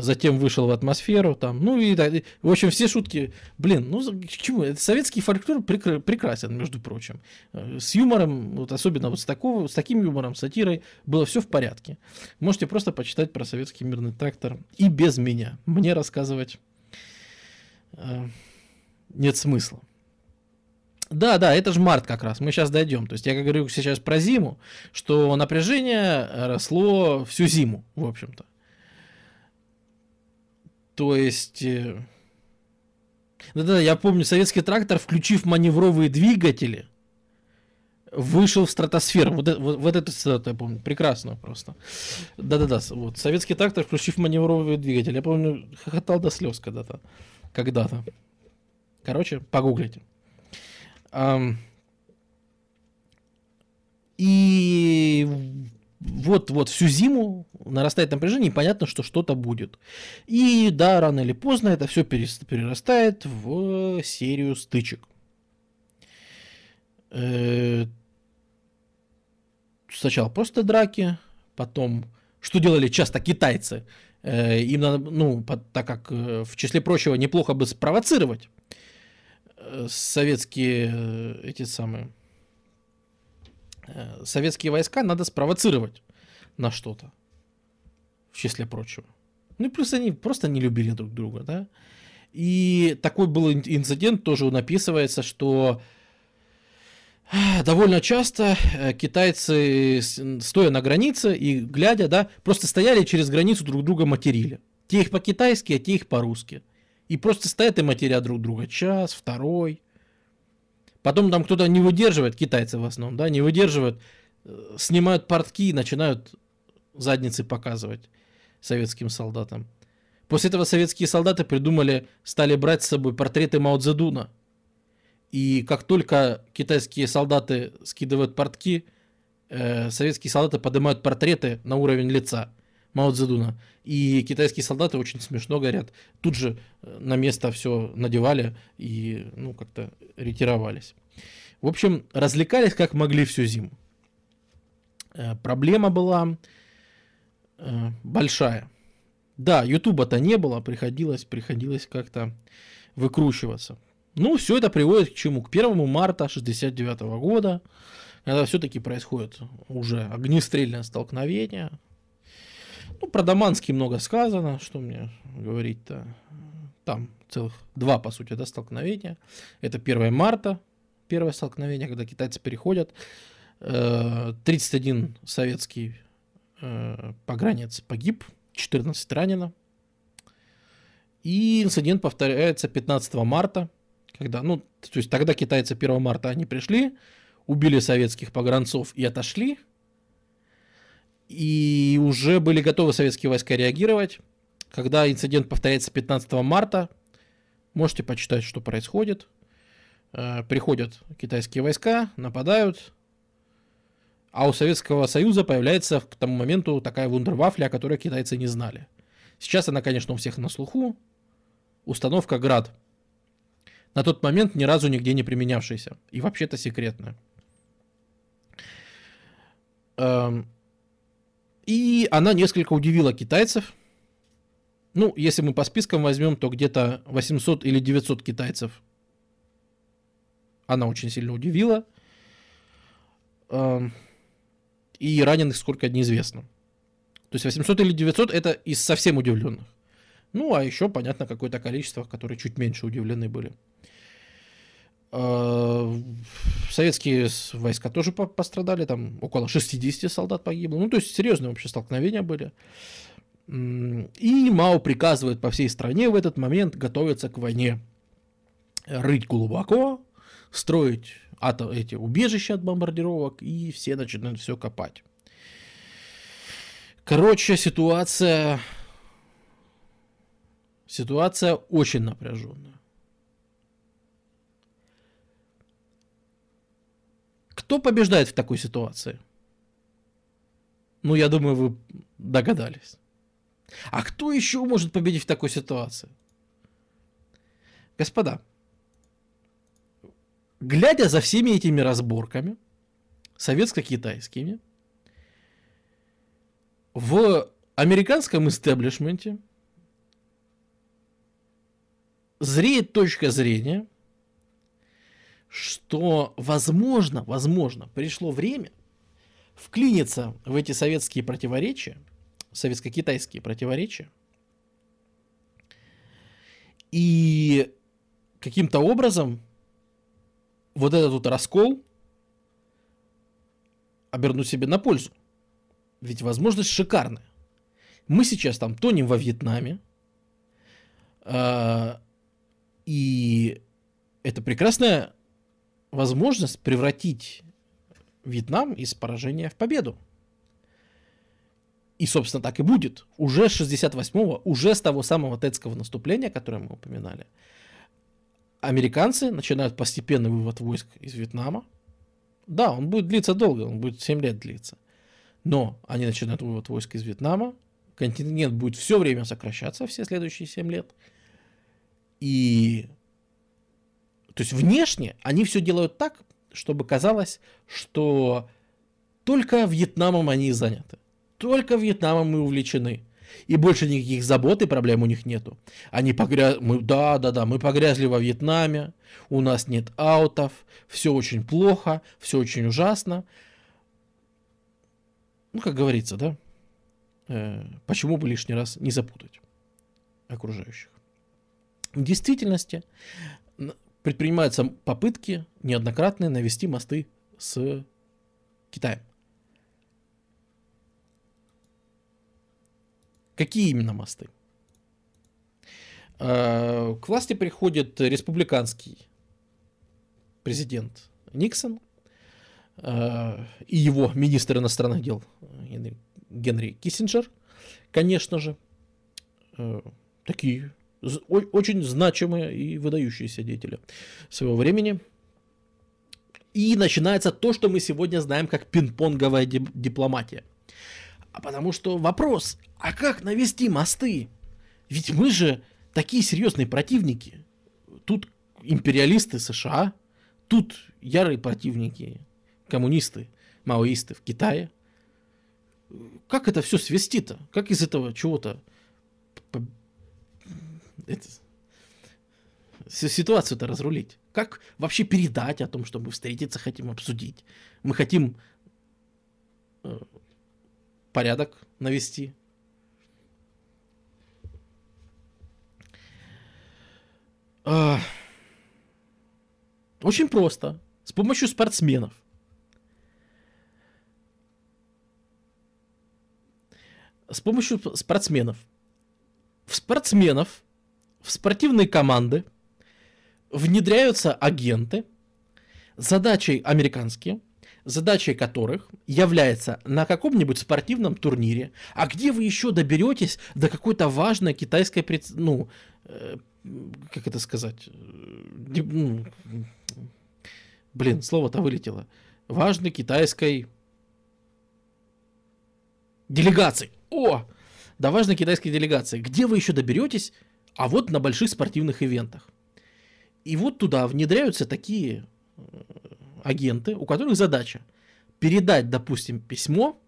затем вышел в атмосферу, там, ну и, в общем, все шутки, блин, ну к чему, это советский фольклор прекра- прекрасен, между прочим, э, с юмором, вот особенно вот с, такого, с таким юмором, сатирой, было все в порядке. Можете просто почитать про советский мирный трактор и без меня, мне рассказывать э, нет смысла. Да, да, это же март как раз, мы сейчас дойдем. То есть я говорю сейчас про зиму, что напряжение росло всю зиму, в общем-то. То есть... Э, да-да, я помню, советский трактор, включив маневровые двигатели, вышел в стратосферу. Вот, вот, вот это цитату я помню. Прекрасно просто. Да-да-да. Вот. Советский трактор, включив маневровые двигатели. Я помню, хохотал до слез когда-то. Когда-то. Короче, погуглите. И вот-вот всю зиму нарастает напряжение, и понятно, что что-то будет. И да, рано или поздно это все перерастает в серию стычек. Э, сначала просто драки, потом, что делали часто китайцы, э, им надо, ну, так как э, в числе прочего неплохо бы спровоцировать советские эти самые советские войска надо спровоцировать на что-то, в числе прочего. Ну и плюс они просто не любили друг друга, да. И такой был инцидент, тоже написывается, что довольно часто э, китайцы, стоя на границе и глядя, да, просто стояли через границу друг друга материли. Те их по-китайски, а те их по-русски. И просто стоят и матерят друг друга час, второй. Потом там кто-то не выдерживает, китайцы в основном, да, не выдерживают, э, снимают портки и начинают задницы показывать советским солдатам. После этого советские солдаты придумали, стали брать с собой портреты Мао Цзэдуна – и как только китайские солдаты скидывают портки, э, советские солдаты поднимают портреты на уровень лица Мао Цзэдуна. И китайские солдаты очень смешно говорят. Тут же э, на место все надевали и ну, как-то ретировались. В общем, развлекались как могли всю зиму. Э, проблема была э, большая. Да, ютуба-то не было, приходилось, приходилось как-то выкручиваться. Ну, все это приводит к чему? К 1 марта 1969 года, когда все-таки происходит уже огнестрельное столкновение. Ну, про Даманский много сказано, что мне говорить-то. Там целых два, по сути, да, столкновения. Это 1 марта, первое столкновение, когда китайцы переходят. 31 э, советский погранец погиб, 14 ранено. И инцидент повторяется 15 марта когда, ну, то есть тогда китайцы 1 марта они пришли, убили советских погранцов и отошли. И уже были готовы советские войска реагировать. Когда инцидент повторяется 15 марта, можете почитать, что происходит. Э, приходят китайские войска, нападают, а у Советского Союза появляется к тому моменту такая вундервафля, о которой китайцы не знали. Сейчас она, конечно, у всех на слуху. Установка «Град» на тот момент ни разу нигде не применявшийся. И вообще-то секретная. Эм, и она несколько удивила китайцев. Ну, если мы по спискам возьмем, то где-то 800 или 900 китайцев она очень сильно удивила. И раненых сколько неизвестно. То есть 800 или 900 это из совсем удивленных. Ну, а еще, понятно, какое-то количество, которые чуть меньше удивлены были. Э, советские войска тоже пострадали, там около 60 солдат погибло. Ну, то есть серьезные вообще столкновения были. И Мао приказывает по всей стране в этот момент готовиться к войне. Рыть глубоко, строить ато, эти убежища от бомбардировок, и все начинают все копать. Короче, ситуация... Ситуация очень напряженная. Кто побеждает в такой ситуации? Ну, я думаю, вы догадались. А кто еще может победить в такой ситуации? Господа, глядя за всеми этими разборками, советско-китайскими, в американском истеблишменте зреет точка зрения, что, возможно, возможно, пришло время вклиниться в эти советские противоречия, советско-китайские противоречия, и каким-то образом вот этот вот раскол обернуть себе на пользу. Ведь возможность шикарная. Мы сейчас там тонем во Вьетнаме, э, и это прекрасная возможность превратить Вьетнам из поражения в победу. И, собственно, так и будет. Уже с 68-го, уже с того самого Тетского наступления, которое мы упоминали, американцы начинают постепенный вывод войск из Вьетнама. Да, он будет длиться долго, он будет 7 лет длиться. Но они начинают вывод войск из Вьетнама, континент будет все время сокращаться, все следующие 7 лет. И то есть внешне они все делают так, чтобы казалось, что только Вьетнамом они заняты. Только Вьетнамом мы увлечены. И больше никаких забот и проблем у них нету. Они погряз... мы... Да, да, да, мы погрязли во Вьетнаме, у нас нет аутов, все очень плохо, все очень ужасно. ну, как говорится, да, э, почему бы лишний раз не запутать окружающих. В действительности предпринимаются попытки неоднократные навести мосты с Китаем. Какие именно мосты? Э, к власти приходит республиканский президент Никсон э, и его министр иностранных дел Генри Киссинджер, конечно же, э, такие очень значимые и выдающиеся деятели своего времени. И начинается то, что мы сегодня знаем как пинг-понговая дипломатия. А потому что вопрос, а как навести мосты? Ведь мы же такие серьезные противники. Тут империалисты США, тут ярые противники, коммунисты, маоисты в Китае. Как это все свести-то? Как из этого чего-то это, ситуацию-то разрулить? Как вообще передать о том, что мы встретиться хотим обсудить? Мы хотим э, порядок навести, Очень просто. С помощью спортсменов. С помощью спортсменов. В спортсменов, в спортивные команды внедряются агенты, задачей американские, задачей которых является на каком-нибудь спортивном турнире, а где вы еще доберетесь до какой-то важной китайской, ну, э, как это сказать, ну, блин, слово-то вылетело, важной китайской делегации. О, до важной китайской делегации. Где вы еще доберетесь? А вот на больших спортивных ивентах. И вот туда внедряются такие э, агенты, у которых задача передать, допустим, письмо,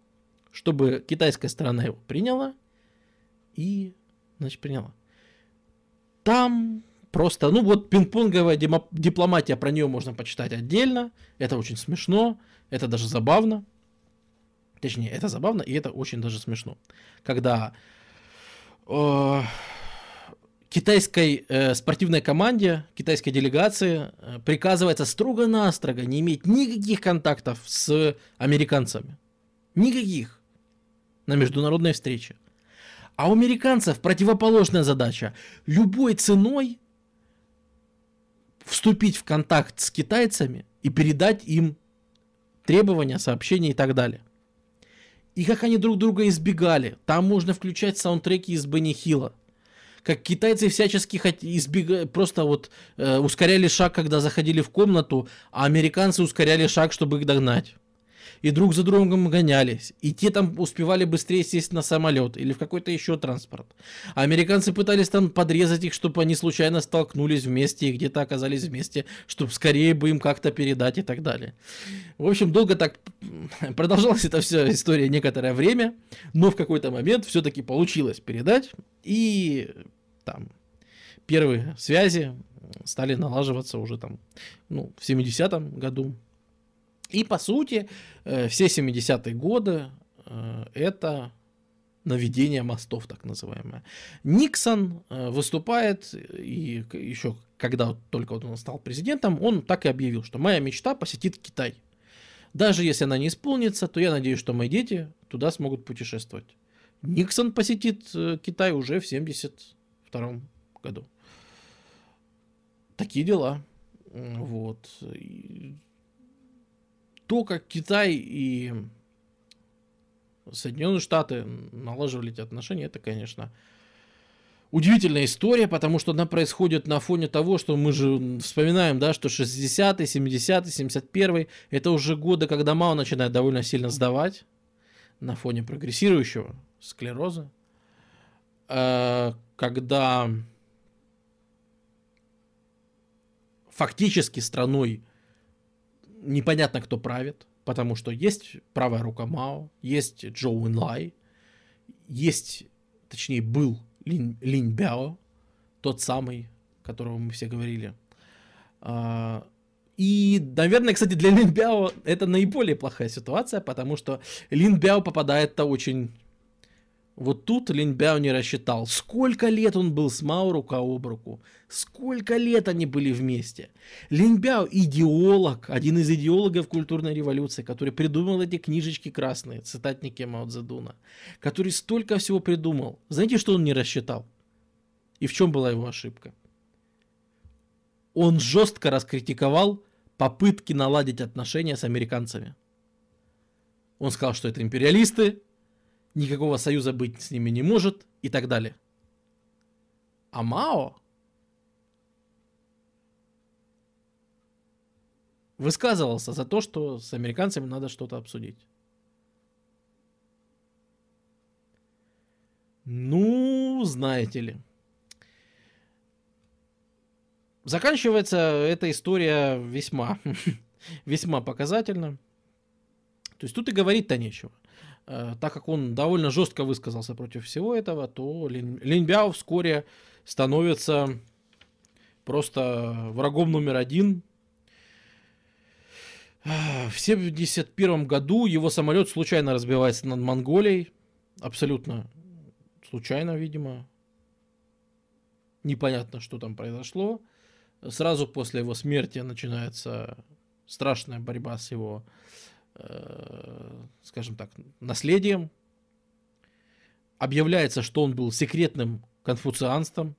чтобы китайская сторона его приняла и, значит, приняла. Там просто, ну вот пинг-понговая дипломатия, про нее можно почитать отдельно. Это очень смешно, это даже забавно. Точнее, это забавно и это очень даже смешно. Когда э, китайской э, спортивной команде, китайской делегации э, приказывается строго-настрого не иметь никаких контактов с американцами. Никаких. На международной встрече. А у американцев противоположная задача. Любой ценой вступить в контакт с китайцами и передать им требования, сообщения и так далее. И как они друг друга избегали. Там можно включать саундтреки из Бенни Хилла. Как китайцы всячески избегали, просто вот э, ускоряли шаг, когда заходили в комнату, а американцы ускоряли шаг, чтобы их догнать и друг за другом гонялись. И те там успевали быстрее сесть на самолет или в какой-то еще транспорт. А американцы пытались там подрезать их, чтобы они случайно столкнулись вместе и где-то оказались вместе, чтобы скорее бы им как-то передать и так далее. В общем, долго так продолжалась эта вся история некоторое время, но в какой-то момент все-таки получилось передать. И там первые связи стали налаживаться уже там, ну, в 70-м году, и по сути, э, все 70-е годы э, это наведение мостов, так называемое. Никсон э, выступает, и еще когда только вот он стал президентом, он так и объявил, что моя мечта посетит Китай. Даже если она не исполнится, то я надеюсь, что мои дети туда смогут путешествовать. Никсон посетит Китай уже в 72 году. Такие дела. Вот то, как Китай и Соединенные Штаты налаживали эти отношения, это, конечно, удивительная история, потому что она происходит на фоне того, что мы же вспоминаем, да, что 60-й, 70-й, 71-й, это уже годы, когда Мао начинает довольно сильно сдавать на фоне прогрессирующего склероза, э, когда фактически страной непонятно, кто правит, потому что есть правая рука Мао, есть Джоу Инлай, есть, точнее, был Лин, Линь Бяо, тот самый, которого мы все говорили. А, И, наверное, кстати, для Лин Бяо это наиболее плохая ситуация, потому что Лин Бяо попадает-то очень... Вот тут Лин Бяо не рассчитал, сколько лет он был с Мао рука об руку, сколько лет они были вместе. Лин Бяо идеолог, один из идеологов культурной революции, который придумал эти книжечки красные, цитатники Мао Цзэдуна, который столько всего придумал. Знаете, что он не рассчитал? И в чем была его ошибка? Он жестко раскритиковал попытки наладить отношения с американцами. Он сказал, что это империалисты, никакого союза быть с ними не может и так далее. А Мао высказывался за то, что с американцами надо что-то обсудить. Ну, знаете ли. Заканчивается эта история весьма, весьма показательно. То есть тут и говорить-то нечего. Э, так как он довольно жестко высказался против всего этого, то Лин, Линбяо вскоре становится просто врагом номер один. В 71 году его самолет случайно разбивается над Монголией. Абсолютно случайно, видимо. Непонятно, что там произошло. Сразу после его смерти начинается страшная борьба с его, э, скажем так, наследием. Объявляется, что он был секретным конфуцианством,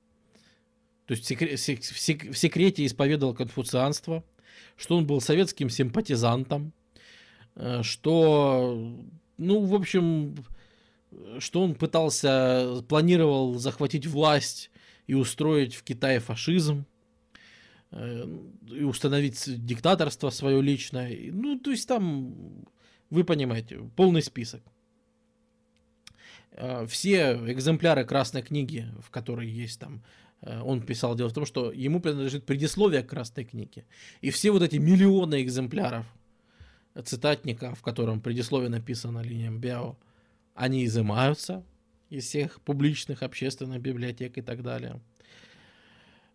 то есть в, секре- в секрете исповедовал конфуцианство, что он был советским симпатизантом, э, что, ну, в общем, что он пытался, планировал захватить власть и устроить в Китае фашизм. Э, и установить диктаторство свое личное. Ну, то есть там, вы понимаете, полный список. Э, все экземпляры Красной книги, в которой есть там, э, он писал, дело в том, что ему принадлежит предисловие к Красной книге. И все вот эти миллионы экземпляров цитатника, в котором предисловие написано линиям Бяо, они изымаются из всех публичных, общественных библиотек и так далее.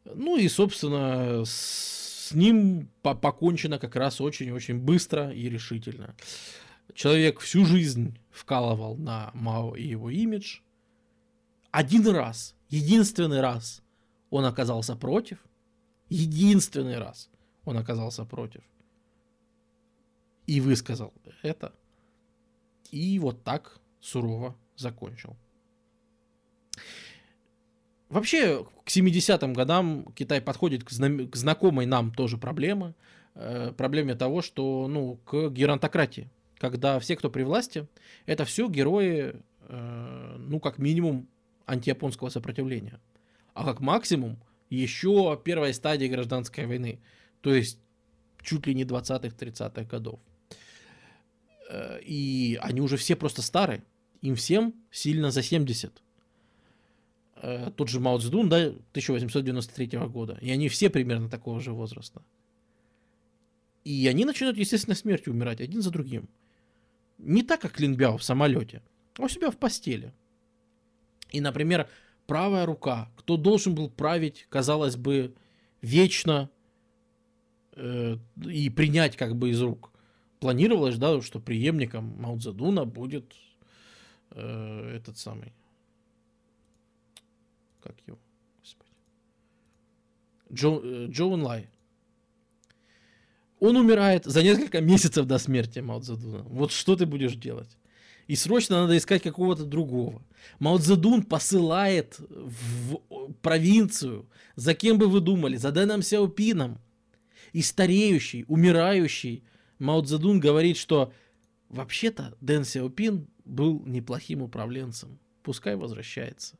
Ну и, собственно, с ним покончено как раз очень-очень быстро и решительно. Человек всю жизнь вкалывал на Мао и его имидж. Один раз, единственный раз он оказался против. Единственный раз он оказался против. И высказал это. И вот так сурово закончил. Вообще, к 70-м годам Китай подходит к, зна- к знакомой нам тоже проблеме, э, проблеме того, что, ну, к геронтократии, когда все, кто при власти, это все герои, э, ну, как минимум, антияпонского сопротивления, а как максимум еще первой стадии гражданской войны, то есть чуть ли не 20-х, 30-х годов. Э, и они уже все просто старые, им всем сильно за 70 э, тот же Мао Цзэдун, да, 1893 года. И они все примерно такого же возраста. И они начинают естественной смертью умирать один за другим. Не так, как Линбяо в самолете, а у себя в постели. И, например, правая рука, кто должен был править, казалось бы, вечно э, и принять как бы из рук. Планировалось, да, что преемником Мао Цзэдуна будет э, этот самый как его, господи, Джо, э, Джоун Лай. Он умирает за несколько месяцев до смерти Мао Цзэдуна. Вот что ты будешь делать? И срочно надо искать какого-то другого. Мао Цзэдун посылает в провинцию, за кем бы вы думали, за Дэном Сяопином. И стареющий, умирающий Мао Цзэдун говорит, что вообще-то Дэн Сяопин был неплохим управленцем. Пускай возвращается.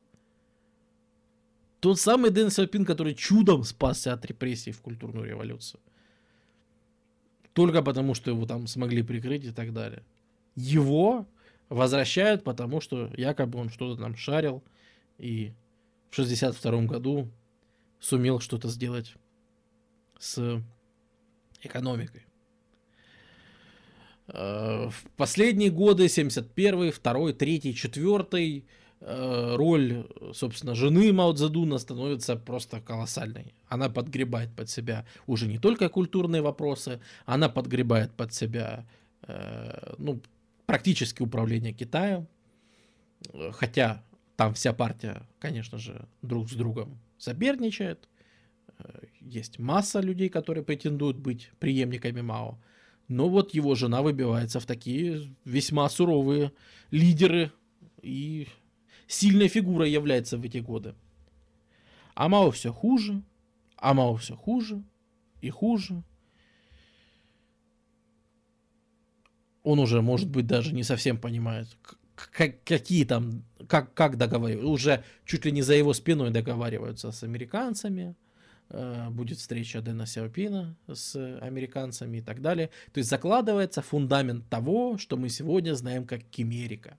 Тот самый Дэн Сяопин, который чудом спасся от репрессий в культурную революцию. Только потому, что его там смогли прикрыть и так далее. Его возвращают, потому что якобы он что-то там шарил и в 62 году сумел что-то сделать с экономикой. Э, в последние годы, 71 2 3 4 э, роль, собственно, жены Мао Цзэдуна становится просто колоссальной. Она подгребает под себя уже не только культурные вопросы, она подгребает под себя э, ну, практически управление Китаем, хотя там вся партия, конечно же, друг с другом соперничает. Э, есть масса людей, которые претендуют быть преемниками Мао. Но вот его жена выбивается в такие весьма суровые лидеры и сильной фигурой является в эти годы. А Мао все хуже, а Мао все хуже и хуже. Он уже, может быть, даже не совсем понимает, какие там, как, как договариваются. Уже чуть ли не за его спиной договариваются с американцами. Э, будет встреча Дэна Сяопина с американцами и так далее. То есть закладывается фундамент того, что мы сегодня знаем как Кимерика.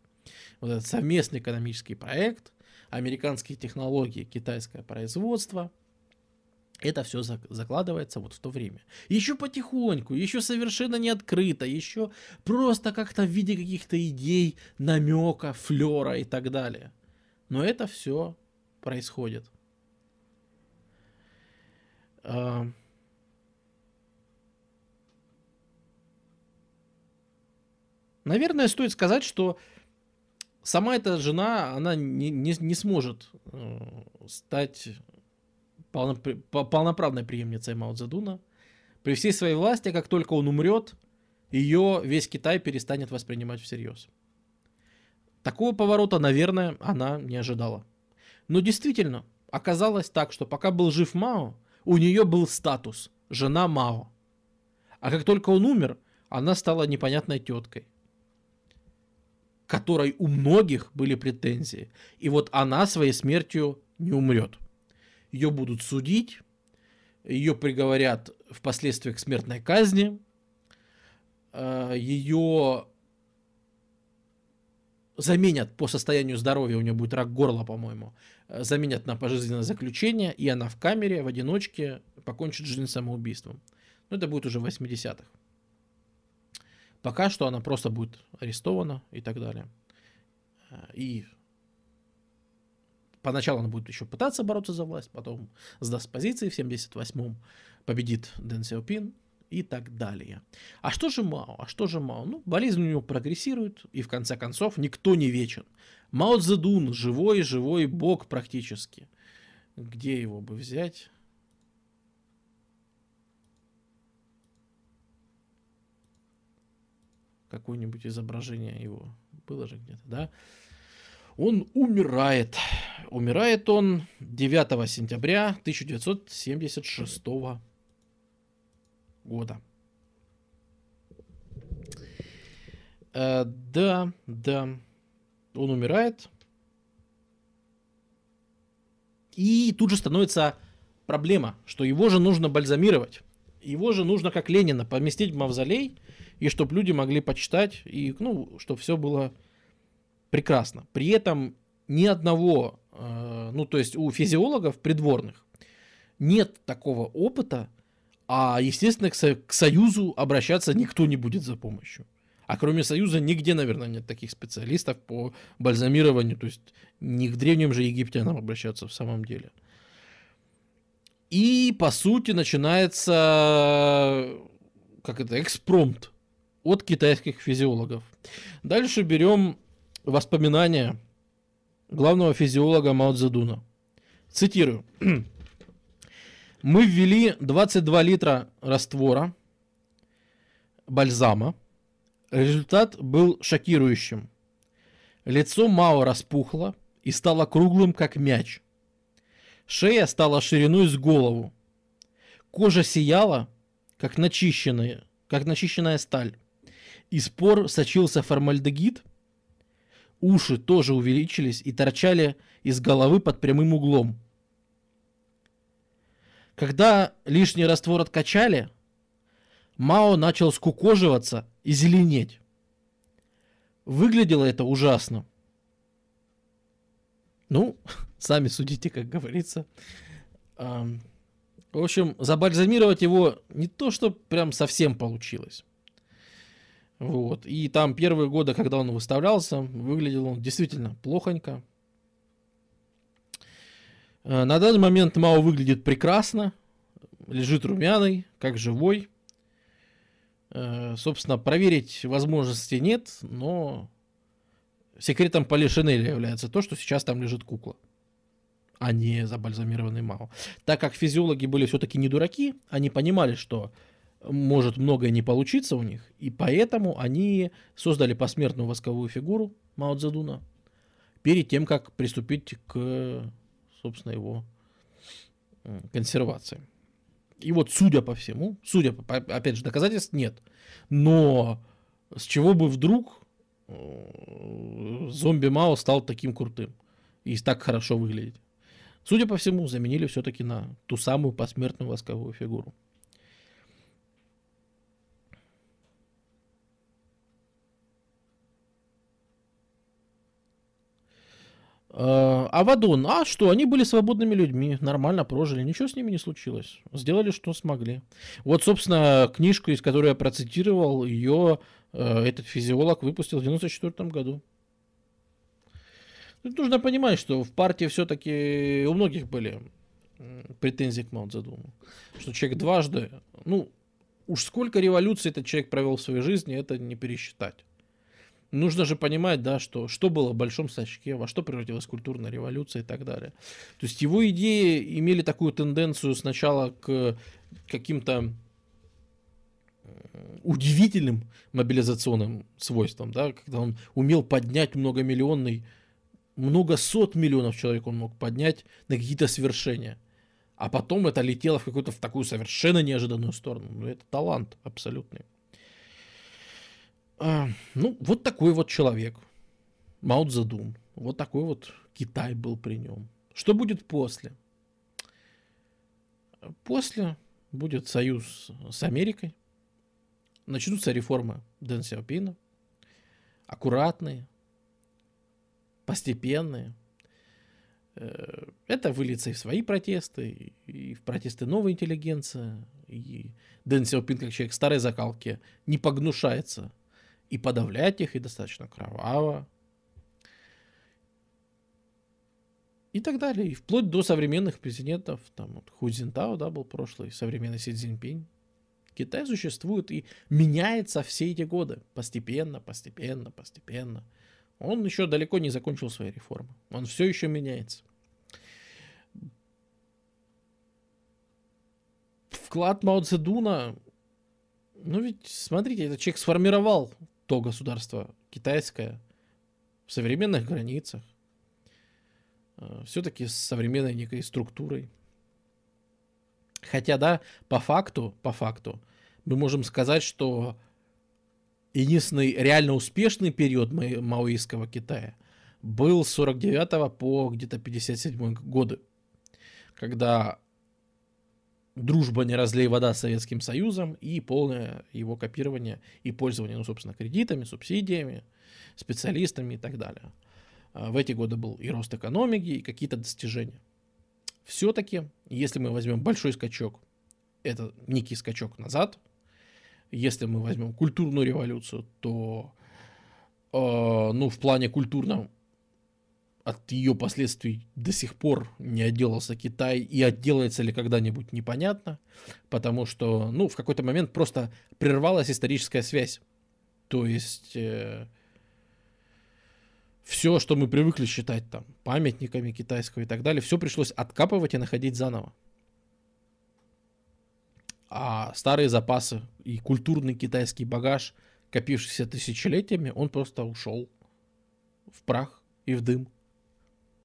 Вот этот совместный экономический проект, американские технологии, китайское производство – это все закладывается вот в то время. Еще потихоньку, еще совершенно не открыто, еще просто как-то в виде каких-то идей, намека, флера и так далее. Но это все происходит. Наверное, стоит сказать, что сама эта жена, она не, не, не сможет э, стать полноправной преемницей Мао Цзэдуна. При всей своей власти, как только он умрет, ее весь Китай перестанет воспринимать всерьез. Такого поворота, наверное, она не ожидала. Но действительно, оказалось так, что пока был жив Мао, у нее был статус «жена Мао». А как только он умер, она стала непонятной теткой, которой у многих были претензии. И вот она своей смертью не умрет ее будут судить, ее приговорят впоследствии к смертной казни, э, ее заменят по состоянию здоровья, у нее будет рак горла, по-моему, э, заменят на пожизненное заключение, и она в камере, в одиночке покончит жизнь самоубийством. Но это будет уже в 80-х. Пока что она просто будет арестована и так далее. Э, и Поначалу он будет еще пытаться бороться за власть, потом сдаст позиции в 78-м, победит Дэн Сяопин и так далее. А что же Мао? А что же Мао? Ну, болезнь у него прогрессирует, и в конце концов никто не вечен. Мао Цзэдун, живой-живой бог практически. Где его бы взять? Какое-нибудь изображение его было же где-то, да? Он умирает. Умирает он 9 сентября 1976 года. Э, да, да. Он умирает. И тут же становится проблема, что его же нужно бальзамировать. Его же нужно, как Ленина, поместить в мавзолей, и чтобы люди могли почитать, и, ну, чтобы все было прекрасно. При этом ни одного, э, ну то есть у физиологов придворных нет такого опыта, а естественно к, со- к Союзу обращаться никто не будет за помощью. А кроме Союза нигде, наверное, нет таких специалистов по бальзамированию, то есть не к древним же египтянам обращаться в самом деле. И по сути начинается как это экспромт от китайских физиологов. Дальше берем воспоминания главного физиолога Мао Цзэдуна. Цитирую. Мы ввели 22 литра раствора бальзама. Результат был шокирующим. Лицо Мао распухло и стало круглым, как мяч. Шея стала шириной с голову. Кожа сияла, как начищенная, как начищенная сталь. Из пор сочился формальдегид – Уши тоже увеличились и торчали из головы под прямым углом. Когда лишний раствор откачали, Мао начал скукоживаться и зеленеть. Выглядело это ужасно. Ну, сами судите, как говорится. В общем, забальзамировать его не то, что прям совсем получилось. Вот. И там первые годы, когда он выставлялся, выглядел он действительно плохонько. Э, на данный момент Мао выглядит прекрасно, лежит румяный, как живой. Э, собственно, проверить возможности нет, но секретом Поли Шинеля является то, что сейчас там лежит кукла, а не забальзамированный Мао. Так как физиологи были все-таки не дураки, они понимали, что может многое не получиться у них, и поэтому они создали посмертную восковую фигуру Мао Цзэдуна перед тем, как приступить к, собственно, его консервации. И вот, судя по всему, судя, по, опять же, доказательств нет, но с чего бы вдруг э, зомби Мао стал таким крутым и так хорошо выглядеть? Судя по всему, заменили все-таки на ту самую посмертную восковую фигуру. Авадон, а что, они были свободными людьми, нормально прожили, ничего с ними не случилось. Сделали, что смогли. Вот, собственно, книжку, из которой я процитировал, ее э, этот физиолог выпустил в 94 году. Тут нужно понимать, что в партии все-таки у многих были претензии к Мао. Что человек дважды, ну, уж сколько революций этот человек провел в своей жизни, это не пересчитать нужно же понимать, да, что, что было в большом сачке, во что превратилась культурная революция и так далее. То есть его идеи имели такую тенденцию сначала к каким-то э, удивительным мобилизационным свойствам, да, когда он умел поднять многомиллионный, много сот миллионов человек он мог поднять на какие-то свершения. А потом это летело в какую-то в такую совершенно неожиданную сторону. Ну, это талант абсолютный. А, ну, вот такой вот человек. Мао Цзэдун. Вот такой вот Китай был при нем. Что будет после? После будет союз с Америкой. Начнутся реформы Дэн Сяопина. Аккуратные, постепенные. Э, это выльется и в свои протесты, и в протесты новой интеллигенции. И Дэн Сяопин, как человек старой закалки, не погнушается и подавлять их, и достаточно кроваво. И так далее. И вплоть до современных президентов, там вот Ху Цзинтао, да, был прошлый, современный Си Цзиньпинь. Китай существует и меняется все эти годы. Постепенно, постепенно, постепенно. Он еще далеко не закончил свои реформы. Он все еще меняется. Вклад Мао Цзэдуна, ну ведь, смотрите, этот человек сформировал то государство китайское в современных границах, э, все-таки с современной некой структурой. Хотя, да, по факту, по факту, мы можем сказать, что единственный реально успешный период маоистского Китая был с 49 по где-то 57 годы, когда дружба не разлей вода с Советским Союзом и полное его копирование и пользование, ну, собственно, кредитами, субсидиями, специалистами и так далее. А, в эти годы был и рост экономики, и какие-то достижения. Все-таки, если мы возьмем большой скачок, это некий скачок назад. Если мы возьмем культурную революцию, то э, ну, в плане культурном от ее последствий до сих пор не отделался Китай, и отделается ли когда-нибудь непонятно, потому что, ну, в какой-то момент просто прервалась историческая связь. То есть э, все, что мы привыкли считать там памятниками китайского и так далее, все пришлось откапывать и находить заново. А старые запасы и культурный китайский багаж, копившийся тысячелетиями, он просто ушел в прах и в дым.